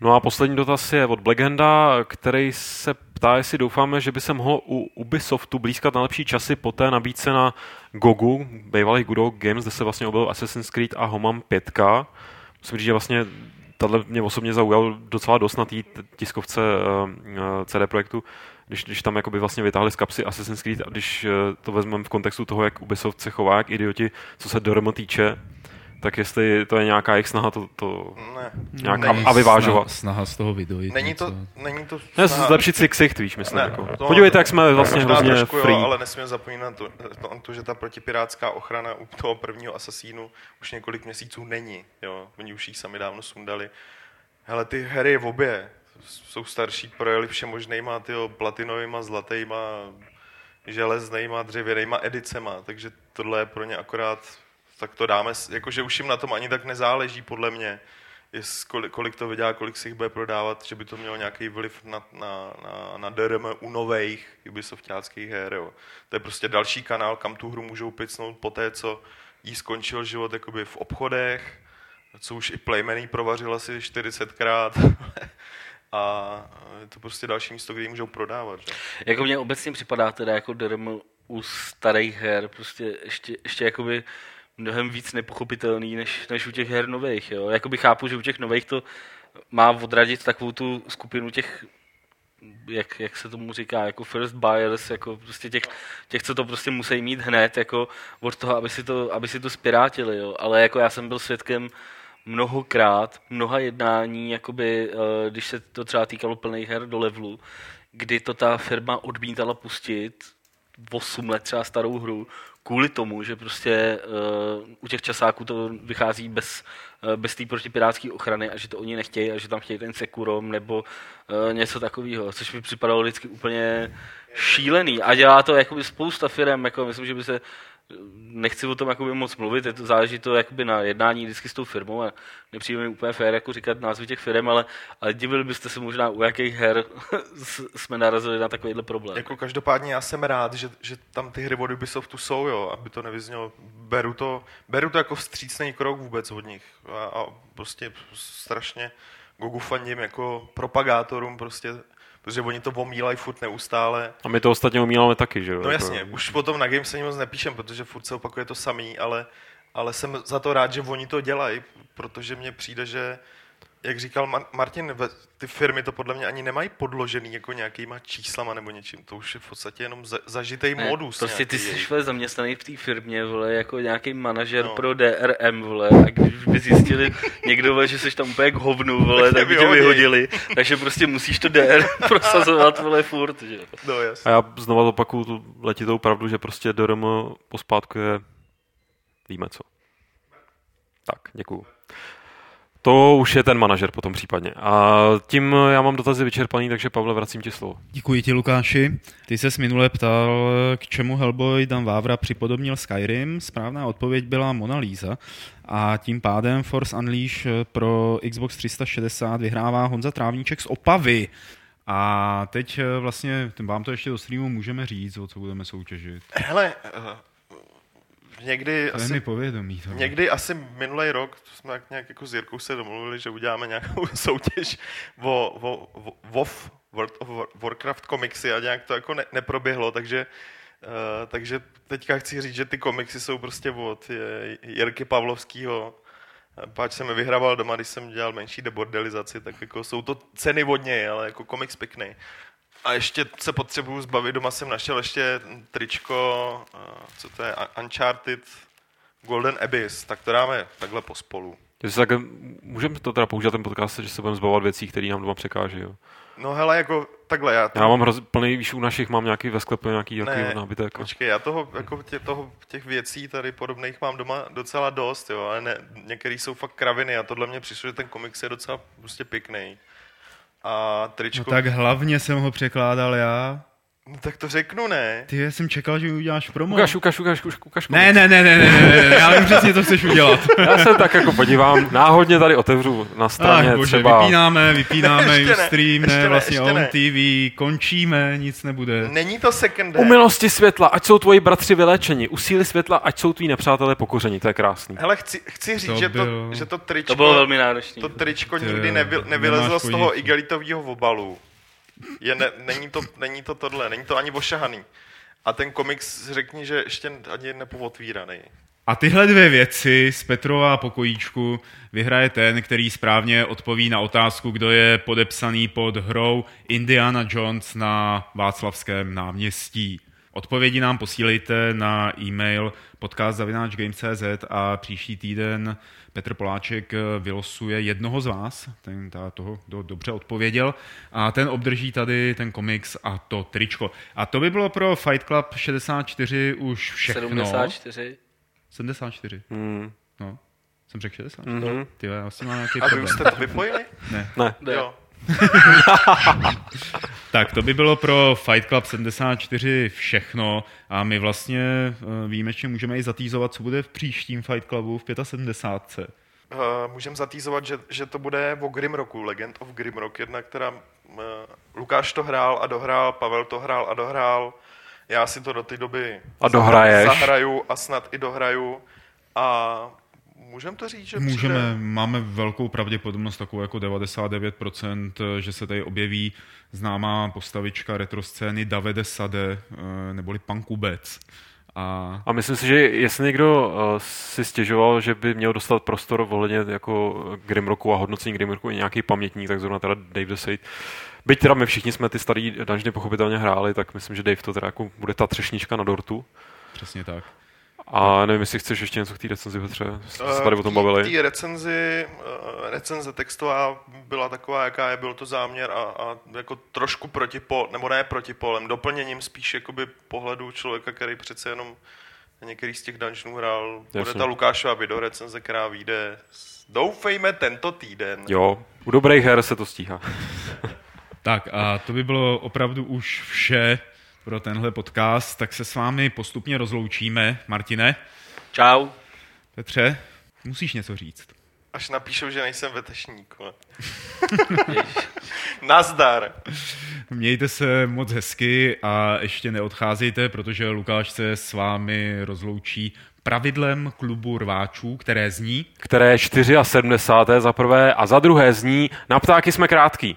S3: No a poslední dotaz je od Blackhanda, který se ptá, jestli doufáme, že by se mohlo u Ubisoftu blízkat na lepší časy po té nabídce na GOGu, bývalých Good Old Games, kde se vlastně objevil Assassin's Creed a Homam 5. Musím říct, že vlastně tahle mě osobně zaujal docela dost na té tiskovce uh, CD Projektu, když, když tam jakoby vlastně vytáhli z kapsy Assassin's Creed a když eh, to vezmeme v kontextu toho, jak Ubisoft se chová, jak idioti, co se DRM týče, tak jestli to je nějaká jejich snaha to, to
S2: Ne.
S3: nějak
S2: Není
S3: a, vyvážovat.
S1: Snaha, snaha z toho vydojit.
S2: Není to,
S1: něco.
S2: není to
S3: Ne,
S2: snaha-
S3: zlepšit si ksicht, víš, myslím.
S2: Ne,
S3: jako.
S2: to-
S3: Podívejte, jak jsme vlastně
S2: Možná
S3: hrozně
S2: trošku,
S3: free.
S2: Jo, ale nesmíme zapomínat na to, to, to, že ta protipirátská ochrana u toho prvního asasínu už několik měsíců není. Jo? Oni už ji sami dávno sundali. Hele, ty hry v obě jsou starší, projeli všemožnýma tyjo, platinovýma, zlatýma, železnýma, dřevěnýma edicema, takže tohle je pro ně akorát, tak to dáme, jakože už jim na tom ani tak nezáleží, podle mě, jest, kolik, to vydělá, kolik si jich bude prodávat, že by to mělo nějaký vliv na, na, na, na DRM u nových Ubisoftáckých her. Jo. To je prostě další kanál, kam tu hru můžou picnout po té, co jí skončil život jakoby v obchodech, co už i Playmaný provařil asi 40krát. *laughs* A je to prostě další místo, kde ji můžou prodávat. Že?
S4: Jako mně obecně připadá teda jako DRM u starých her prostě ještě, ještě jakoby mnohem víc nepochopitelný než, než u těch her nových. Jo? Jakoby chápu, že u těch nových to má odradit takovou tu skupinu těch jak, jak se tomu říká, jako first buyers, jako prostě těch, těch, co to prostě musí mít hned, jako od toho, aby si to, aby si to spirátili, jo. Ale jako já jsem byl svědkem mnohokrát, mnoha jednání, jakoby, eh, když se to třeba týkalo plných her do levelu, kdy to ta firma odmítala pustit 8 let třeba starou hru, kvůli tomu, že prostě uh, u těch časáků to vychází bez, uh, bez té protipirátské ochrany a že to oni nechtějí a že tam chtějí ten Sekurom nebo uh, něco takového, což mi připadalo vždycky úplně šílený a dělá to jakoby spousta firm, jako myslím, že by se nechci o tom jakoby moc mluvit, je to, záleží to jakoby na jednání vždycky s tou firmou a nepřijde mi úplně fér jako říkat názvy těch firm, ale, ale divili byste se možná, u jakých her *laughs* jsme narazili na takovýhle problém.
S2: Jako každopádně já jsem rád, že, že tam ty hry od Ubisoftu jsou, jo, aby to nevyznělo. Beru to, beru to jako vstřícný krok vůbec od nich. A, a prostě strašně Gogu fandím jako propagátorům prostě, protože oni to omílají furt neustále.
S3: A my to ostatně umíláme taky, že jo?
S2: No
S3: jako-
S2: jasně, už potom na Games ani moc nepíšem, protože furt se opakuje to samý, ale, ale jsem za to rád, že oni to dělají, protože mně přijde, že jak říkal Mar- Martin, ty firmy to podle mě ani nemají podložený jako nějakýma číslama nebo něčím. To už je v podstatě jenom za, zažitej
S4: Ne,
S2: modus.
S4: Prostě ty jsi vole, zaměstnaný v té firmě, vole, jako nějaký manažer
S2: No.
S4: pro DRM, vole, a když by zjistili *laughs* někdo, vole, že jsi tam úplně k hovnu, vole,
S2: Tak
S4: by tě vyhodili, takže prostě musíš to DR *laughs* prosazovat, vole, furt, že.
S2: No jasně.
S3: A já znova opakuju tu letitou pravdu, že prostě DRM pospátku je víme co. Tak, děkuju. To už je ten manažer potom případně. A tím já mám dotazy vyčerpaný, takže Pavle, vracím ti slovo.
S1: Děkuji ti, Lukáši. Ty se minule ptal, k čemu Hellboy Dan Vávra připodobnil Skyrim. Správná odpověď byla Mona Lisa. A tím pádem Force Unleash pro Xbox 360 vyhrává Honza Trávníček z Opavy. A teď vlastně, vám to ještě do streamu můžeme říct, o co budeme soutěžit.
S2: Hele, někdy
S1: To
S2: asi
S1: mi povědomí. To.
S2: Někdy asi minulý rok jsme tak nějak jako s Jirkou se domluvili, že uděláme nějakou *laughs* soutěž o, o, o WoW, World of War- Warcraft komiksy a nějak to jako ne, neproběhlo, takže Uh, takže teďka chci říct, že ty komiksy jsou prostě od je, Jirky Pavlovského. Páč jsem je vyhrával doma, když jsem dělal menší debordelizaci, tak jako jsou to ceny od něj, ale jako komiks pěkný. A ještě se potřebuju zbavit, doma jsem našel ještě tričko, uh, co to je, Uncharted Golden Abyss, tak to dáme takhle pospolu.
S3: Jestli tak, můžeme to teda použít ten podcast, že se budeme zbavovat věcí, které nám doma překáží. Jo.
S2: No hele, jako takhle, já, to,
S3: Já mám hroz, plný, víš, u našich mám nějaký ve sklepu nějaký
S2: Ne,
S3: nějaký nábytek.
S2: počkej, já toho, jako tě, toho, těch věcí tady podobných mám doma docela dost, jo, ale ne, některý jsou fakt kraviny a tohle mě přišlo, že ten komiks je docela prostě pěkný. A tričko,
S1: No tak hlavně jsem ho překládal já.
S2: No, tak to řeknu, ne?
S1: Ty, já jsem čekal, že mi uděláš promo.
S3: Ukaž, ukaž, ukaž, ukaž, ukaž
S1: Ne, ne, ne, ne, ne, ne, ne, já vím přesně, co chceš udělat. *laughs*
S3: Já se tak jako podívám, náhodně tady otevřu na straně
S1: Ach, bože,
S3: třeba...
S1: vypínáme, vypínáme
S2: Ještě ne,
S1: stream,
S2: ještě
S1: ne,
S2: ne,
S1: vlastně
S2: ještě
S1: on
S2: ne.
S1: TV, končíme, nic nebude.
S2: Není to second
S3: U milosti světla, ať jsou tvoji bratři vyléčeni. U síly světla, ať jsou tví nepřátelé pokoření. To je krásný.
S2: Hele, chci, chci říct,
S1: To
S2: že, to,
S1: byl-
S2: že to tričko,
S4: To bylo velmi náročné.
S2: to tričko nikdy nevy, nevylezlo z toho igelitového obalu. Je ne, není, to, není to tohle, není to ani ošahaný. A ten komiks, řekni, že ještě ani nepovotvíraný.
S1: A tyhle dvě věci z Petrova pokojíčku vyhraje ten, který správně odpoví na otázku, kdo je podepsaný pod hrou Indiana Jones na Václavském náměstí. Odpovědi nám posílejte na e-mail podcast.games.cz a příští týden Petr Poláček vylosuje jednoho z vás, ten toho, kdo dobře odpověděl, a ten obdrží tady ten komiks a to tričko. A to by bylo pro Fight Club 64 už všechno.
S4: 74.
S1: 74.
S3: Hmm.
S1: No. Jsem řekl 60?
S3: Mhm.
S1: Ty já asi mám nějaký
S2: A vy
S1: problém.
S2: už jste to vypojili?
S1: Ne.
S3: Ne.
S2: Jo. *laughs*
S1: Tak to by bylo pro Fight Club 74 všechno a my vlastně eh, výjimečně můžeme i zatýzovat, co bude v příštím Fight Clubu v 75.
S2: Uh, můžeme zatýzovat, že, že to bude o Grimrocku, Legend of Grimrock, jedna, která uh, Lukáš to hrál a dohrál, Pavel to hrál a dohrál, já si to do té doby
S3: A dohraješ.
S2: zahraju a snad i dohraju a můžeme to říct, že
S1: Můžeme,
S2: přijde-
S1: máme velkou pravděpodobnost, takovou jako 99%, že se tady objeví známá postavička retroscény Davide Sade, eh, neboli pan Kubec. A
S3: A myslím si, že jestli někdo uh, si stěžoval, že by měl dostat prostor ohledně jako Grimrocku a hodnocení Grimrocku i nějaký pamětník, tak zrovna teda Dave the Sate. Byť teda my všichni jsme ty starý dungeony pochopitelně hráli, tak myslím, že Dave to teda jako bude ta třešnička na dortu.
S1: přesně tak.
S3: A nevím, jestli chceš ještě něco k té recenzi, Petře. Jsme se
S2: Eh,
S3: tady o tom bavili.
S2: Té recenzi, eh, recenze textová byla taková, jaká je, byl to záměr a, a jako trošku protipol, nebo ne protipolem, doplněním spíš jakoby pohledu člověka, který přece jenom některý z těch dungeonů hrál. Bude
S3: Jasně.
S2: ta Lukášova video recenze, která vyjde doufejme tento týden.
S3: Jo, u dobrých her se to stíhá.
S1: Tak a to by bylo opravdu už vše pro tenhle podcast, tak se s vámi postupně rozloučíme. Martine,
S4: Čau.
S1: Petře, musíš něco říct.
S2: Až napíšou, že nejsem vetešník. *laughs* Nazdar.
S1: Mějte se moc hezky a ještě neodcházejte, protože Lukáš se s vámi rozloučí pravidlem klubu rváčů, které zní
S3: Které je 74. za prvé a za druhé zní na ptáky jsme krátký.